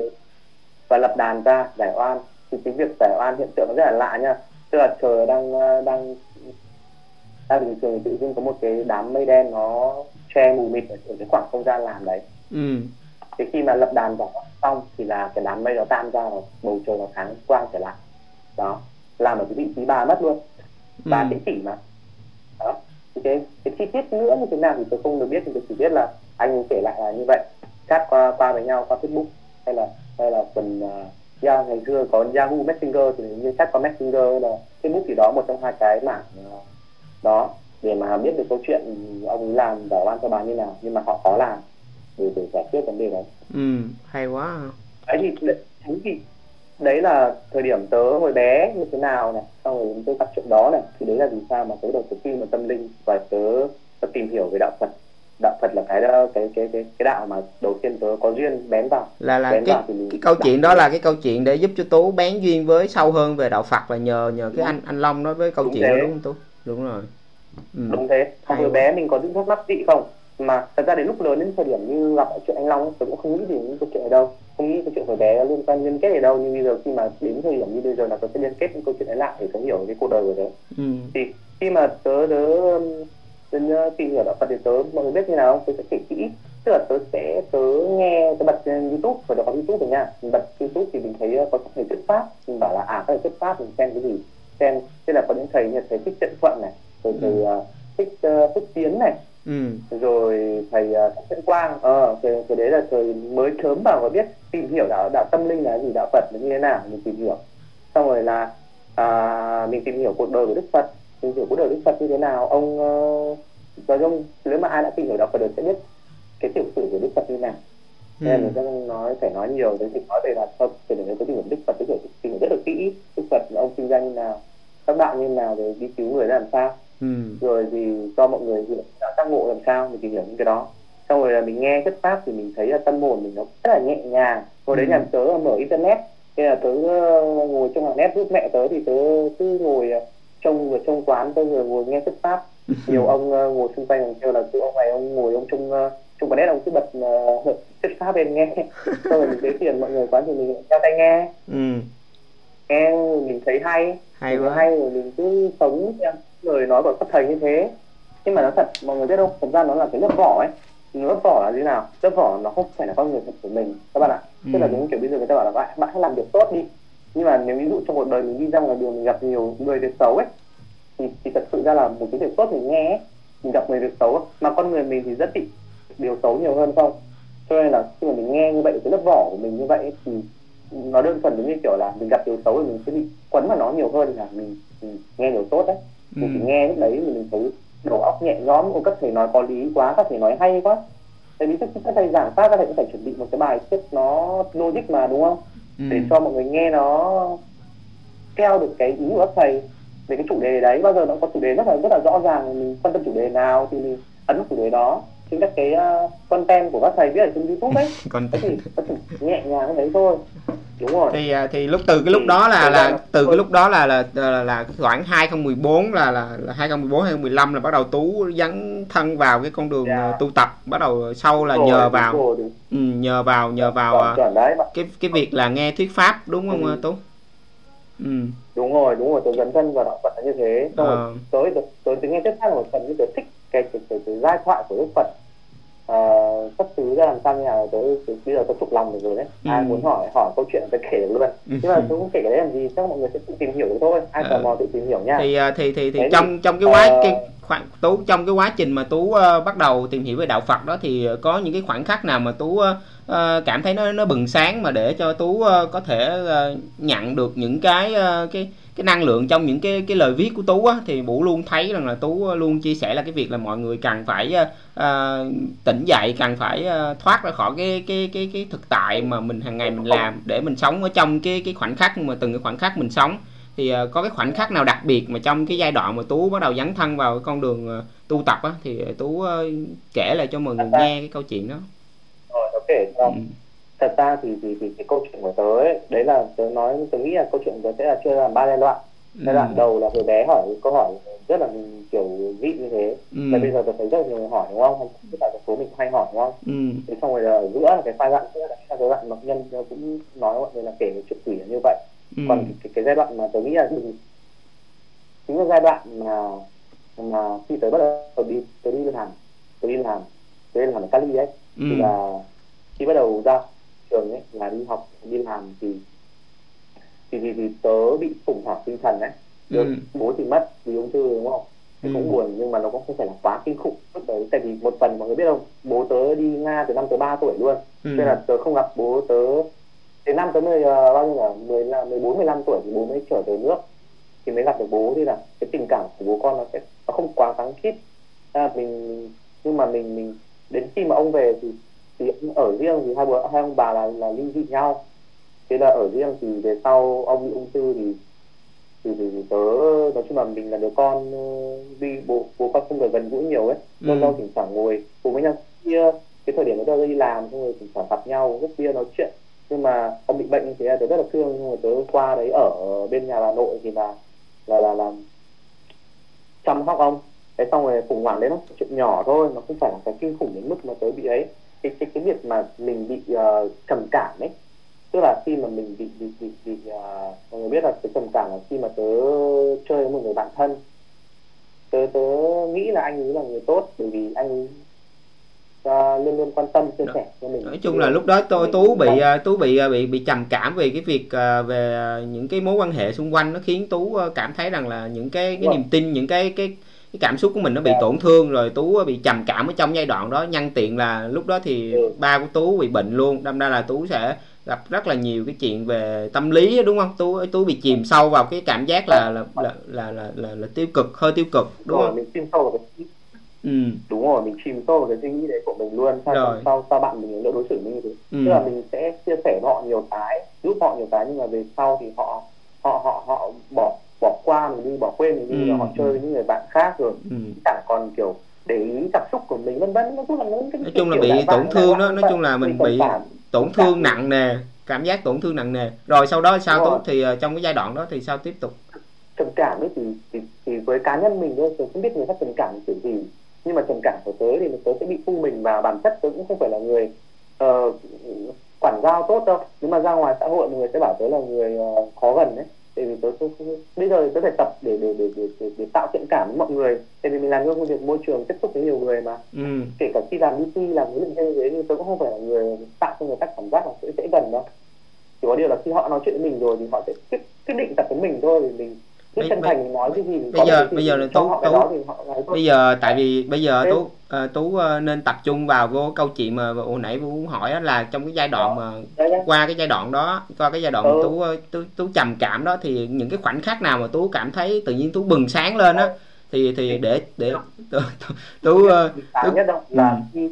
và lập đàn ra giải oan thì cái việc giải oan hiện tượng nó rất là lạ nha tức là trời đang đang đang bình thường tự dưng có một cái đám mây đen nó che mù mịt ở, ở cái khoảng không gian làm đấy ừ. Thì khi mà lập đàn giải xong thì là cái đám mây nó tan ra và bầu trời nó sáng quang trở lại. Đó làm ở cái vị trí ba mất luôn. Ba ừ. cái chỉ mà. Đó thì cái, cái chi tiết nữa như thế nào thì tôi không được biết thì tôi chỉ biết là anh kể lại là như vậy. Chat qua qua với nhau qua facebook hay là hay là phần uh, yeah, ngày xưa có Yahoo Messenger thì như chat qua Messenger là Facebook thì đó một trong hai cái mảng uh, đó. Để mà biết được câu chuyện ông làm giải oan cho bà như nào nhưng mà họ khó làm để để giải quyết vấn đề đấy ừ hay quá đấy thì chính vì đấy là thời điểm tớ hồi bé như thế nào này xong rồi tôi gặp chuyện đó này thì đấy là vì sao mà tớ đầu tớ tin vào tâm linh và tớ, tớ tìm hiểu về đạo Phật. Đạo Phật là cái cái cái cái cái đạo mà đầu tiên tớ có duyên bén vào. Là là bén cái, vào thì cái câu chuyện đó là cái câu chuyện để giúp cho tú bén duyên với sâu hơn về đạo Phật là nhờ nhờ cái anh anh Long nói với câu đúng chuyện thế. đó đúng không tú? Đúng rồi. Ừ. đúng thế. Hồi bé mình có những thắc mắc gì không mà thật ra đến lúc lớn đến thời điểm như gặp chuyện anh Long tôi cũng không nghĩ gì những câu chuyện ở đâu. Không nghĩ câu chuyện hồi bé liên quan liên kết ở đâu. Nhưng bây giờ khi mà đến thời điểm như bây giờ là tôi sẽ liên kết những câu chuyện ấy lại để tôi hiểu cái cuộc đời của đấy ừ. thì khi mà tớ tớ tớ tìm hiểu đạo Phật thì tớ mọi người biết như nào tôi sẽ kể kỹ. Tức là tớ sẽ tớ nghe tớ bật youtube phải đó có youtube rồi nha. Mình bật youtube thì mình thấy có các thầy thuyết pháp. Mình bảo là à các thầy thuyết pháp mình xem cái gì? Xem thế là có những thầy như thầy thích trận thuận này rồi thầy ừ. uh, thích uh, phúc tiến này ừ. rồi thầy uh, Quang ờ thì, thì đấy là thời mới sớm vào và biết tìm hiểu đạo đạo tâm linh là gì đạo Phật là như thế nào mình tìm hiểu xong rồi là à, mình tìm hiểu cuộc đời của Đức Phật tìm hiểu cuộc đời Đức Phật như thế nào ông uh, nói chung nếu mà ai đã tìm hiểu đạo Phật được sẽ biết cái tiểu sử của Đức Phật như thế nào ừ. nên mình sẽ nói phải nói nhiều đến thì nói về là không thì để có tìm hiểu Đức Phật tìm hiểu tìm hiểu rất là kỹ Đức Phật là ông sinh ra như nào các bạn như nào để đi cứu người ra làm sao ừ. rồi thì cho mọi người hiểu tác ngộ làm sao mình tìm hiểu những cái đó. Xong rồi là mình nghe thuyết pháp thì mình thấy là tâm hồn mình nó rất là nhẹ nhàng. Hồi đấy ừ. nhà tớ mở internet thế là tớ ờ, ngồi trong hàng net giúp mẹ tớ thì tớ cứ ngồi ờ, trong ở trong quán tớ rồi ngồi nghe thuyết pháp. Nhiều ông uh, ngồi xung quanh kêu là cứ ông này ông ngồi ông chung uh, chung quán nét ông cứ bật uh, chất pháp bên nghe. Xong rồi mình thấy tiền mọi người quá thì mình trao tay nghe. Ừ. nghe mình thấy hay. Hay quá. hay rồi mình cứ sống theo lời nói của các thầy như thế. Nhưng mà nó thật mọi người biết không? Thật ra nó là cái lớp vỏ ấy. Lớp vỏ là gì nào? Lớp vỏ nó không phải là con người thật của mình các bạn ạ. Ừ. tức là đúng kiểu bây giờ người ta bảo là bạn bạn hãy làm việc tốt đi. Nhưng mà nếu ví dụ trong cuộc đời mình đi ra ngoài đường mình gặp nhiều người việc xấu ấy thì, thì thật sự ra là một cái việc tốt mình nghe ấy, mình gặp người việc xấu mà con người mình thì rất bị điều xấu nhiều hơn không? Cho nên là khi mà mình nghe như vậy cái lớp vỏ của mình như vậy thì nó đơn thuần giống như kiểu là mình gặp điều xấu thì mình sẽ bị quấn vào nó nhiều hơn là mình, mình nghe điều tốt đấy mình ừ. nghe lúc đấy mình thấy đầu óc nhẹ nhõm các thầy nói có lý quá các thầy nói hay quá tại vì các thầy giảng pháp các thầy cũng phải chuẩn bị một cái bài thuyết nó logic mà đúng không ừ. để cho mọi người nghe nó theo được cái ý của các thầy về cái chủ đề đấy bao giờ nó có chủ đề rất là rất là rõ ràng mình quan tâm chủ đề nào thì mình ấn chủ đề đó trên các cái uh, content của các thầy viết ở trên youtube đấy content thì nhẹ nhàng như thế thôi đúng rồi thì à, thì lúc từ cái lúc đó là là từ cái lúc đó là là là, là khoảng 2014 là là, là 2014 2015 là bắt đầu tú dấn thân vào cái con đường yeah. Dạ. tu tập bắt đầu sau là nhờ vào rồi, Ừ, nhờ vào nhờ vào à, cái cái việc là nghe thuyết pháp đúng không ừ. tú ừ. đúng rồi đúng rồi tôi dấn thân vào đạo Phật như thế xong à. rồi tới tới tôi nghe thuyết pháp một phần như tôi thích cái cái, cái, cái giai thoại của Đức Phật uh, xuất xứ ra làm sao như nào tới bây giờ tôi phục lòng được rồi đấy. Ừ. ai muốn hỏi hỏi câu chuyện tôi kể được luôn. Ừ. nhưng mà tôi cũng kể cái đấy làm gì chắc mọi người sẽ tự tìm hiểu được thôi. Ai tò mò tự tìm hiểu nha. Thì à, thì thì thì trong trong cái quá uh, cái khoảng tú trong cái quá trình mà tú uh, bắt đầu tìm hiểu về đạo Phật đó thì có những cái khoảnh khắc nào mà tú uh, cảm thấy nó nó bừng sáng mà để cho tú uh, có thể uh, nhận được những cái uh, cái cái năng lượng trong những cái cái lời viết của tú á, thì vũ luôn thấy rằng là tú luôn chia sẻ là cái việc là mọi người cần phải uh, tỉnh dậy cần phải uh, thoát ra khỏi cái cái cái cái thực tại mà mình hàng ngày mình làm để mình sống ở trong cái cái khoảnh khắc mà từng cái khoảnh khắc mình sống. Thì uh, có cái khoảnh khắc nào đặc biệt mà trong cái giai đoạn mà tú bắt đầu dấn thân vào con đường uh, tu tập á thì tú uh, kể lại cho mọi người nghe cái câu chuyện đó. Rồi ừ thật ra thì thì, thì cái câu chuyện của tớ ấy, đấy là tớ nói tớ nghĩ là câu chuyện của tớ sẽ là chia làm ba giai đoạn giai đoạn ừ. đầu là hồi bé hỏi câu hỏi rất là kiểu vị như thế ừ. và bây giờ tớ thấy rất là nhiều người hỏi đúng không tất cả số mình hay hỏi đúng không ừ. thế xong rồi ở giữa là cái giai đoạn giữa là cái giai đoạn mặc nhân cũng nói mọi người là kể về chuyện quỷ là như vậy ừ. còn cái, cái giai đoạn mà tớ nghĩ là đừng chính là giai đoạn mà mà khi tớ bắt đầu đi tớ đi làm tớ đi làm tớ đi làm ở Cali ấy ừ. thì là khi bắt đầu ra trường ấy là đi học đi làm thì thì thì, thì tớ bị khủng hoảng tinh thần đấy. Ừ. bố thì mất vì ung thư đúng không? Thì ừ. cũng buồn nhưng mà nó cũng không phải là quá kinh khủng lúc đấy. Tại vì một phần mọi người biết không bố tớ đi nga từ năm tớ 3 tuổi luôn. Ừ. nên là tớ không gặp bố tớ đến năm tớ mười uh, bao nhiêu là mười là mười bốn mười lăm tuổi thì bố mới trở về nước. Thì mới gặp được bố thì là cái tình cảm của bố con nó sẽ nó không quá kháng khít. À, mình nhưng mà mình mình đến khi mà ông về thì thì ở riêng thì hai bố hai ông bà là là ly dị nhau. Thế là ở riêng thì về sau ông bị ung thư thì thì, thì, thì tớ nói chung là mình là đứa con đi bố bố con không được gần gũi nhiều ấy. Lâu ừ. lâu thỉnh thoảng ngồi cùng với nhau. Kia cái thời điểm đó tớ đi làm xong rồi thỉnh thoảng gặp nhau rất bia nói chuyện. Nhưng mà ông bị bệnh như thế là tớ rất là thương nhưng mà tớ qua đấy ở bên nhà bà nội thì là là là làm chăm sóc ông. Thế xong rồi khủng hoảng đấy nó chuyện nhỏ thôi nó không phải là cái kinh khủng đến mức mà tớ bị ấy cái cái cái việc mà mình bị uh, trầm cảm ấy tức là khi mà mình bị bị bị, bị uh, mọi người biết là cái trầm cảm là khi mà tớ chơi với một người bạn thân. Tớ tớ nghĩ là anh ấy là người tốt bởi vì anh ấy uh, luôn luôn quan tâm chia sẻ cho mình. Nói chung là lúc đó tôi tú bị uh, tú bị uh, bị bị trầm cảm về cái việc uh, về những cái mối quan hệ xung quanh nó khiến tú uh, cảm thấy rằng là những cái cái niềm tin những cái cái cái cảm xúc của mình nó bị tổn thương rồi tú bị trầm cảm ở trong giai đoạn đó nhân tiện là lúc đó thì ừ. ba của tú bị bệnh luôn đâm ra là tú sẽ gặp rất là nhiều cái chuyện về tâm lý đúng không tú tú bị chìm sâu vào cái cảm giác là là là là là, là, là tiêu cực hơi tiêu cực đúng rồi, không mình chìm sâu vào cái ừ. đúng rồi mình chìm sâu vào cái suy nghĩ đấy của mình luôn sao rồi. sao sao bạn mình lỡ đối xử như thế ừ. tức là mình sẽ chia sẻ với họ nhiều cái giúp họ nhiều cái nhưng mà về sau thì họ họ họ họ bỏ bỏ qua mình đi bỏ quên mình đi ừ. họ chơi với những người bạn khác rồi. Ừ. chẳng còn kiểu để ý cảm xúc của mình vân vân. Nói chung là những cái nói chung là bị tổn thương đó nói chung là mình bị tổn thương nặng nề cảm giác tổn thương nặng nề rồi sau đó sao tốt thì uh, trong cái giai đoạn đó thì sao tiếp tục? Trầm cảm ấy thì, thì thì với cá nhân mình thôi tôi không biết người khác trầm cảm kiểu gì. Nhưng mà trầm cảm của tớ thì tớ sẽ bị thu mình và bản chất tớ cũng không phải là người uh, quản giao tốt đâu. Nếu mà ra ngoài xã hội mọi người sẽ bảo tớ là người uh, khó gần đấy tại vì tớ, tớ, tớ bây giờ tớ phải tập để để để để, để, để tạo thiện cảm với mọi người. Tại vì mình làm công việc môi trường tiếp xúc với nhiều người mà. Ừ. kể cả khi làm DC làm huấn luyện viên thế nhưng tớ cũng không phải là người tạo cho người ta cảm giác là sẽ dễ gần đâu. Chỉ có điều là khi họ nói chuyện với mình rồi thì họ sẽ quyết, quyết định tập với mình thôi thì mình cứ chân thành nói cái gì bây giờ bây giờ là tú tú bây giờ tại vì bây giờ tú uh, tú uh, nên tập trung vào cái câu chuyện mà hồi nãy vũ hỏi là trong cái giai đoạn mà qua cái giai đoạn đó qua cái giai đoạn ừ. tú, ờ, tú tú trầm cảm đó thì những cái khoảnh khắc nào mà tú cảm thấy tự nhiên tú bừng sáng lên á thì thì để để tú tú, tú, nhất đâu là khi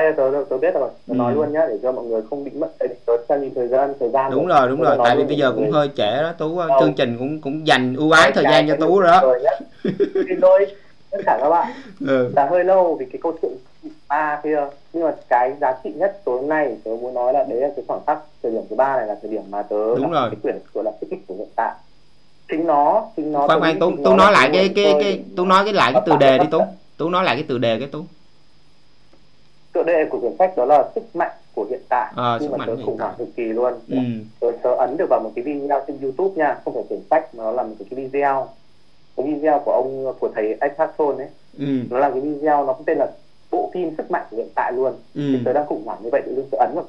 đây tớ, tớ biết rồi. Tớ ừ. nói luôn nhá để cho mọi người không bị mất tớ xem như thời gian thời gian đúng rồi. đúng rồi. tại vì bây giờ cũng hơi trễ đó tú. Đâu. chương trình cũng cũng dành ưu ái thời gian cho tú rồi đó. xin lỗi tất cả các bạn. Ừ. là hơi lâu vì cái câu chuyện ba kia. Nhưng mà cái giá trị nhất tối hôm nay tớ muốn nói là đấy là cái khoảng khắc thời điểm thứ ba này là thời điểm mà tớ đúng rồi. cái quyển gọi là cái tích của hiện tại. Chính nó chính nó khoan khoan tú tú nói lại cái cái cái tú nói cái lại cái từ đề đi tú. tú nói lại cái từ đề cái tú tựa đề của quyển sách đó là sức mạnh của hiện tại à, nhưng mà tớ khủng hoảng cực kỳ luôn ừ. tớ, tớ ấn được vào một cái video trên youtube nha không phải quyển sách mà nó là một cái video cái video của ông của thầy Eckhart Tolle ấy ừ. nó là cái video nó cũng tên là bộ phim sức mạnh của hiện tại luôn ừ. thì tớ đang khủng hoảng như vậy tự dưng tớ ấn vào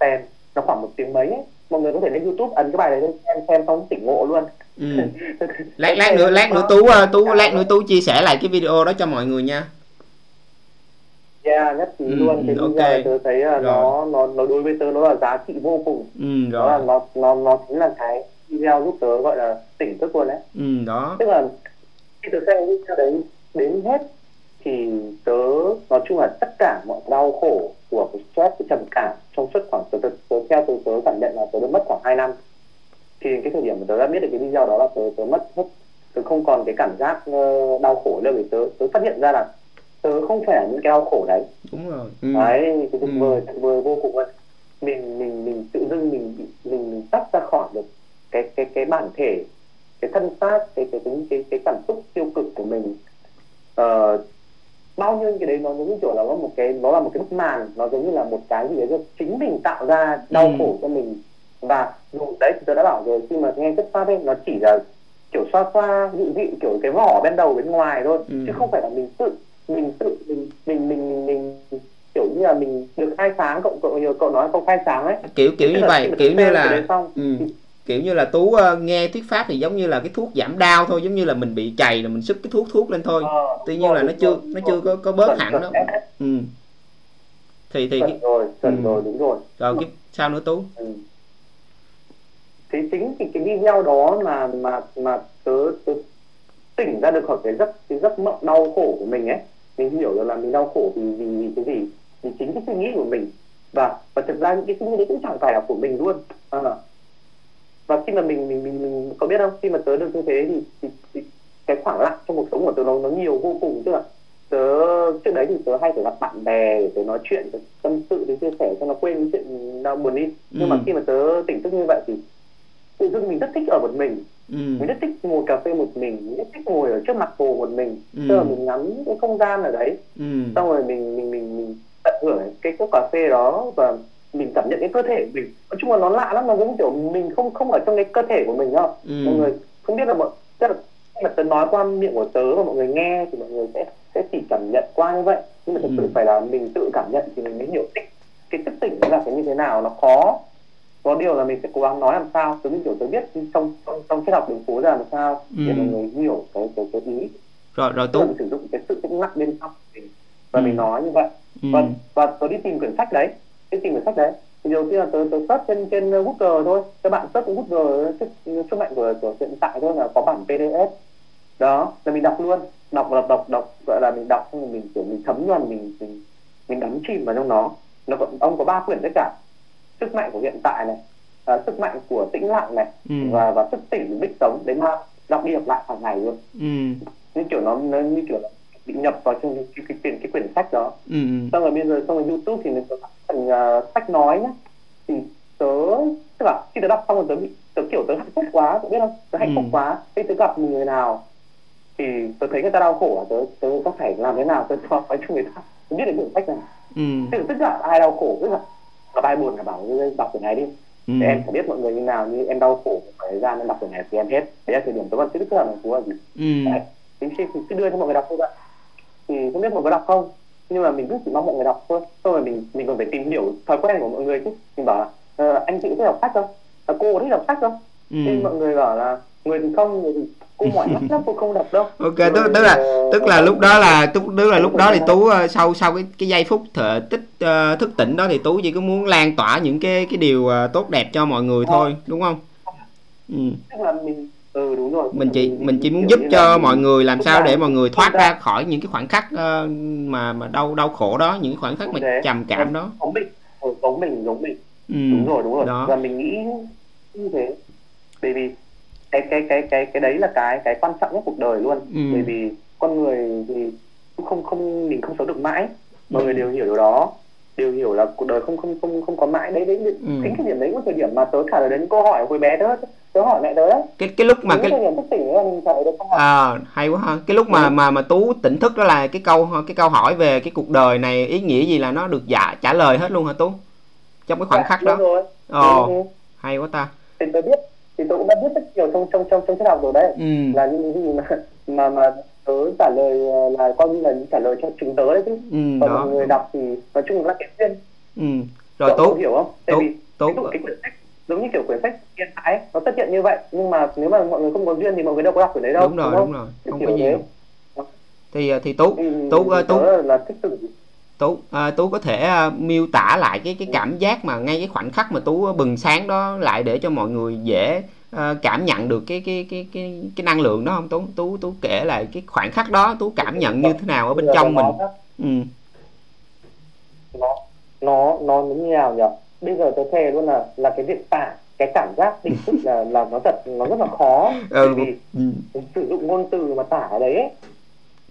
xem nó khoảng một tiếng mấy ấy. mọi người có thể lên youtube ấn cái bài đấy xem xem xong tỉnh ngộ luôn ừ. lát lát nữa lát nữa tú ờ, tú lát nữa tú chia sẻ lại cái video đó cho mọi người nha yeah nhất trí ừ, luôn. Okay. bây giờ tớ thấy là nó nó nó đối với tớ nó là giá trị vô cùng. Ừ, đó là nó nó nó chính là cái video giúp tớ gọi là tỉnh thức luôn đấy. Ừ, đó. Tức là khi tớ xem video đấy đến hết thì tớ nói chung là tất cả mọi đau khổ của cái stress cái trầm cảm trong suốt khoảng tớ, tớ, tớ theo tớ, tớ cảm nhận là tớ đã mất khoảng 2 năm. Thì cái thời điểm mà tớ đã biết được cái video đó là tớ tớ mất hết tớ không còn cái cảm giác uh, đau khổ nữa vì tớ tớ phát hiện ra là tớ không phải là những cái đau khổ đấy đúng rồi ừ. đấy tuyệt vời tuyệt vời vô cùng mình mình mình tự dưng mình mình mình tách ra khỏi được cái cái cái bản thể cái thân xác cái cái cái cái, cái cảm xúc tiêu cực của mình uh, bao nhiêu cái đấy nó giống như kiểu là nó một cái nó là một cái bức màn nó giống như là một cái gì đấy do chính mình tạo ra đau ừ. khổ cho mình và dù đấy tôi đã bảo rồi khi mà nghe chất phát ấy nó chỉ là kiểu xoa xoa dịu dịu kiểu cái vỏ bên đầu bên ngoài thôi ừ. chứ không phải là mình tự mình tự mình mình mình mình, mình kiểu như là mình được khai sáng cậu cậu nhiều cậu nói câu khai sáng ấy. Kiểu kiểu như vậy kiểu như là ừ, kiểu như là tú uh, nghe thuyết pháp thì giống như là cái thuốc giảm đau thôi giống như là mình bị chày là mình sức cái thuốc thuốc lên thôi. Ờ, tuy nhiên là nó chưa nó chưa có có bớt hẳn đó ừ. Thì thì cái, rồi ừ. rồi đúng rồi. Rồi cái sao nữa tú? Ừ. thì chính thì cái video đó mà mà mà tớ, tớ tỉnh ra được khỏi cái giấc cái giấc mộng đau khổ của mình ấy mình hiểu được là mình đau khổ vì vì, vì cái gì? Vì chính cái suy nghĩ của mình. Và và thực ra những cái suy nghĩ đấy cũng chẳng phải là của mình luôn. À. và khi mà mình mình mình mình có biết không? Khi mà tớ được như thế thì, thì, thì cái khoảng lặng trong cuộc sống của tớ nó nó nhiều vô cùng tức là tớ trước đấy thì tớ hay phải gặp bạn bè để tớ nói chuyện tớ tâm sự để chia sẻ cho nó quên chuyện đau buồn đi. Nhưng ừ. mà khi mà tớ tỉnh thức như vậy thì tự dưng mình rất thích ở một mình ừ. mình rất thích ngồi cà phê một mình mình rất thích ngồi ở trước mặt hồ một mình ừ. tức là mình ngắm cái không gian ở đấy ừ. xong rồi mình mình mình mình tận hưởng cái cốc cà phê đó và mình cảm nhận cái cơ thể mình nói chung là nó lạ lắm nó giống kiểu mình không không ở trong cái cơ thể của mình đâu ừ. mọi người không biết là mọi tức là mà tớ nói qua miệng của tớ và mọi người nghe thì mọi người sẽ sẽ chỉ cảm nhận qua như vậy nhưng mà thực sự ừ. phải là mình tự cảm nhận thì mình mới hiểu thích cái thức tỉnh là cái như thế nào nó khó có điều là mình sẽ cố gắng nói làm sao giống như kiểu tôi biết trong trong trong triết học đường phố ra làm sao ừ. để mọi người hiểu cái cái cái ý. Rồi rồi tôi sử dụng cái sự tĩnh lặng bên trong mình và ừ. mình nói như vậy. Ừ. và và tôi đi tìm quyển sách đấy đi tìm quyển sách đấy. Thì đầu tiên là tôi tôi search trên trên Google thôi. Các bạn search trên Google sức sức mạnh của của hiện tại thôi là có bản PDF đó là mình đọc luôn. Đọc đọc đọc đọc gọi là mình đọc xong mình kiểu mình thấm nhuần mình mình mình đắm chìm vào trong nó. Nó có, ông có ba quyển tất cả sức mạnh của hiện tại này uh, sức mạnh của tĩnh lặng này ừ. và và sức tỉnh biết sống đến mà đọc đi đọc lại hàng ngày luôn ừ. như kiểu nó, nó như kiểu là bị nhập vào trong cái cái, cái, cái, quyển sách đó ừ. xong rồi bây giờ xong rồi youtube thì mình có phần uh, sách nói nhá thì tớ tức là khi tớ đọc xong rồi tớ bị tớ kiểu tớ hạnh phúc quá tớ biết không tớ hạnh ừ. phúc quá khi tớ gặp một người nào thì tớ thấy người ta đau khổ tớ tớ có phải làm thế nào tớ nói cho người ta tớ biết được biện cách nào ừ. tức là ai đau khổ tức là gặp ai buồn là bảo đọc cái này đi. Ừ. để em phải biết mọi người như nào như em đau khổ một thời gian em đọc cái này thì em hết. Đấy là thời điểm tớ còn chưa biết là phú là gì. Ừ. đấy. Khi, khi đưa cho mọi người đọc thôi vậy thì không biết mọi người đọc không? Nhưng mà mình cứ chỉ mong mọi người đọc thôi. Xong rồi mình mình còn phải tìm hiểu thói quen của mọi người chứ. Mình bảo là uh, anh chị thích đọc sách không? Là cô thích đọc sách không? Ừ. thì mọi người bảo là người thì không người thì cô mỏi mắt lắm cô không đọc đâu. Ok tức, tức là tức là lúc đó là tức, tức là lúc đó thì tú uh, sau sau cái cái giây phút thở tích uh, thức tỉnh đó thì tú chỉ có muốn lan tỏa những cái cái điều uh, tốt đẹp cho mọi người thôi đúng không? Ừ. tức là mình ừ đúng rồi. Mình chỉ mình, chỉ muốn giúp cho mọi người làm sao để mọi người thoát ra khỏi những cái khoảnh khắc uh, mà mà đau đau khổ đó những khoảnh khắc mà trầm cảm đó. Giống mình. Giống mình giống mình. Ừ. đúng rồi đúng rồi. đó. và mình nghĩ như thế. Bởi vì cái cái cái cái cái đấy là cái cái quan trọng nhất cuộc đời luôn ừ. bởi vì con người thì không không mình không sống được mãi mọi ừ. người đều hiểu điều đó đều hiểu là cuộc đời không không không không có mãi đấy đấy ừ. chính cái điểm đấy một thời điểm mà tớ trả lời đến câu hỏi hồi bé tớ tớ hỏi mẹ tớ đấy cái cái lúc mà cái thời điểm thức tỉnh là mình trả lời được câu hỏi à hay quá ha cái lúc mà ừ. mà mà tú tỉnh thức đó là cái câu cái câu hỏi về cái cuộc đời này ý nghĩa gì là nó được dạ trả lời hết luôn hả tú trong cái khoảnh dạ, khắc đó rồi. ồ ừ. hay quá ta thì tớ biết thì tôi cũng đã biết rất nhiều trong trong trong trong triết học rồi đấy. Ừ. là những cái gì mà mà mà tớ trả lời là coi như là trả lời cho chúng tớ đấy chứ. Ừ, còn đó. người đọc thì nói chung là cái duyên ừ. rồi tốt hiểu không? Tại vì tốt cái quyển sách giống như kiểu quyển sách hiện tại nó tất hiện như vậy. Nhưng mà nếu mà mọi người không có duyên thì mọi người đâu có đọc quyển đấy đâu đúng rồi đúng, đúng rồi. Không có gì thì ờ, thì tú ừ, tú uh, tú là thích tự tú à, tú có thể à, miêu tả lại cái cái cảm giác mà ngay cái khoảnh khắc mà tú bừng sáng đó lại để cho mọi người dễ à, cảm nhận được cái cái cái cái cái năng lượng đó không tú tú tú kể lại cái khoảnh khắc đó tú cảm nhận như thế nào ở bên trong mình ừ. nó nó nó như nào nhỉ bây giờ tôi thề luôn là là cái việc tả cái cảm giác định thức là là nó thật nó rất là khó ừ. vì ừ. sử dụng ngôn từ mà tả ở đấy ấy,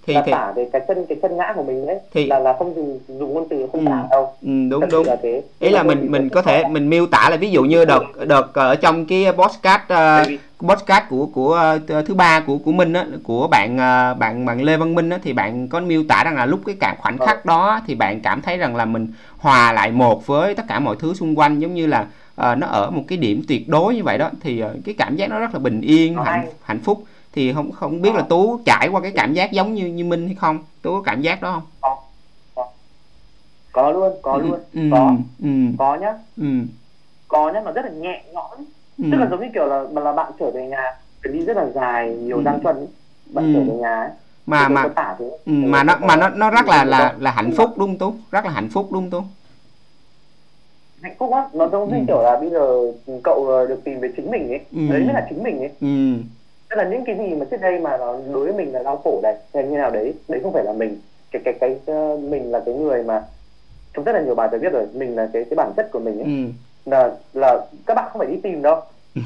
thì là thì tả về cái chân cái chân ngã của mình đấy thì là là không dùng dùng ngôn từ không ừ, tả đâu. ừ, đúng Thật đúng. là thế. ý là mình mình có thể mình miêu tả là ví dụ như đợt đợt ở trong cái podcast uh, podcast của của uh, thứ ba của của Minh á của bạn uh, bạn bạn Lê Văn Minh á thì bạn có miêu tả rằng là lúc cái cảm khoảnh khắc đó thì bạn cảm thấy rằng là mình hòa lại một với tất cả mọi thứ xung quanh giống như là uh, nó ở một cái điểm tuyệt đối như vậy đó thì uh, cái cảm giác nó rất là bình yên hạnh, hạnh phúc thì không không biết là tú trải qua cái cảm giác giống như như minh hay không tú có cảm giác đó không có, có. luôn có ừ, luôn ừ, có ừ. có nhá ừ. có nhá mà rất là nhẹ nhõm ừ. tức là giống như kiểu là là bạn trở về nhà phải đi rất là dài nhiều ừ. gian chân bạn ừ. trở về nhà ấy mà mà. Ừ, mà nó mà nó nó rất là là là hạnh phúc đúng không tú rất là hạnh phúc đúng không tú hạnh phúc á nó giống như ừ. kiểu là bây giờ cậu được tìm về chính mình ấy ừ. đấy mới là chính mình ấy ừ tức là những cái gì mà trước đây mà nó đối với mình là đau khổ này hay như nào đấy đấy không phải là mình. Cái cái cái uh, mình là cái người mà trong rất là nhiều bài tôi viết rồi mình là cái cái bản chất của mình ấy. Ừ. là là các bạn không phải đi tìm đâu.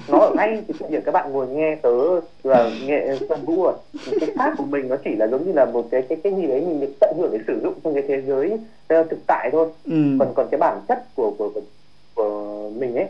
Nó ở ngay cái chuyện các bạn ngồi nghe tớ là nghệ sân vũ rồi. Cái khác của mình nó chỉ là giống như là một cái cái cái gì đấy mình được tận hưởng để sử dụng trong cái thế giới uh, thực tại thôi. Ừ. còn còn cái bản chất của của của, của mình ấy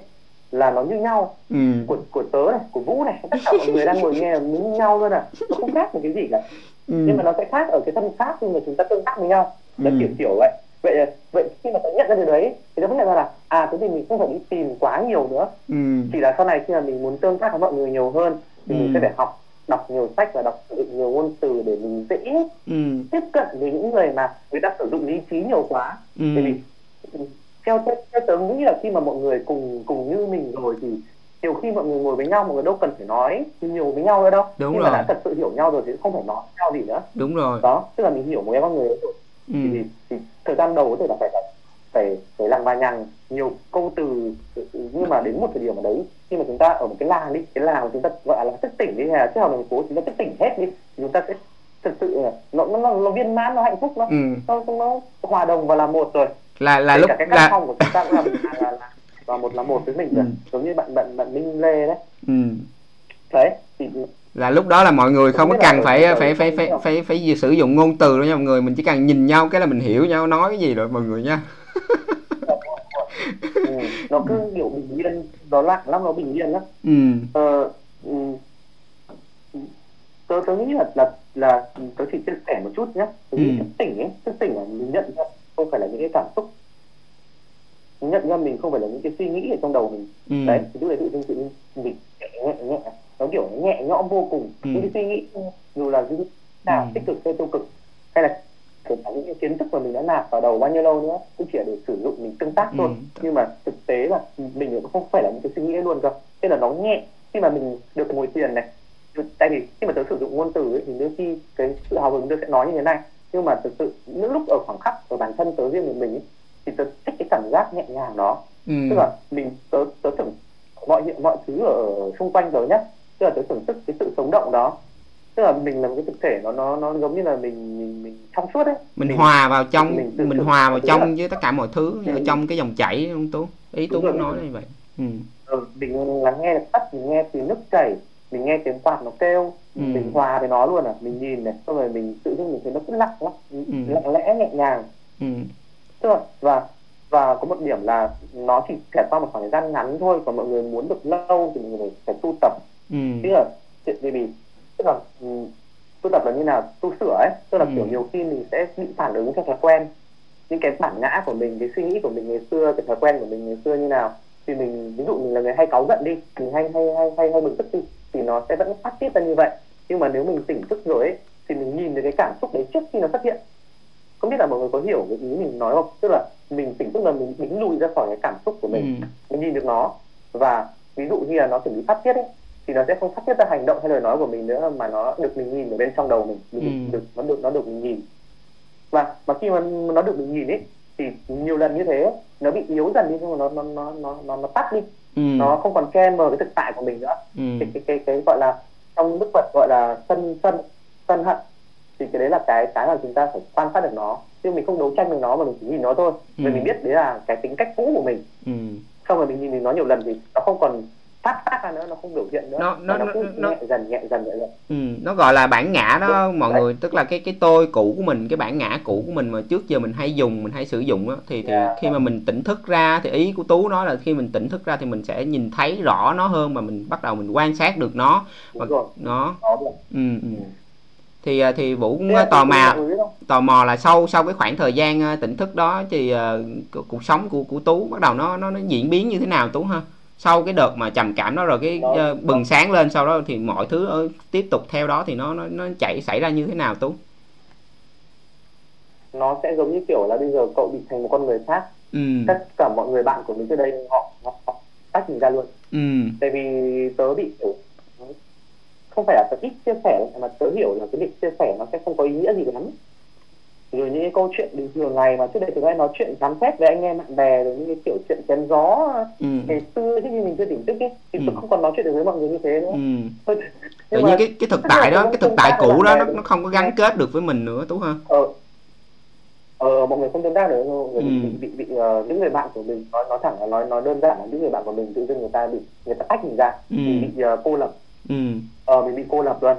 là nó như nhau ừ. của của tớ này của vũ này tất cả mọi người đang ngồi nghe như nhau luôn à nó không khác một cái gì cả ừ. nhưng mà nó sẽ khác ở cái thân xác khi mà chúng ta tương tác với nhau nó ừ. kiểu kiểu vậy vậy vậy khi mà tớ nhận ra điều đấy thì tớ mới nhận ra là à thế thì mình không phải đi tìm quá nhiều nữa ừ. chỉ là sau này khi mà mình muốn tương tác với mọi người nhiều hơn thì ừ. mình sẽ phải học đọc nhiều sách và đọc nhiều ngôn từ để mình dễ ừ. tiếp cận với những người mà người ta sử dụng lý trí nhiều quá ừ. vì theo theo, theo tớ nghĩ là khi mà mọi người cùng cùng như mình rồi thì nhiều khi mọi người ngồi với nhau mọi người đâu cần phải nói nhiều với nhau nữa đâu. Đúng khi rồi. mà đã thật sự hiểu nhau rồi thì không phải nói nhau gì nữa. Đúng rồi. Đó tức là mình hiểu một cái con người rồi ừ. thì, thì thời gian đầu có thể là phải phải phải lằng bà nhằng nhiều câu từ nhưng mà đến một thời điểm ở đấy khi mà chúng ta ở một cái làng đi cái làng mà chúng ta gọi là thức tỉnh đi hay là học thành phố chúng ta thức tỉnh hết đi thì chúng ta sẽ thực sự nó nó, nó, nó viên mãn nó hạnh phúc nó, ừ. nó nó hòa đồng và là một rồi là là lúc cái là của chúng ta cũng là, là, là, là một là một với mình rồi ừ. giống như bạn bạn bạn Minh Lê đấy ừ. đấy thì là lúc đó là mọi người không có cần phải phải phải phải phải phải sử dụng ngôn từ đâu nha mọi người mình chỉ cần nhìn nhau cái là mình hiểu nhau nói cái gì rồi mọi người nha ừ. nó cứ kiểu bình yên nó lặng lắm nó bình yên lắm ừ. ờ, ừ. tớ tớ nghĩ là là là tớ chỉ chia sẻ một chút nhé ừ. thức tỉnh ấy thức tỉnh là mình nhận ra không phải là những cái cảm xúc nhận ra mình không phải là những cái suy nghĩ ở trong đầu mình ừ. đấy thì lúc đấy tự dưng tự mình nhẹ nhẹ nhẹ nó kiểu nhẹ nhõm vô cùng ừ. những cái suy nghĩ dù là những nào ừ. tích cực hay tiêu cực hay là kể cả những cái kiến thức mà mình đã nạp vào đầu bao nhiêu lâu nữa cũng chỉ để sử dụng mình tương tác thôi ừ. nhưng mà thực tế là mình không phải là những cái suy nghĩ luôn cơ nên là nó nhẹ khi mà mình được ngồi thiền này tại vì khi mà tớ sử dụng ngôn từ ấy, thì đôi khi cái sự hào hứng tớ sẽ nói như thế này nhưng mà thực sự những lúc ở khoảng khắc ở bản thân tớ riêng một mình ấy, thì tớ thích cái cảm giác nhẹ nhàng đó ừ. tức là mình tớ tớ tưởng mọi mọi thứ ở xung quanh tớ nhé tức là tớ thưởng thức cái sự sống động đó tức là mình là một cái thực thể nó nó nó giống như là mình mình mình trong suốt đấy mình, mình hòa vào trong mình, mình, hòa vào trong là... với tất cả mọi thứ ừ. ở trong cái dòng chảy không tú ý tú muốn nói như vậy ừ. ừ. mình lắng nghe tắt mình nghe tiếng nước chảy mình nghe tiếng quạt nó kêu ừ. mình hòa với nó luôn à mình nhìn này xong rồi mình tự nhiên mình thấy nó cứ lặng lặng ừ. lặng lẽ nhẹ nhàng ừ. tức là và và có một điểm là nó chỉ trải qua một khoảng thời gian ngắn thôi còn mọi người muốn được lâu thì mọi người phải tu tập ừ. tức là chuyện gì vì tức là ừ, tu tập là như nào tu sửa ấy tức là ừ. kiểu nhiều khi mình sẽ bị phản ứng theo thói quen những cái bản ngã của mình cái suy nghĩ của mình ngày xưa cái thói quen của mình ngày xưa như nào thì mình ví dụ mình là người hay cáu giận đi mình hay hay hay hay hay bực tức đi thì nó sẽ vẫn phát tiết ra như vậy nhưng mà nếu mình tỉnh thức rồi ấy thì mình nhìn được cái cảm xúc đấy trước khi nó xuất hiện không biết là mọi người có hiểu cái ý mình nói không tức là mình tỉnh thức là mình đứng lùi ra khỏi cái cảm xúc của mình ừ. mình nhìn được nó và ví dụ như là nó chuẩn bị phát tiết ấy thì nó sẽ không phát tiết ra hành động hay lời nói của mình nữa mà nó được mình nhìn ở bên trong đầu mình, mình ừ. được nó được nó được mình nhìn và mà khi mà nó được mình nhìn ấy thì nhiều lần như thế nó bị yếu dần đi nhưng mà nó nó nó nó nó, nó tắt đi ừ. nó không còn che mờ cái thực tại của mình nữa ừ. cái, cái cái cái gọi là trong đức phật gọi là sân sân sân hận thì cái đấy là cái cái mà chúng ta phải quan sát được nó chứ mình không đấu tranh được nó mà mình chỉ nhìn nó thôi ừ. vì mình biết đấy là cái tính cách cũ của mình ừ. xong rồi mình nhìn nó nhiều lần thì nó không còn phát phát ra nữa nó không biểu hiện nữa nó nó nó, nó nhẹ dần nhẹ dần nhẹ dần ừ, nó gọi là bản ngã đó Đúng. mọi Đấy. người tức là cái cái tôi cũ của mình cái bản ngã cũ của mình mà trước giờ mình hay dùng mình hay sử dụng đó thì, thì yeah. Khi mà mình tỉnh thức ra thì ý của tú nói là khi mình tỉnh thức ra thì mình sẽ nhìn thấy rõ nó hơn mà mình bắt đầu mình quan sát được nó và nó ừ, ừ. ừ. thì à, thì vũ cũng Thế tò mò tò mò là sau sau cái khoảng thời gian à, tỉnh thức đó thì uh, cuộc sống của của tú bắt đầu nó nó nó diễn biến như thế nào tú ha sau cái đợt mà trầm cảm đó rồi cái đó. Uh, bừng sáng lên sau đó thì mọi thứ uh, tiếp tục theo đó thì nó nó nó chạy xảy ra như thế nào tú nó sẽ giống như kiểu là bây giờ cậu bị thành một con người khác ừ. tất cả mọi người bạn của mình trước đây họ, họ, tách mình ra luôn ừ. tại vì tớ bị không phải là tớ ít chia sẻ mà tớ hiểu là cái việc chia sẻ nó sẽ không có ý nghĩa gì lắm rồi những cái câu chuyện bình thường ngày mà trước đây chúng ta nói chuyện giám xét với anh em bạn bè rồi những cái kiểu chuyện chém gió ừ. ngày xưa chứ như mình chưa tỉnh thức ấy thì ừ. tôi không còn nói chuyện được với mọi người như thế nữa ừ. nhưng mà cái cái thực tại đó cái thực tại cũ đó nó, nó không có gắn kết được với mình nữa tú ha ờ ờ mọi người không tương tác được người ừ. bị bị, bị uh, những người bạn của mình nói nói thẳng là nói nói đơn giản là những người bạn của mình tự dưng người ta bị người ta tách mình ra ừ. mình bị uh, cô lập ừ. ờ mình bị cô lập luôn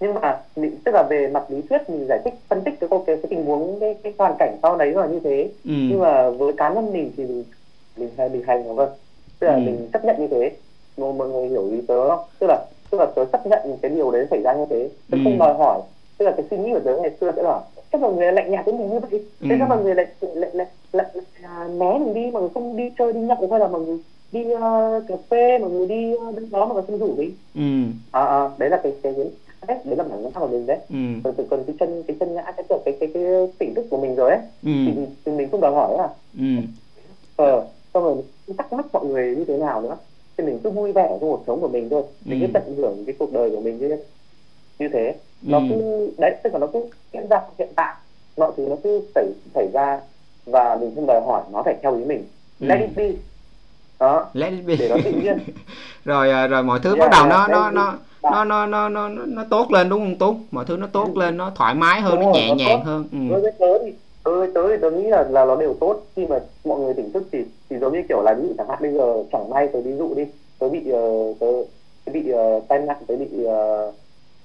nhưng mà mình, tức là về mặt lý thuyết mình giải thích phân tích cái cái, cái tình huống cái, cái hoàn cảnh sau đấy là như thế ừ. nhưng mà với cá nhân mình thì mình mình hay mình hành vâng tức là ừ. mình chấp nhận như thế mọi, mọi người hiểu ý tớ không tức là tức là tớ chấp nhận cái điều đấy xảy ra như thế tớ ừ. không đòi hỏi tức là cái suy nghĩ của tớ ngày xưa sẽ là các mọi người lạnh nhạt với mình như vậy ừ. thế các mọi người lại lại lại, lại, lại né mình đi mà không đi chơi đi nhậu hay là mọi người đi uh, cà phê mọi người đi uh, đứng đó mà người không rủ đi ừ. à, à, đấy là cái cái đấy đấy là bản ngã của mình đấy ừ. còn còn cái chân cái chân ngã cái cái cái cái tỉnh thức của mình rồi ấy ừ. thì, thì mình không đòi hỏi à ừ. ờ xong rồi mình thắc mắc mọi người như thế nào nữa thì mình cứ vui vẻ trong cuộc sống của mình thôi mình ừ. cứ tận hưởng cái cuộc đời của mình như như thế nó ừ. cứ đấy tức là nó cứ diễn ra hiện tại mọi thứ nó cứ xảy xảy ra và mình không đòi hỏi nó phải theo ý mình ừ. let it be đó let it be để nó tự nhiên rồi à, rồi mọi thứ yeah, bắt đầu nó nó nó nó nó nó nó nó tốt lên đúng không tú mọi thứ nó tốt ừ. lên nó thoải mái hơn đúng nó nhẹ nhàng tốt. hơn ừ. đối với tớ thì đối với tớ thì tớ nghĩ là là nó đều tốt khi mà mọi người tỉnh thức thì thì giống như kiểu là ví chẳng hạn bây giờ chẳng may tớ ví dụ đi tớ bị uh, tớ, bị uh, tai nạn tớ bị uh,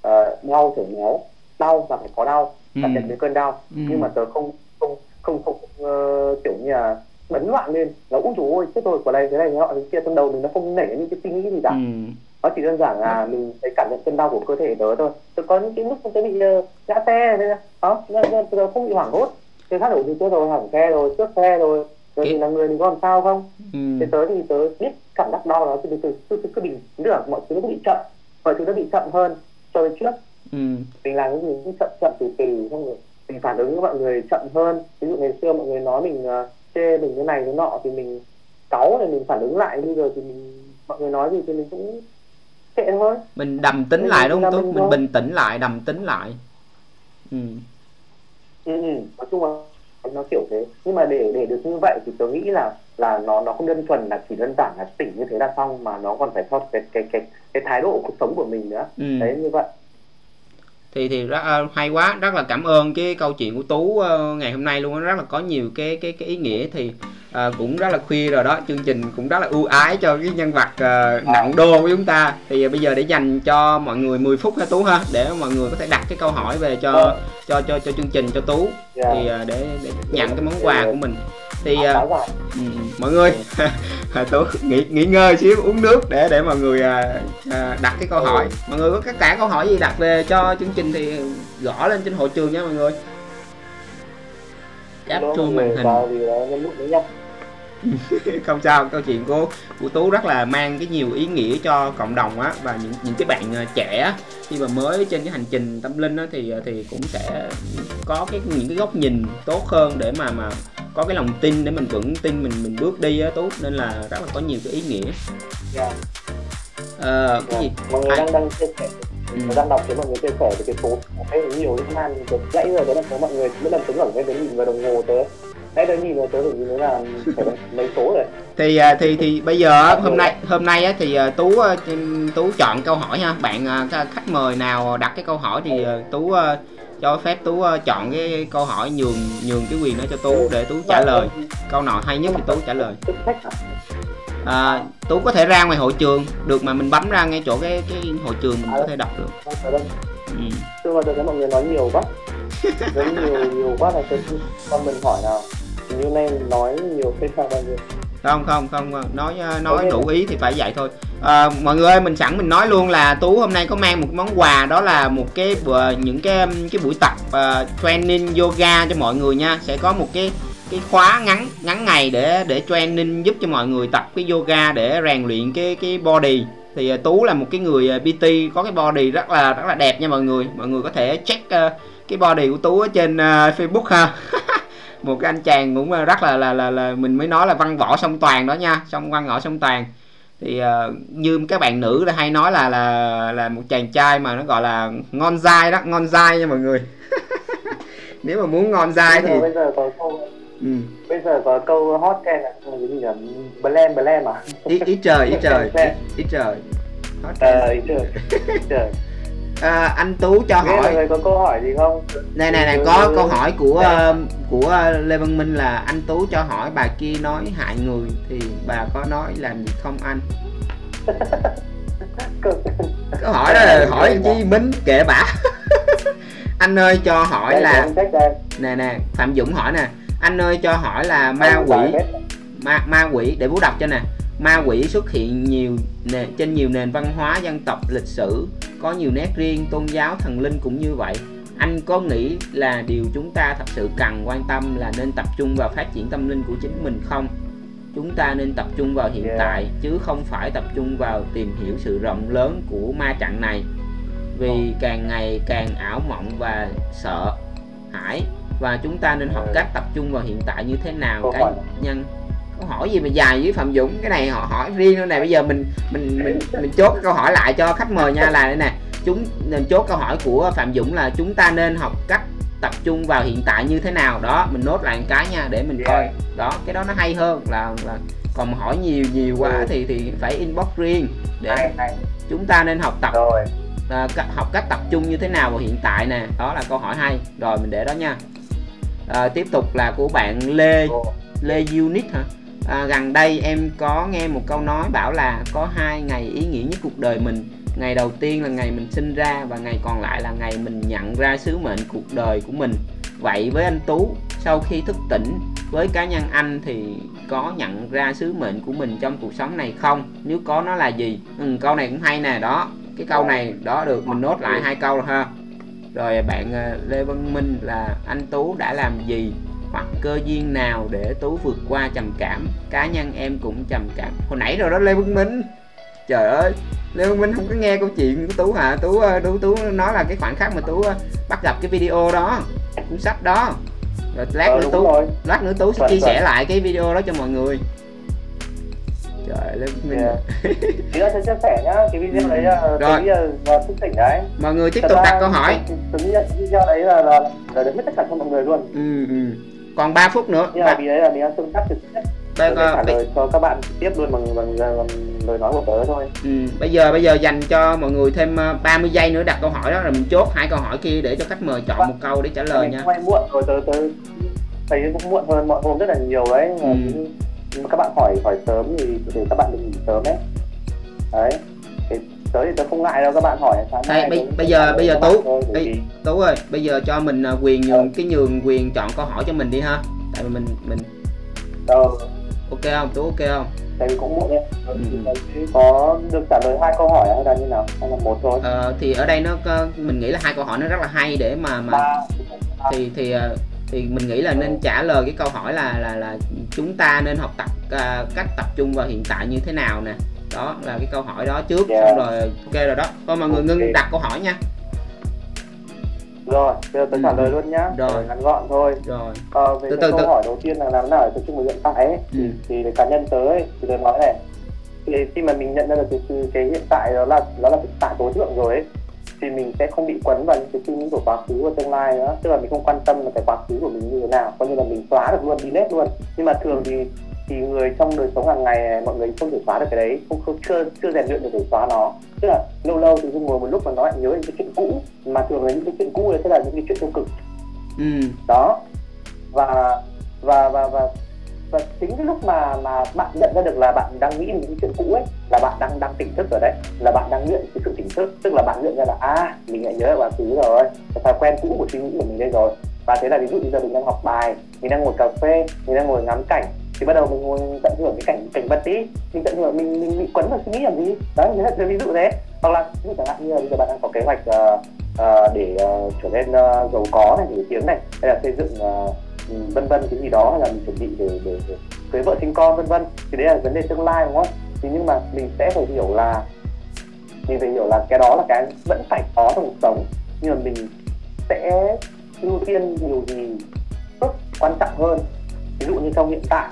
uh, đau chảy máu đau và phải có đau ừ. nhận cái cơn đau ừ. nhưng mà tớ không không không không uh, kiểu như là bấn loạn lên là ui dồi ôi chết rồi của này thế này họ thế kia trong đầu mình nó không nảy những cái suy nghĩ gì cả ừ. Nó chỉ đơn giản là mình thấy cảm nhận cơn đau của cơ thể tớ thôi. Tôi có những cái lúc tôi bị uh, ngã xe thế đó tôi không bị hoảng hốt. Thế khác đổi thì trước rồi hỏng xe rồi trước xe rồi. Rồi thì là người mình có làm sao không? Ừ. thế tớ thì tớ biết cảm giác đau đó thì từ từ từ cứ bình được mọi thứ nó bị chậm. Mọi thứ nó bị chậm hơn so với trước. Ừ. mình làm cái gì cũng chậm chậm từ từ xong rồi mình phản ứng với mọi người chậm hơn. Ví dụ ngày xưa mọi người nói mình uh, chê mình cái này cái nọ thì mình cáu thì mình phản ứng lại. Bây giờ thì mình mọi người nói gì thì mình cũng kệ thôi. Mình đầm tính mình lại đúng không mình, mình bình tĩnh lại đầm tính lại. Ừ. ừ, ừ. nói chung là nó kiểu thế. Nhưng mà để để được như vậy thì tôi nghĩ là là nó nó không đơn thuần là chỉ đơn giản là tỉnh như thế là xong mà nó còn phải theo cái cái cái cái thái độ cuộc sống của mình nữa. Ừ. đấy như vậy. Thì thì rất uh, hay quá. Rất là cảm ơn cái câu chuyện của tú uh, ngày hôm nay luôn rất là có nhiều cái cái cái ý nghĩa. Thì uh, cũng rất là khuya rồi đó. Chương trình cũng rất là ưu ái cho cái nhân vật uh, nặng đô của chúng ta. Thì uh, bây giờ để dành cho mọi người 10 phút ha tú ha? Để mọi người có thể đặt cái câu hỏi về cho cho cho cho chương trình cho tú. Yeah. thì uh, để, để nhận cái món quà của mình. Thì uh, mọi người. Tú nghỉ nghỉ ngơi xíu uống nước để để mọi người uh, uh, đặt cái câu hỏi. Mọi người có tất cả câu hỏi gì đặt về cho chương trình thì gõ lên trên hội trường nha mọi người. Áp chuông màn hình không sao câu chuyện của của tú rất là mang cái nhiều ý nghĩa cho cộng đồng á và những những cái bạn trẻ khi mà mới trên cái hành trình tâm linh á thì thì cũng sẽ có cái những cái góc nhìn tốt hơn để mà mà có cái lòng tin để mình vững tin mình mình bước đi á tốt nên là rất là có nhiều cái ý nghĩa yeah. Dạ. ờ, cái yeah. gì mọi người đang đang chia sẻ ừ. đang đọc thấy mọi người chia sẻ về cái số cái nhiều liên man dãy rồi đó là số mọi người mỗi lần tớ ngẩng lên tớ nhìn vào đồng hồ tớ Đấy, tớ nhìn vào tớ thì nhìn là mấy số rồi. Thì à, thì thì bây giờ hôm nay hôm nay thì à, tú à, tú chọn câu hỏi ha bạn khách mời nào đặt cái câu hỏi thì tú cho phép tú chọn cái câu hỏi nhường nhường cái quyền đó cho tú để tú trả lời. Câu nào hay nhất thì tú trả lời. À, tú có thể ra ngoài hội trường được mà mình bấm ra ngay chỗ cái cái hội trường mình có thể đọc được. Ừ. tôi mà tôi thấy mọi người nói nhiều quá. Nói nhiều nhiều quá là tôi con mình hỏi nào như nay nói nhiều cái sao bao nhiêu không không không nói nói đủ ý thì phải vậy thôi. À, mọi người ơi mình sẵn mình nói luôn là tú hôm nay có mang một món quà đó là một cái những cái cái buổi tập uh, training yoga cho mọi người nha. Sẽ có một cái cái khóa ngắn ngắn ngày để để training giúp cho mọi người tập cái yoga để rèn luyện cái cái body. Thì uh, tú là một cái người pt có cái body rất là rất là đẹp nha mọi người. Mọi người có thể check uh, cái body của tú ở trên uh, facebook ha một cái anh chàng cũng rất là là là, là mình mới nói là văn võ song toàn đó nha song văn võ song toàn. Thì uh, như các bạn nữ là hay nói là là là một chàng trai mà nó gọi là ngon dai đó ngon dai nha mọi người. Nếu mà muốn ngon dai thì bây giờ có câu ừ. bây giờ có câu hot trend là cái gì nhỉ? Blem blem à? Ít ít trời ít trời ít, ít trời. Hot ờ, ít trời ít trời à, anh tú cho Biết hỏi. có câu hỏi gì không? Này này này có câu hỏi của uh, của lê văn minh là anh tú cho hỏi bà kia nói hại người thì bà có nói làm gì không anh? Câu hỏi đó là hỏi chi minh kệ bả anh ơi cho hỏi là nè nè phạm dũng hỏi nè. Anh ơi cho hỏi là ma quỷ ma ma quỷ để bố đọc cho nè. Ma quỷ xuất hiện nhiều nền, trên nhiều nền văn hóa dân tộc lịch sử có nhiều nét riêng tôn giáo thần linh cũng như vậy. Anh có nghĩ là điều chúng ta thật sự cần quan tâm là nên tập trung vào phát triển tâm linh của chính mình không? Chúng ta nên tập trung vào hiện tại chứ không phải tập trung vào tìm hiểu sự rộng lớn của ma trận này. Vì càng ngày càng ảo mộng và sợ hãi. Và chúng ta nên học cách tập trung vào hiện tại như thế nào cá nhân câu hỏi gì mà dài với phạm dũng? Cái này họ hỏi riêng nữa này bây giờ mình mình mình mình chốt câu hỏi lại cho khách mời nha. Là đây nè. Chúng nên chốt câu hỏi của phạm dũng là chúng ta nên học cách tập trung vào hiện tại như thế nào? Đó mình nốt lại một cái nha để mình coi. Đó cái đó nó hay hơn. Là, là còn hỏi nhiều nhiều quá ừ. thì thì phải inbox riêng để chúng ta nên học tập rồi. À, học cách tập trung như thế nào vào hiện tại nè. Đó là câu hỏi hay. Rồi mình để đó nha. À, tiếp tục là của bạn lê lê unit hả à, gần đây em có nghe một câu nói bảo là có hai ngày ý nghĩa nhất cuộc đời mình. Ngày đầu tiên là ngày mình sinh ra và ngày còn lại là ngày mình nhận ra sứ mệnh cuộc đời của mình. Vậy với anh tú sau khi thức tỉnh với cá nhân anh thì có nhận ra sứ mệnh của mình trong cuộc sống này không? Nếu có nó là gì? Ừ, câu này cũng hay nè đó. Cái câu này đó được mình nốt lại hai câu rồi ha. Rồi bạn ờ, lê văn minh là anh tú đã làm gì? Hoặc cơ duyên nào để tú vượt qua trầm cảm cá nhân em cũng trầm cảm. Hồi nãy rồi đó lê văn minh. Trời ơi lê văn minh không có nghe câu chuyện của tú hả? Tú ờ, tú tú nói là cái khoảnh khắc mà tú ờ, bắt gặp cái video đó cuốn sách đó. Rồi lát ờ, nữa tú rồi. lát nữa tú sẽ chia sẻ lại cái video đó cho mọi người. Trời lên mình yeah. tí nữa sẽ chia sẻ nhá cái video đấy là rồi. và thức tỉnh đấy. Mọi người tiếp tục đặt câu hỏi. tính nhận video đấy là là là hết tất cả cho mọi người luôn. Ừ, ừ. Còn 3 phút nữa nhưng mà vì đấy là mình đang tương tác trực tiếp Bây giờ trả lời cho các bạn tiếp luôn bằng bằng, bằng lời nói của tớ thôi. Ừ, bây giờ bây giờ dành cho mọi người thêm 30 ờ, giây nữa đặt câu hỏi đó rồi mình chốt hai câu hỏi kia để cho khách mời chọn một câu để trả lời nha. Quay muộn rồi tớ tớ thấy cũng muộn hơn mọi hôm rất là nhiều đấy. Ừ các bạn hỏi hỏi sớm thì để các bạn đừng nghỉ sớm đấy đấy tới thì tôi không ngại đâu các bạn hỏi sáng Đây, bây, bây giờ bây giờ tú bây, tú ơi bây giờ cho mình à, quyền nhường ừ. cái nhường quyền chọn câu hỏi cho mình đi ha tại vì mình mình ừ. ok không tú ok không tại vì cũng muộn nhé ừ. có được trả lời hai câu hỏi hay là như nào hay là một thôi ờ, thì ở đây nó mình nghĩ là hai câu hỏi nó rất là hay để mà mà ba. thì thì à, thì mình nghĩ là nên trả lời cái câu hỏi là là là chúng ta nên học tập uh, cách tập trung vào hiện tại như thế nào nè đó là cái câu hỏi đó trước yeah. xong rồi ok rồi đó. Thôi mọi người ngưng đặt câu hỏi nha. Rồi giờ tôi trả ừ. lời luôn nhá. Rồi. ngắn gọn thôi. Rồi. Ờ, về từ từ câu từ. hỏi đầu tiên là làm nào để tập trung vào hiện tại ấy? Ừ. thì, thì cá nhân tới thì tôi nói này. Thì khi mà mình nhận ra được cái, cái hiện tại đó là đó là hiện tại tối thượng rồi ấy thì mình sẽ không bị quấn vào những cái suy nghĩ của quá khứ và tương lai nữa. Tức là mình không quan tâm là cái quá khứ của mình như thế nào. Coi như là mình xóa được luôn đi nét luôn. Nhưng mà thường thì thì người trong đời sống hàng ngày mọi người không thể xóa được cái đấy không, không chưa chưa rèn luyện được để xóa nó. Tức là lâu lâu thì không ngồi một lúc mà nó lại nhớ những cái chuyện cũ mà thường là những cái chuyện cũ đấy sẽ là những cái chuyện tiêu cực. Ừ. đó. Và và và và và chính cái lúc mà mà bạn nhận ra được là bạn đang nghĩ đến những chuyện cũ ấy là bạn đang đang tỉnh thức rồi đấy là bạn đang luyện cái sự tỉnh thức. Tức là bạn nhận ra là à mình lại nhớ quá khứ rồi cái thói quen cũ của suy nghĩ của mình đây rồi. Và thế là ví dụ bây giờ mình đang học bài mình đang ngồi cà phê mình đang ngồi ngắm cảnh thì bắt đầu mình ngồi tận hưởng cái cảnh cảnh vật đi mình tận hưởng mình mình bị quấn vào suy nghĩ làm gì? Đấy thế là ví dụ thế. Hoặc là ví dụ chẳng hạn như là bây giờ bạn đang có kế hoạch uh, uh, để uh, trở nên uh, giàu có này nổi tiếng này hay là xây dựng uh, vân vân cái gì đó hay là mình chuẩn bị để để, để cưới vợ sinh con vân vân. Thì đấy là vấn đề tương lai đúng không? Thì nhưng mà mình sẽ phải hiểu là mình phải hiểu là cái đó là cái vẫn phải có trong cuộc sống. Nhưng mà mình sẽ ưu tiên điều gì rất quan trọng hơn. Ví dụ như trong hiện tại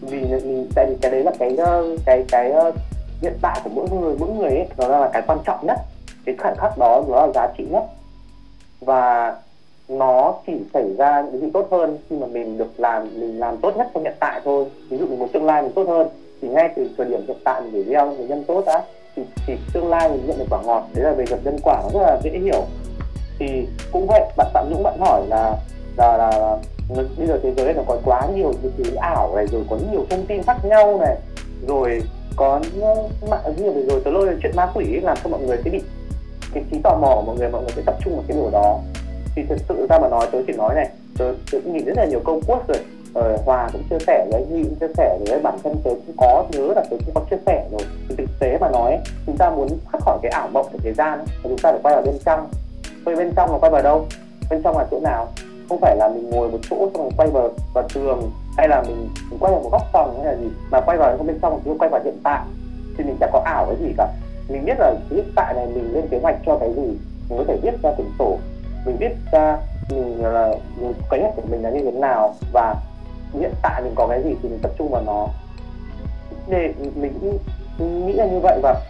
vì vì tại vì cái đấy là cái ờ, cái cái ờ, hiện tại của mỗi người mỗi người ấy đó là cái quan trọng nhất. Cái khoảnh khắc đó nó là giá trị nhất. Và nó chỉ xảy ra những gì tốt hơn khi mà mình được làm mình làm tốt nhất trong hiện tại thôi. Ví dụ mình muốn tương lai mình tốt hơn thì ngay từ thời điểm hiện tại mình để gieo những nhân tốt đã thì, thì tương lai mình nhận được quả ngọt. Đấy là về luật nhân quả nó rất là dễ hiểu. Thì cũng vậy bạn phạm dũng bạn hỏi là là, là, là Ừ, bây giờ thế giới này nó có quá nhiều những thứ ảo này rồi có nhiều thông tin khác nhau này rồi có mạng nhiều rồi tới lôi chuyện ma quỷ làm cho mọi người sẽ bị cái trí tò mò của mọi người mọi người sẽ tập trung vào cái điều đó. Thì thực sự ra mà nói tới chỉ nói này tớ, tớ cũng nhìn rất là nhiều câu quất rồi. Ờ, Hòa cũng chia sẻ với Huy cũng chia sẻ rồi bản thân tớ cũng có nhớ là tớ cũng có chia sẻ rồi. Thì thực tế mà nói chúng ta muốn thoát khỏi cái ảo mộng của thời gian thì chúng ta phải quay vào bên trong. Quay bên trong là quay vào đâu? Bên trong là chỗ nào? Không phải là mình ngồi một chỗ xong rồi quay vào vào tường hay là mình, mình quay vào một góc phòng hay là gì mà quay vào bên trong thì quay vào hiện tại. Thì mình chẳng có ảo cái gì cả. Mình biết là hiện tại này mình lên kế hoạch cho cái gì mình có thể viết ra quyển sổ. Mình viết ra mình là mình kế hoạch của mình là như thế nào và hiện tại mình có cái gì thì mình tập trung vào nó. Để mình nghĩ là như vậy và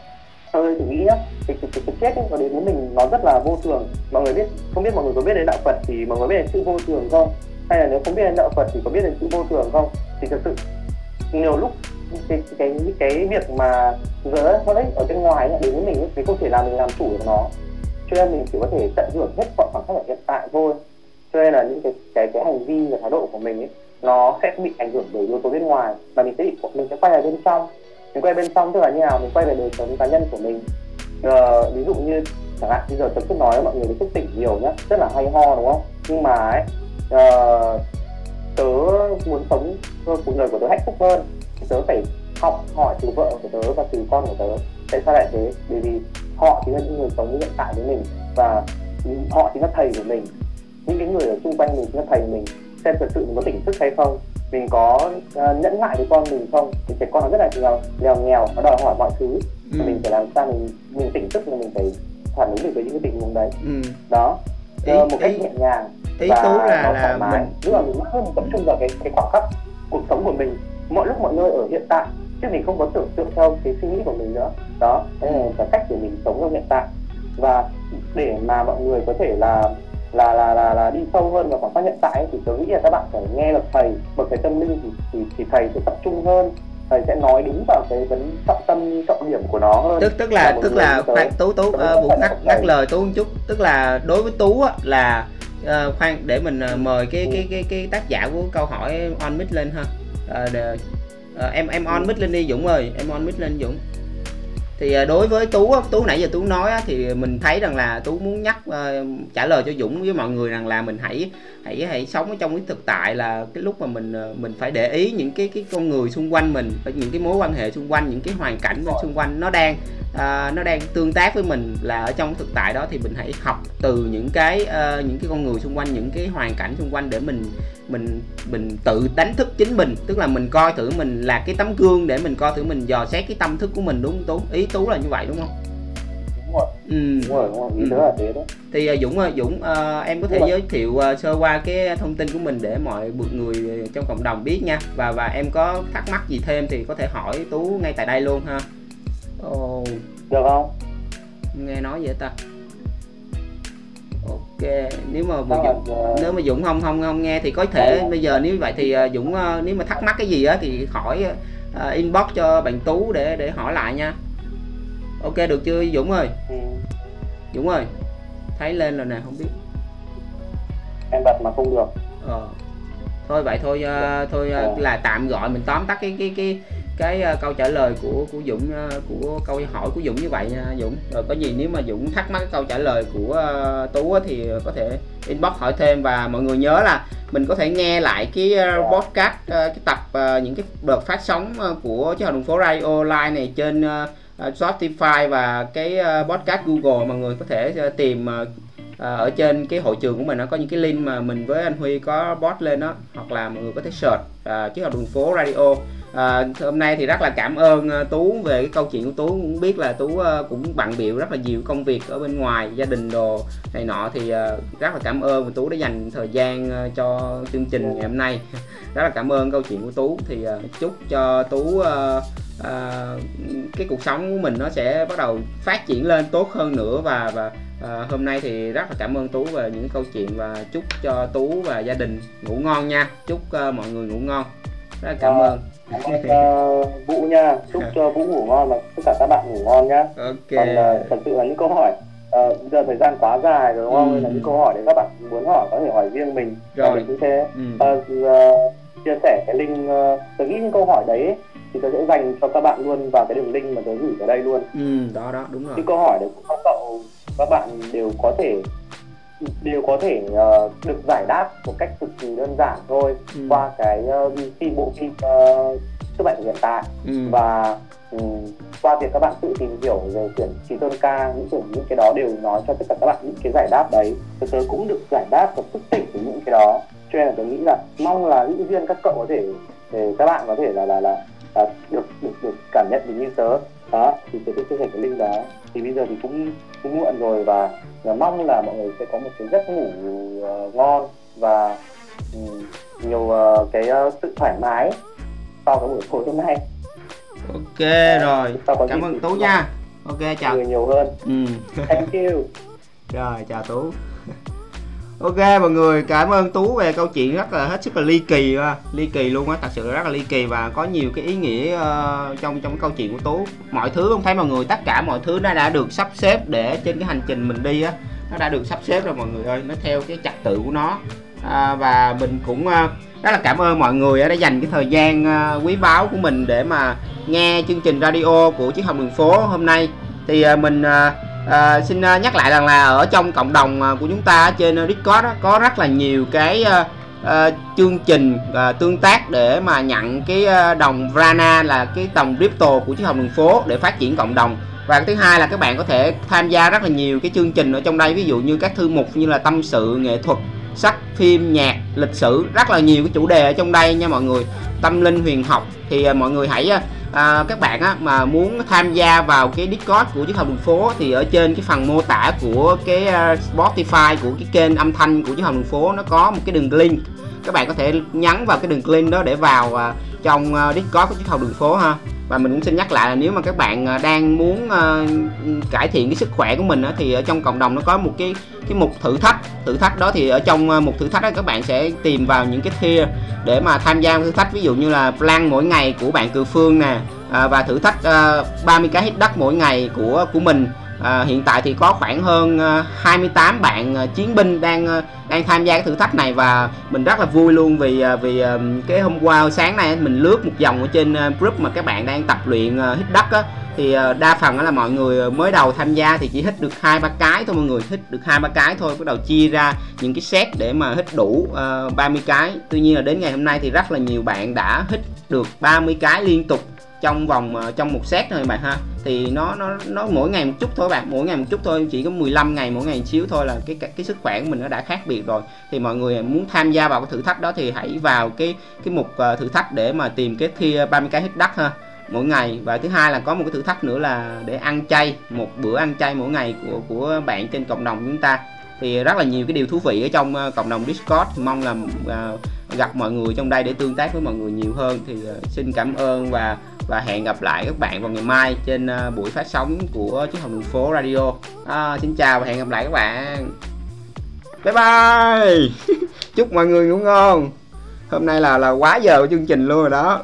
tôi thì nghĩ nhá cái, cái, cái, cái chết ấy, nó đến với mình nó rất là vô thường. Mọi người biết không biết mọi người có biết đến đạo Phật thì mọi người biết đến chữ vô thường không? Hay là nếu không biết đến đạo Phật thì có biết đến chữ vô thường không? Thì thực sự nhiều lúc cái cái cái, cái việc mà giữa nó đấy ở bên ngoài ấy, đến với mình ấy, thì không thể làm mình làm chủ được nó. Cho nên mình chỉ có thể tận hưởng hết mọi khoảng khắc ở hiện tại thôi. Cho nên là những cái cái cái hành vi và thái độ của mình ấy nó sẽ bị ảnh hưởng bởi yếu tố bên ngoài và mình sẽ bị mình sẽ quay lại bên trong mình quay bên trong tức là như nào? Mình quay về đời sống cá nhân của mình. Ờ, ví dụ như chẳng hạn bây giờ tôi cứ nói mọi người thức tỉnh nhiều nhá rất là hay ho đúng không? Nhưng mà ấy uh, tớ muốn sống cuộc đời của tớ hạnh phúc hơn. Tớ phải học hỏi từ vợ của tớ và từ con của tớ. Tại sao lại thế? Bởi vì họ chính là những người sống hiện tại với mình và họ chính là thầy của mình. Những cái người ở xung quanh mình chính là thầy mình. Xem thật sự mình có tỉnh thức hay không mình có uh, nhẫn nại với con mình không? Thì trẻ con nó rất là nghèo nghèo nghèo nó đòi hỏi mọi thứ. Ừ. mình phải làm sao mình mình tỉnh thức là mình phải phản ứng được với những cái tình huống đấy. Ừ. đó. Ý, uh, một cách ý, nhẹ nhàng ý và tú là là mình nhưng mà mình hơn tập trung vào cái cái khoảng khắc cuộc sống của mình mọi lúc mọi nơi ở hiện tại chứ mình không có tưởng tượng theo cái suy nghĩ của mình nữa. Đó đây là cái cách để mình sống trong hiện tại. Và để mà mọi người có thể là là là là, là đi sâu hơn vào khoảng khắc hiện tại thì tôi nghĩ là các bạn phải nghe được thầy. Bậc thầy tâm linh thì, thì thì thầy sẽ tập trung hơn. Thầy sẽ nói đúng vào cái vấn trọng tâm trọng điểm của nó hơn. Tức tức là tức là khoan tú tú uh, vụ ngắt ngắt lời tú một chút. Tức là đối với tú á, là uh, khoan để mình uh, mời cái ừ. cái cái cái tác giả của câu hỏi on mic lên ha. Uh, để, uh, em em on mic lên đi dũng ơi em on mic lên dũng thì à, đối với tú tú nãy giờ tú nói thì mình thấy rằng là tú muốn nhắc ờ, trả lời cho dũng với mọi người rằng là mình hãy hãy hãy sống ở trong cái thực tại là cái lúc mà mình ờ, mình phải để ý những cái cái con người xung quanh mình, những cái mối quan hệ xung quanh, những cái hoàn cảnh xung quanh nó đang uh, nó đang tương tác với mình là ở trong thực tại đó thì mình hãy học từ những cái uh, những cái con người xung quanh những cái hoàn cảnh xung quanh để mình mình mình tự đánh thức chính mình. Tức là mình coi thử mình là cái tấm gương để mình coi thử mình dò xét cái tâm thức của mình đúng không tú? Ý tú là như vậy đúng không? Đúng rồi. Ừ. đúng rồi đúng rồi. Ý ừ. là thế đó. Thì uh, dũng uh, dũng uh, em có thể giới thiệu uh, sơ qua cái thông tin của mình để mọi người trong cộng đồng biết nha. Và và em có thắc mắc gì thêm thì có thể hỏi tú ngay tại đây luôn ha Ồ. Được không? Nghe nói vậy ta. Ok, nếu mà Dũng, nếu mà Dũng không không không nghe thì có thể bây giờ nếu vậy thì uh, Dũng uh, nếu mà thắc mắc cái gì á thì hỏi uh, inbox cho bạn Tú để để hỏi lại nha. Ok được chưa Dũng ơi? Ừ. Dũng ơi. Thấy lên rồi nè, không biết. Em bật mà không được. Ờ. Thôi vậy thôi uh, thôi uh, là tạm gọi mình tóm tắt cái cái cái cái uh, câu trả lời của của Dũng uh, của câu hỏi của Dũng như vậy nha Dũng. Rồi có gì nếu mà Dũng thắc mắc câu trả lời của uh, Tú thì có thể inbox hỏi thêm và mọi người nhớ là mình có thể nghe lại cái uh, podcast uh, cái tập uh, những cái đợt phát sóng uh, của chiếc đường phố radio live này trên uh, Spotify và cái uh, podcast Google mọi người có thể uh, tìm uh, À, ở trên cái hội trường của mình nó có những cái link mà mình với anh Huy có post lên đó hoặc là mọi người có thể search à, chiếc đường phố radio. À, hôm nay thì rất là cảm ơn à, tú về cái câu chuyện của tú. Cũng biết là tú à, cũng bận biểu rất là nhiều công việc ở bên ngoài gia đình đồ này nọ thì rất là cảm ơn. Tú đã dành thời gian cho chương trình ngày hôm nay. Rất là cảm ơn câu chuyện của tú. Thì chúc cho tú uh, uh, cái cuộc sống của mình nó sẽ bắt đầu phát triển lên tốt hơn nữa và và À, hôm nay thì rất là cảm ơn tú về những câu chuyện và chúc cho tú và gia đình ngủ ngon nha. Chúc uh, mọi người ngủ ngon. Rất là cảm ơn. cảm ơn uh, vũ nha. Chúc cho vũ ngủ ngon và tất cả các bạn ngủ ngon nhá. Ok. Còn uh, thật sự là những câu hỏi uh, giờ thời gian quá dài rồi đúng không? Ừ. là những câu hỏi để các bạn muốn hỏi có thể hỏi riêng mình. Rồi. mình cũng sẽ ừ. uh, uh, chia sẻ cái link uh, tôi nghĩ những câu hỏi đấy thì tôi sẽ dành cho các bạn luôn vào cái đường link mà tôi gửi ở đây luôn. Ừ đó đó đúng rồi. Những câu hỏi đấy của các cậu các bạn đều có thể đều có thể uh, được giải đáp một cách cực kỳ đơn giản thôi ừ. qua cái uh, phim bộ phim uh, sức mạnh hiện tại. Ừ. và um, qua việc các bạn tự tìm hiểu về quyển trí tôn ca những quyển những cái đó đều nói cho tất cả các bạn những cái giải đáp đấy. Và tớ cũng được giải đáp và thức tỉnh từ những cái đó. Cho nên là tớ nghĩ là mong là những viên các cậu có thể để các bạn có thể là là là, là được được được cảm nhận được như tớ. Đó thì tớ sẽ chia sẻ cái link đó. Thì bây giờ thì cũng cũng muộn rồi và, và mong là mọi người sẽ có một cái giấc ngủ uh, ngon và um, nhiều uh, cái uh, sự thoải mái sau cái buổi tối hôm nay. Ok rồi. Cảm ơn tú nha. ok chào. Người nhiều hơn. Ừ. thank you. Rồi chào tú ok mọi người cảm ơn tú về câu chuyện rất là hết sức là ly kỳ ly kỳ luôn á thật sự rất là ly kỳ và có nhiều cái ý nghĩa uh, trong trong câu chuyện của tú. Mọi thứ không thấy mọi người tất cả mọi thứ nó đã được sắp xếp để trên cái hành trình mình đi á nó đã được sắp xếp rồi mọi người ơi nó theo cái trật tự của nó. À, và mình cũng uh, rất là cảm ơn mọi người đã dành cái thời gian uh, quý báu của mình để mà nghe chương trình radio của chiếc hồng đường phố hôm nay. Thì uh, mình uh, à, xin ờ, nhắc lại rằng là ở trong cộng đồng ờ, của chúng ta trên Discord đó, có rất là nhiều cái uh, chương trình uh, tương tác để mà nhận cái uh, đồng Vrana là cái đồng crypto của chiếc hồng đường phố để phát triển cộng đồng. Và thứ hai là các bạn có thể tham gia rất là nhiều cái chương trình ở trong đây ví dụ như các thư mục như là tâm sự nghệ thuật sách phim nhạc lịch sử rất là nhiều cái chủ đề ở trong đây nha mọi người. Tâm linh huyền học thì uh, mọi người hãy uh, à, các bạn á, mà muốn tham gia vào cái Discord của chiếc hồng đường phố thì ở trên cái phần mô tả của cái à, Spotify của cái kênh âm thanh của chiếc hồng đường phố nó có một cái đường link. Các bạn có thể nhấn vào cái đường link đó để vào à, trong à, Discord của chiếc hồng đường phố ha và mình cũng xin nhắc lại là nếu mà các bạn ờ, đang muốn uh, cải thiện cái sức khỏe của mình thì ở trong cộng đồng nó có một cái cái mục thử thách. Thử thách đó thì ở trong một mục thử thách đó các bạn sẽ tìm vào những cái tier để mà tham gia thử thách. Ví dụ như là plan mỗi ngày của bạn Cường Phương nè à, và thử thách 30 cái hit đất mỗi ngày của của mình à, hiện tại thì có khoảng hơn à, 28 bạn à, chiến binh đang à, đang tham gia cái thử thách này và mình rất là vui luôn vì vì cái hôm qua sáng nay mình lướt một vòng ở trên group mà các bạn đang tập luyện hít đất á. Thì đa phần là mọi người mới đầu tham gia thì chỉ hít được hai ba cái thôi mọi người hít được hai ba cái thôi bắt đầu chia ra những cái set để mà hít đủ uh, 30 cái. Tuy nhiên là đến ngày hôm nay thì rất là nhiều bạn đã hít được 30 cái liên tục trong vòng ờ, trong một set thôi bạn ha. Thì nó nó nó mỗi ngày một chút thôi bạn mỗi ngày một chút thôi chỉ có 15 ngày mỗi ngày một xíu thôi là cái cái, cái sức khỏe của mình nó đã khác biệt rồi. Thì mọi người muốn tham gia vào cái thử thách đó thì hãy vào cái cái mục ờ, thử thách để mà tìm cái thia 30 cái hít đất ha mỗi ngày. Và thứ hai là có một cái thử thách nữa là để ăn chay một bữa ăn chay mỗi ngày của của bạn trên cộng đồng chúng ta thì rất là nhiều cái điều thú vị ở trong uh, cộng đồng Discord. Mong là uh, gặp mọi người trong đây để tương tác với mọi người nhiều hơn. Thì uh, xin cảm ơn và và hẹn gặp lại các bạn vào ngày mai trên uh, buổi phát sóng của chiếc hồng đường phố radio. À, xin chào và hẹn gặp lại các bạn. Bye bye. Chúc mọi người ngủ ngon. Hôm nay là là quá giờ của chương trình luôn rồi đó.